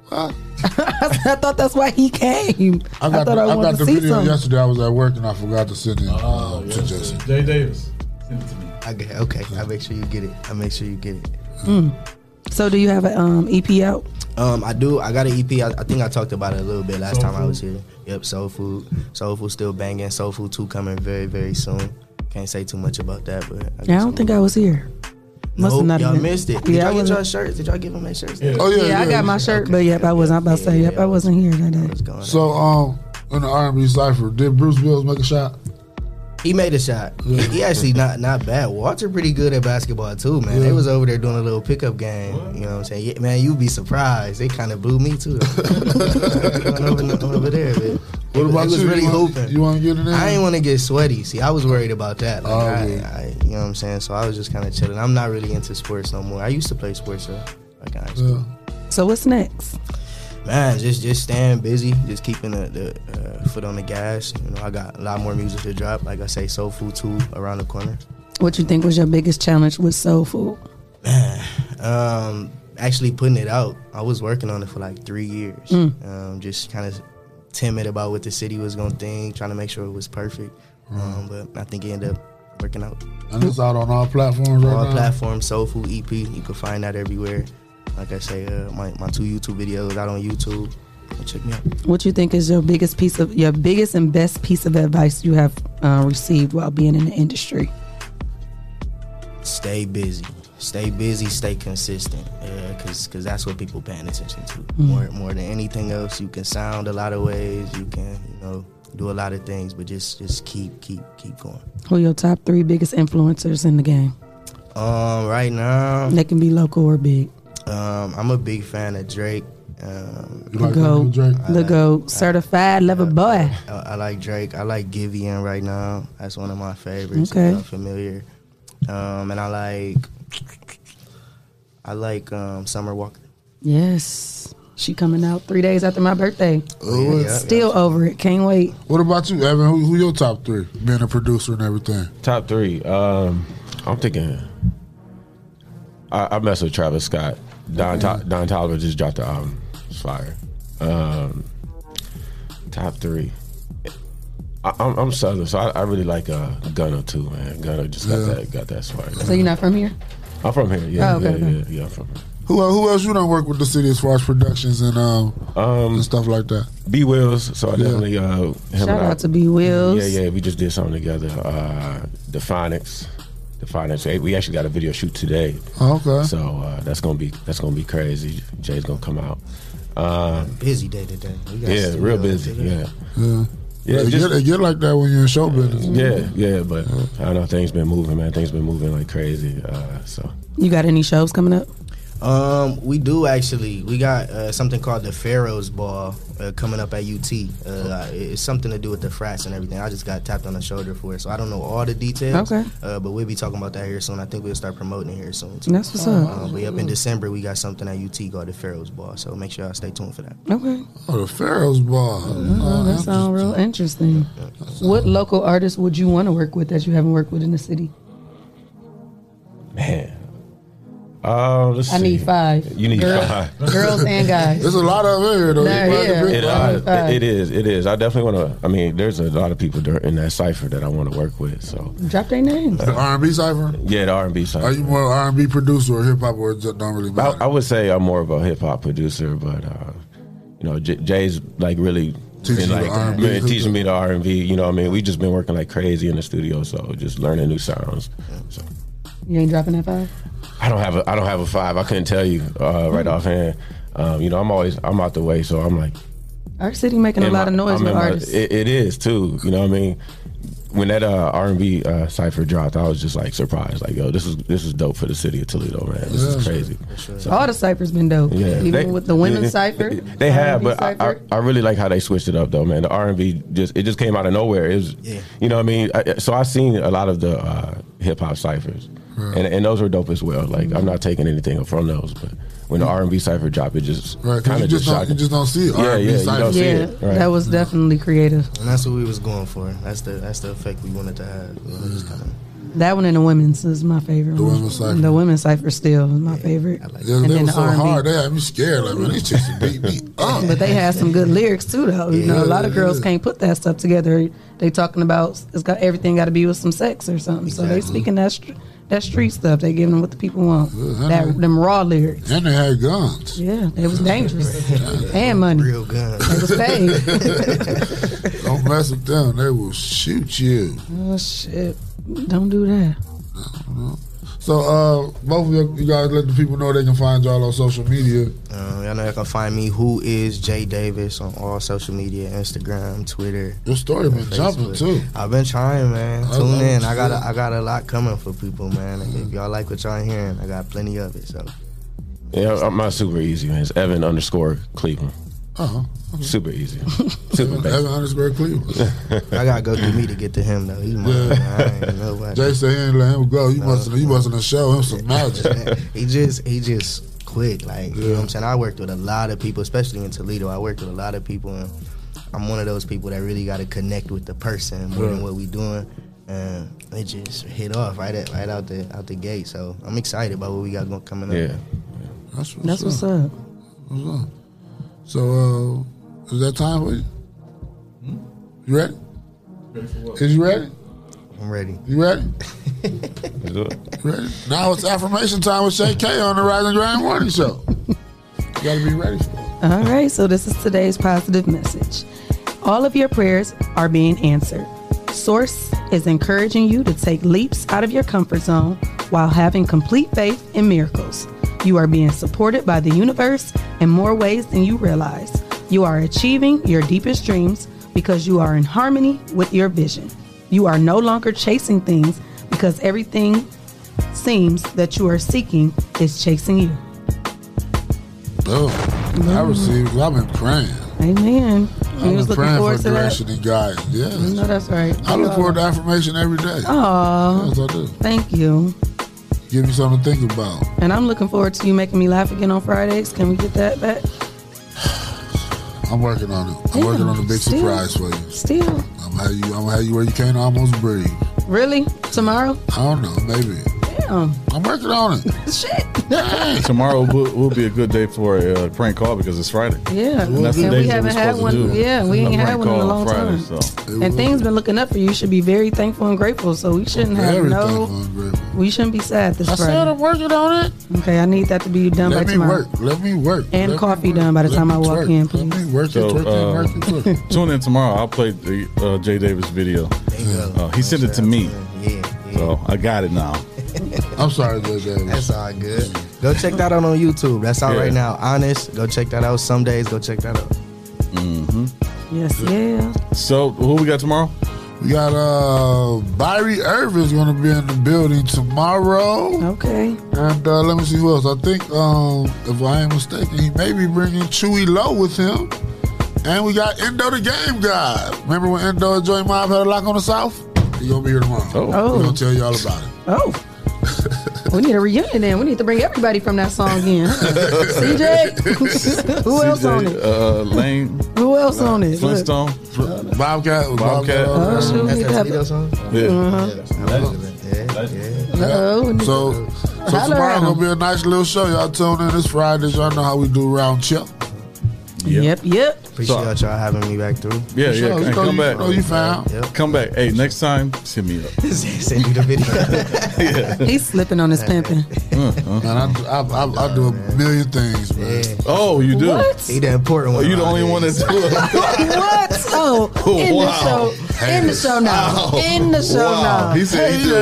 Huh? I thought that's why he came. I got, thought the, I I wanted got to the see video something. yesterday. I was at work and I forgot to send it Oh, um, to Jason. Jay Davis. Send it to me. I get, okay, I make sure you get it. I make sure you get it. Mm. So, do you have an um, EP out? Um, I do. I got an EP. I, I think I talked about it a little bit last Soul time I was here. Yep, Soul Food. Soul Food still banging. Soul Food 2 coming very, very soon. Can't say too much about that, but I Yeah, I don't think I was here. Must have Nope, not y'all been. missed it. Did Yeah, y'all get wasn't- y'all shirts? Did y'all give them their shirts? Oh, yeah, yeah, I got my shirt, but yep, I was. I'm about to say, yep, I wasn't here that day. So, um, in the R&B cipher, did Bruce Bills make a shot? He made a shot. He, he actually not not bad. Walter pretty good at basketball too, man. They was over there doing a little pickup game. You know what I'm saying? Yeah, man, you'd be surprised. They kind of blew me too. Going over, over there, man. What It was- about it was you? really you want, hooping. You want to get it in? I ain't want to get sweaty. See, I was worried about that. Like, Oh, I, yeah. I, you know what I'm saying? So I was just kind of chilling. I'm not really into sports no more. I used to play sports, so like I Yeah. So what's next? Man, just just staying busy, just keeping the, the uh, foot on the gas. You know, I got a lot more music to drop. Like I say, Soul Food two around the corner. What you think was your biggest challenge with soul food? Man, Um, actually putting it out, I was working on it for like three years. Mm. Um, just kind of timid about what the city was gonna think, trying to make sure it was perfect. Um, but I think it ended up working out. And it's out on all platforms right All now. platforms, Soul Food EP. You can find that everywhere. Like I say, uh, my my two YouTube videos out on YouTube. Check me out. What you think is your biggest piece of your biggest and best piece of advice you have uh, received while being in the industry? Stay busy. Stay busy. Stay consistent. Because cause that's what people paying attention to Mm. more more than anything else. You can sound a lot of ways. You can you know do a lot of things, but just just keep keep keep going. Who are your top three biggest influencers in the game? Um, right now, They can be local or big. Um, I'm a big fan of Drake. Um, The goat, the goat, certified lover boy. I, I like Drake. I like Giveon right now. That's one of my favorites. Okay. if you're familiar. Um, and I like I like um, Summer Walker. Yes, she coming out three days after my birthday. Oh, yeah. Still over it. Can't wait. What about you, Evan? Who, who your top three? Being a producer and everything. Top three. Um, I'm thinking. I, I mess with Travis Scott. Don To- Don Toliver just dropped the album. It's fire. Um, top three. I, I'm, I'm Southern, so I, I really like uh, Gunna too, man. Gunna just got Yeah. that got that swag. So you're not from here? I'm from here. Yeah, Oh, okay, yeah, okay. yeah, yeah. I'm from here. Who uh, who else you don't work with the city as far as productions and um, and stuff like that? B Wills. So I Yeah. definitely uh, him Shout and I- out to B Wills. Yeah, yeah. We just did something together. Uh, the Phonics. The Phonics. Hey, We actually got a video shoot today. Oh, okay. So uh, that's gonna be that's gonna be crazy. Jay's gonna come out. Um, Busy day today. We got yeah, studio real busy. today. Yeah. Yeah. Yeah, it, just- get, it get like that when you're in show business. Yeah, yeah, but I know things been moving, man. Things been moving like crazy. Uh, so You got any shows coming up? Um, we do actually. We got uh, something called the Pharaohs Ball uh, coming up at UT. Uh, it's something to do with the frats and everything. I just got tapped on the shoulder for it, so I don't know all the details. Okay. Uh, but we'll be talking about that here soon. I think we'll start promoting it here soon. Too. That's what's up. Uh, but up in December, we got something at UT called the Pharaohs Ball. So make sure y'all stay tuned for that. Okay. Oh, the Pharaoh's ball. Oh, that sounds real interesting. What local artists would you want to work with that you haven't worked with in the city? man, uh, let's I see. need five. You need Girl- five. girls and guys. There's a lot of them here though. Nah, yeah. find the big It, uh, it- it is. It is. I definitely want to. I mean, there's a lot of people in that cipher that I want to work with. So Drop their names. The R&B cipher. yeah, the R&B side. Are you more R&B producer or hip hop or just don't really I, matter? I would say I'm more of a hip hop producer, but uh, you know, J- Jay's like really Teaching been you the like R&B. been teaching me the R and B. You know, what I mean, we just been working like crazy in the studio, so just learning new sounds. So You ain't dropping that five? I don't have a I don't have a five. I couldn't tell you uh, right offhand. Um, you know, I'm always I'm out the way, so I'm like Our city making a lot my- of noise I'm with in my- artists. it, it is too. You know what I mean? When that uh, R&B uh, cipher dropped, I was just like surprised. Like, yo, this is this is dope for the city of Toledo, man. This is Yeah. crazy. So- All the ciphers been dope. Yeah, Even they- with the women's they- cipher. They have, R&B but I, I. I really like how they switched it up, though, man. The R and B just it just came out of nowhere. It was, you know, what I mean, I, so I seen a lot of the uh, hip hop ciphers, and and those were dope as well. Like I'm not taking anything from those, but when the R and B cipher dropped, it just Right, 'cause kind you of just just don't- shocked. you just don't see it. Yeah, R&B yeah, you cipher. don't see yeah, it. Right. that was definitely creative. And that's what we was going for. That's the that's the effect we wanted to have. You know, just kinda, That one and the women's is my favorite. The one. women's cipher. The women's cipher still is my favorite. Yeah, and they then were the so R&B. hard. They had me scared. Like, man, these chicks will beat me up. But they had some good lyrics too, though. You know, a lot of girls yeah. can't put that stuff together. They talking about it's got everything got to be with some sex or something. So they speaking that str- that street stuff. They giving them what the people want. That them raw lyrics. And they had guns. Yeah, it was dangerous and money. Real guns. It was paid. Don't mess with them. They will shoot you. oh shit! Don't do that. So, uh, both of you, you guys let the people know they can find y'all on social media. Um, y'all know you can find me. Who is Jay Davis on all social media, Instagram, Twitter. Your story been Facebook. jumping, too. I've been trying, man. I Tune love in. I got a. I got a lot coming for people, man. If y'all like what y'all hearing, I got plenty of it. So Yeah, I'm not super easy, man. It's Evan underscore Cleveland. Uh-huh. Super easy. Super Evan, basic. Evan underscore Cleveland. I gotta go through me to get to him though. He's mine. man. I ain't nobody. Jay said he ain't let him go. You must you must have show him some magic. he just he just quit. Like you know what I'm saying. I worked with a lot of people, especially in Toledo. I worked with a lot of people, and I'm one of those people that really got to connect with the person more than what we doing. and it just hit off right at right out the out the gate. So I'm excited about what we got going coming up. Yeah. That's what's That's up. what's up. What's up? So, uh, is that time for you? You ready? Is you ready? I'm ready. You ready? You ready? Now it's affirmation time with Shay K on the Rise and Grind Morning Show. You gotta be ready for it. All right, so this is today's positive message. All of your prayers are being answered. Source is encouraging you to take leaps out of your comfort zone while having complete faith in miracles. You are being supported by the universe in more ways than you realize. You are achieving your deepest dreams because you are in harmony with your vision. You are no longer chasing things because everything seems that you are seeking is chasing you. Oh, I received. I've been praying. Amen. I've You was been looking praying forward for to that? direction and guidance. Yes. No, that's right. I look uh-huh. forward to affirmation every day. Oh, Yes, I do. thank you. Give me something to think about. And I'm looking forward to you making me laugh again on Fridays. Can we get that back? I'm working on it. I'm working on a big still. surprise for you. Still. I'm gonna have you. I'm gonna have you where you can't almost breathe. Really? Tomorrow? I don't know. Maybe. Damn. I'm working on it. Shit. Tomorrow will, will be a good day for a uh, prank call because it's Friday. Yeah. And that's the and days we that haven't had supposed to one. do Yeah, we ain't had one in a long Friday, time. So. And things been looking up for you. You should be very thankful and grateful. So we shouldn't have Very no. thankful and grateful. We shouldn't be sad this I Friday. said I'm working on it. Okay, I need that to be done Let by me tomorrow. work. Let me work. And Let coffee work. done by the Let time I walk twerk. in, Let me work it, So, twerk uh, it, tune in tomorrow. I'll play the uh, Jay Davis video. Uh, he sent it to me. Yeah. So I got it now. I'm sorry, Jay Davis. That's all good. Go check that out on YouTube. That's out Yeah. right now. Honest. Go check that out. Some days, go check that out. Mm-hmm. Yes, yeah. So who we got tomorrow? We got uh Byrie Irvin's gonna be in the building tomorrow. Okay. And uh, let me see who else. I think um if I ain't mistaken, he may be bringing Chewy Low with him. And we got Endo the Game Guy. Remember when Endo and Joy Mob had a lock on the South? He gonna be here tomorrow. Oh. We're gonna tell you all about it. Oh. We need a reunion then. We need to bring everybody from that song in. CJ? Who else on it? Uh, Lane. Who else on it? Look. Flintstone. Bobcat. Bobcat. Oh, shoot, we need to have- Yeah. Uh-oh. So, so Holler tomorrow gonna be a nice little show. Y'all tune in this Friday. Y'all know how we do round chip. Yep, yep. Appreciate y'all having me back through. Yeah, For sure. yeah. You and know come back. Oh, you found. Yep. Come back. Hey, next time, send me up. Send you the video. He's slipping on his pimping. Uh-huh. Man, I, I, I, I do a million things, man. Oh, you do? What? He the important Oh, one. you the only here. one that's do it. what? Oh, oh in Wow. the show. In the show now. In the show Wow. now. He said he do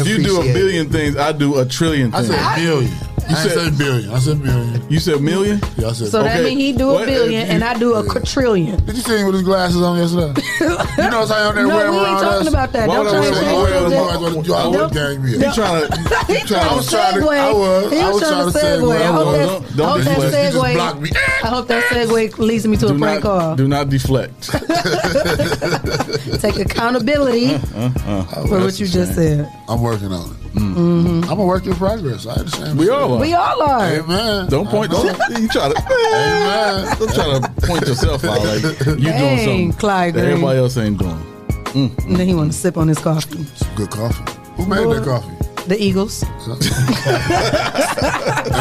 if you do a Appreciate it. billion things, I do a trillion things. I things. said million. I You ain't said- say billion. I said million. You said million? Yeah, I said. So that means he do a What if billion you- and I do a quadrillion. Did you see him with his glasses on yesterday? you know how on there No, we ain't talking us? about that. Why Don't would I try to wear- change I the subject. You all Don't- would gang me. He trying to. He He trying trying to. to segue. I was. He I was was trying to segue. I hope that. Don't I hope that deflect. You just blocked me. segue. I hope that segue leads me to a prank call. do not deflect. Take accountability Uh, uh. for what you just said. I'm working on it. Mm-hmm. I'm a work in progress. I understand. We all are. We all are. Amen. Don't point. Don't you try to. Amen. Don't try to point yourself out like you Dang, doing something Clyde that Green. everybody else ain't doing. And then he want to sip on his coffee. Good coffee. Who made that coffee? The Eagles. and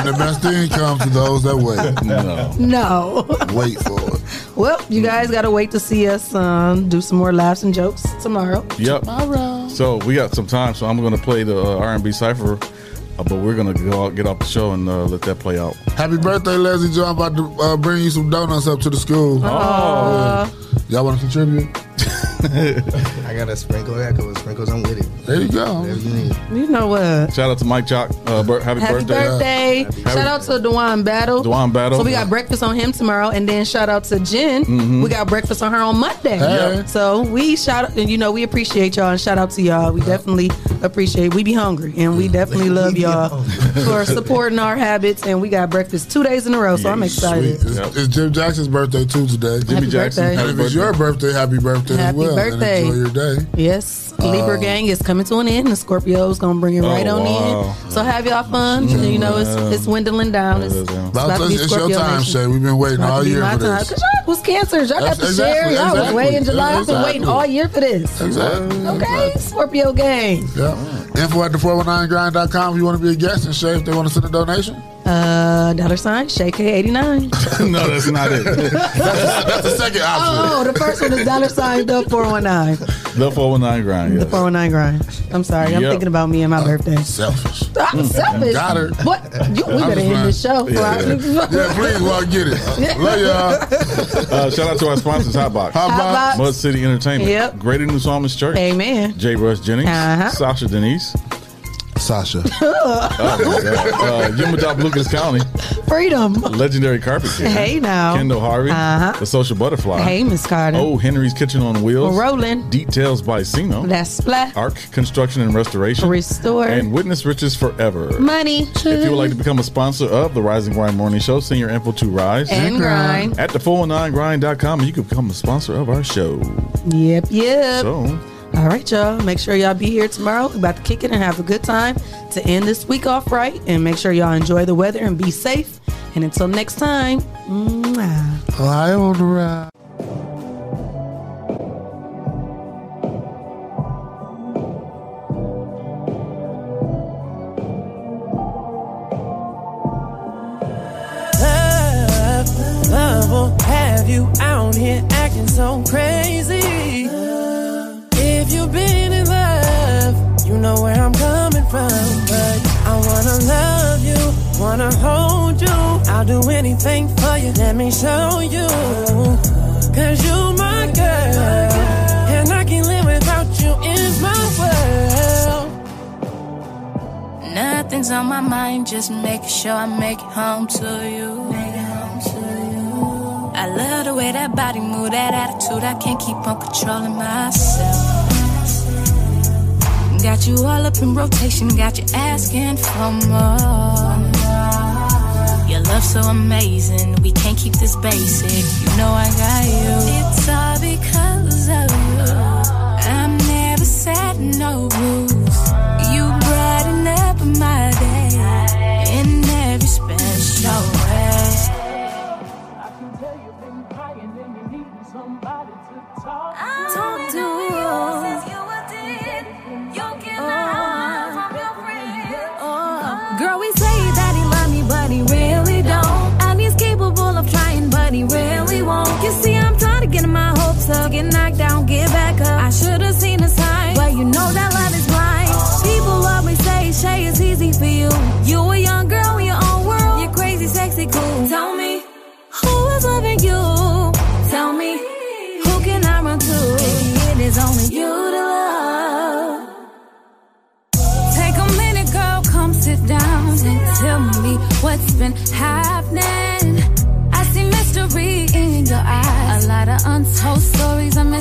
the best thing comes to those that wait. No. No. Wait for it. Well, you guys got to wait to see us um, do some more laughs and jokes tomorrow. Yep. Tomorrow. So we got some time, so I'm going to play the uh, R&B cipher, uh, but we're going to go out, get off the show and uh, let that play out. Happy birthday, Leslie Joe. I'm about to uh, bring you some donuts up to the school. Aw. Y'all want to contribute? I got to sprinkle that because with sprinkles, I'm with it. There you go. Whatever you need. You know what? Shout out to Mike Chalk. Uh, bir- happy, Happy birthday. Shout out to Dewan Battle. Dewan Battle. So we got breakfast on him tomorrow. And then shout out to Jen. Mhm. We got breakfast on her on Monday. Hey. So we shout out, and you know, we appreciate y'all and shout out to y'all. We definitely appreciate We be hungry and we definitely love y'all for supporting our habits. And we got breakfast two days in a row. So I'm excited. Sweet. It's, it's Jim Jackson's birthday too today. Jimmy Happy Jackson, birthday. And if it's your birthday, happy birthday Happy as well. Birthday. And enjoy your day. Yes. Libra um, gang is coming to an end. The Scorpio's gonna bring it Oh, right on wow. in. So have y'all fun. you mm-hmm. know, it's it's dwindling down. It's, it's about to be it's your time, nation. Shay. We've been waiting all year for this. Cause y'all was cancers. Y'all got That's- to share. exactly, Y'all was exactly. way in July. I've been waiting all year for this. Exactly. Okay, Scorpio gang. Yeah. Info at the 419grind.com if you want to be a guest and Shay if they want to send a donation. Uh, dollar sign Shay K eighty nine. no, that's not it. that's, that's the second option. Oh, the first one is dollar sign the four one nine. The 419 grind. The four one nine grind. I'm sorry. I'm thinking about me and my birthday. Selfish. I'm selfish. Got her. What? You, we I'm better just end this show. playing. Yeah, yeah, please, well, I get it. Love y'all. Uh, shout out to our sponsors, Hotbox, Hotbox. Mud City Entertainment, Yep. Greater New Psalmist Church, Amen. J. Russ Jennings, Uh-huh. Sasha Denise, Sasha, oh my God, uh, UMADAOP Lucas County, Freedom. Legendary Carpet Care, Hey now. Kendall Harvey, Uh-huh. The Social Butterfly, Hey, Miss Carter. Oh Henry's Kitchen on Wheels, We're rolling. Details by Sino, That's splat. Arc Construction and Restoration, Restore. and Witness Riches Forever. Money. If you would like to become a sponsor of the Rise and Grind Morning Show, send your info to Rise And Grind. at the419grind.com and you can become a sponsor of our show. Yep, yep. So, All right, y'all. Make sure y'all be here tomorrow. We're about to kick it and have a good time to end this week off right. And make sure y'all enjoy the weather and be safe. And until next time, mwah. I on the ride. Love, love will have you out here acting so crazy. You've been in love, you know where I'm coming from. But I wanna love you, wanna hold you. I'll do anything for you. Let me show you. Cause you my girl. And I can't live without you in my world. Nothing's on my mind, just making sure I make it home to you. I love the way that body move, that attitude. I can't keep on controlling myself. Got you all up in rotation, got you asking for more. Your love so amazing, we can't keep this basic. You know I got you. It's all because of you. I'm never sad, no blues. You brighten up my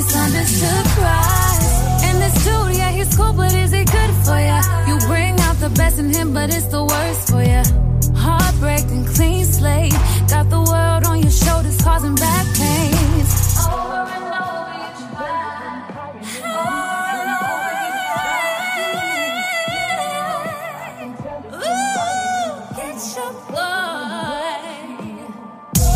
stories, a misunderstood cries. In the studio, he's cool, but is it good for ya? You bring out the best in him, but it's the worst for ya. Heartbreaking, clean slate, got the world on your shoulders, causing back pains. Over and over, you try.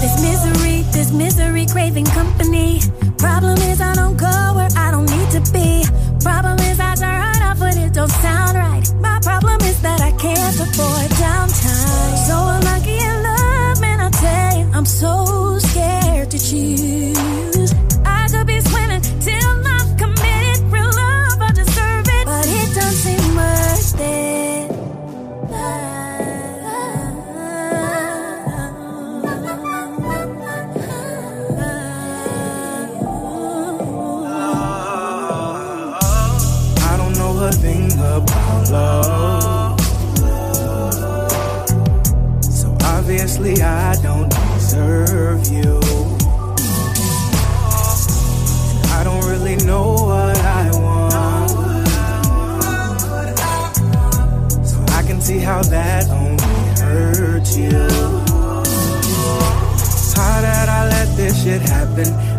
This misery, this misery craving company. Problem is I don't go where I don't need to be. Problem is I turn up but it don't sound right. My problem is that I can't afford downtime. So unlucky in love, man, I tell you, I'm so scared to choose.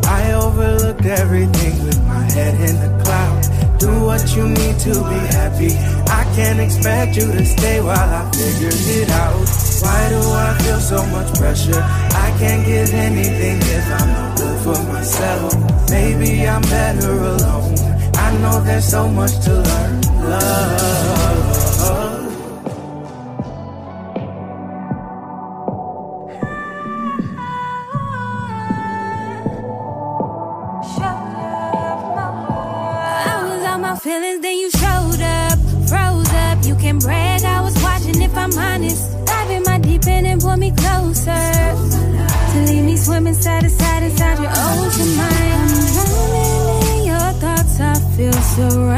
I overlooked everything with my head in the clouds. Do what you need to be happy. I can't expect you to stay while I figure it out. Why do I feel so much pressure? I can't give anything if I'm not good for myself. Maybe I'm better alone. I know there's so much to learn. Love. Closer. To leave me swimming side to side inside your ocean mind. I'm drowning in your thoughts, I feel surrounded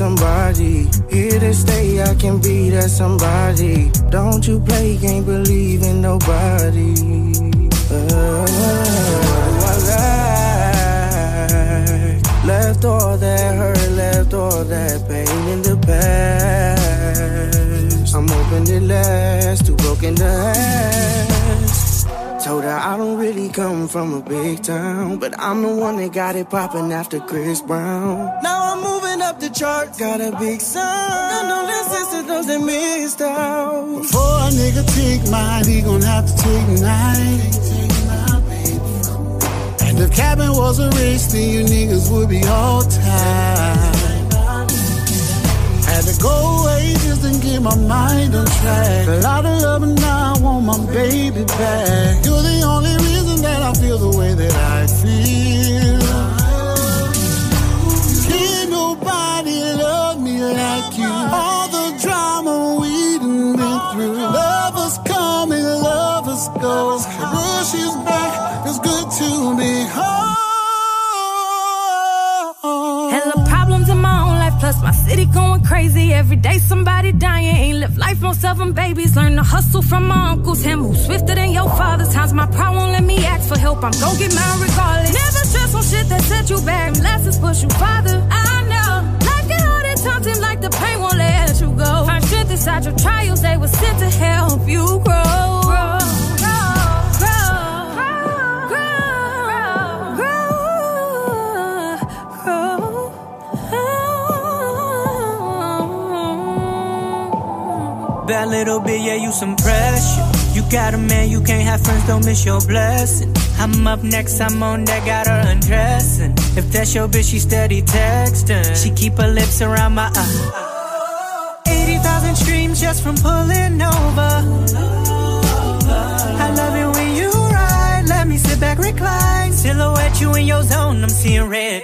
somebody. Here to stay, I can be that somebody. Don't you play, can't believe in nobody. Uh, I lack? Left all that hurt, left all that pain in the past. I'm hoping it lasts, too broken to ask. Told her I don't really come from a big town, but I'm the one that got it poppin' after Chris Brown. The charts, got a big sound. Know that sister knows they missed out. Before a nigga take mine, he gon' have to take mine. And if cabin was a race, then you niggas would be all tied. Had to go away just to get my mind on track. A lot of love, and now I want my baby back. You're the only reason that I feel the way that I feel. Lovers go. Rushes back, it's good to be home. Hella problems in my own life, plus my city going crazy. Every day somebody dying. Ain't live life, most of them babies. Learn to hustle from my uncles. Him who's swifter than your father. Times my pride won't let me ask for help. I'm gon' get mine regardless. Never stress on shit that set you back. Lessons push you farther. I know. Life get hard at times and like the pain won't let you go. Find strength inside your trials. They were sent to help you grow. grow. That little bit, yeah, you some pressure. You got a man, you can't have friends, don't miss your blessing. I'm up next, I'm on that, got her undressing. If that's your bitch, she steady texting. She keep her lips around my uh. eye. 80,000 streams just from pulling over. I love it when you ride, let me sit back, recline. Silhouette you in your zone, I'm seeing red.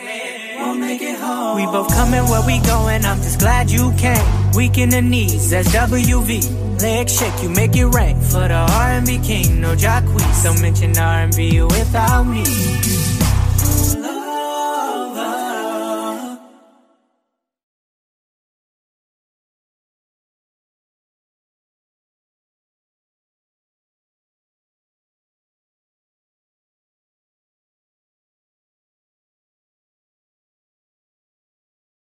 Won't make it home. We both coming where we going, I'm just glad you came. Weak in the knees, that's WV. Leg shake, you make it rain. For the R&B king, no Jacquees. Don't mention R&B without me.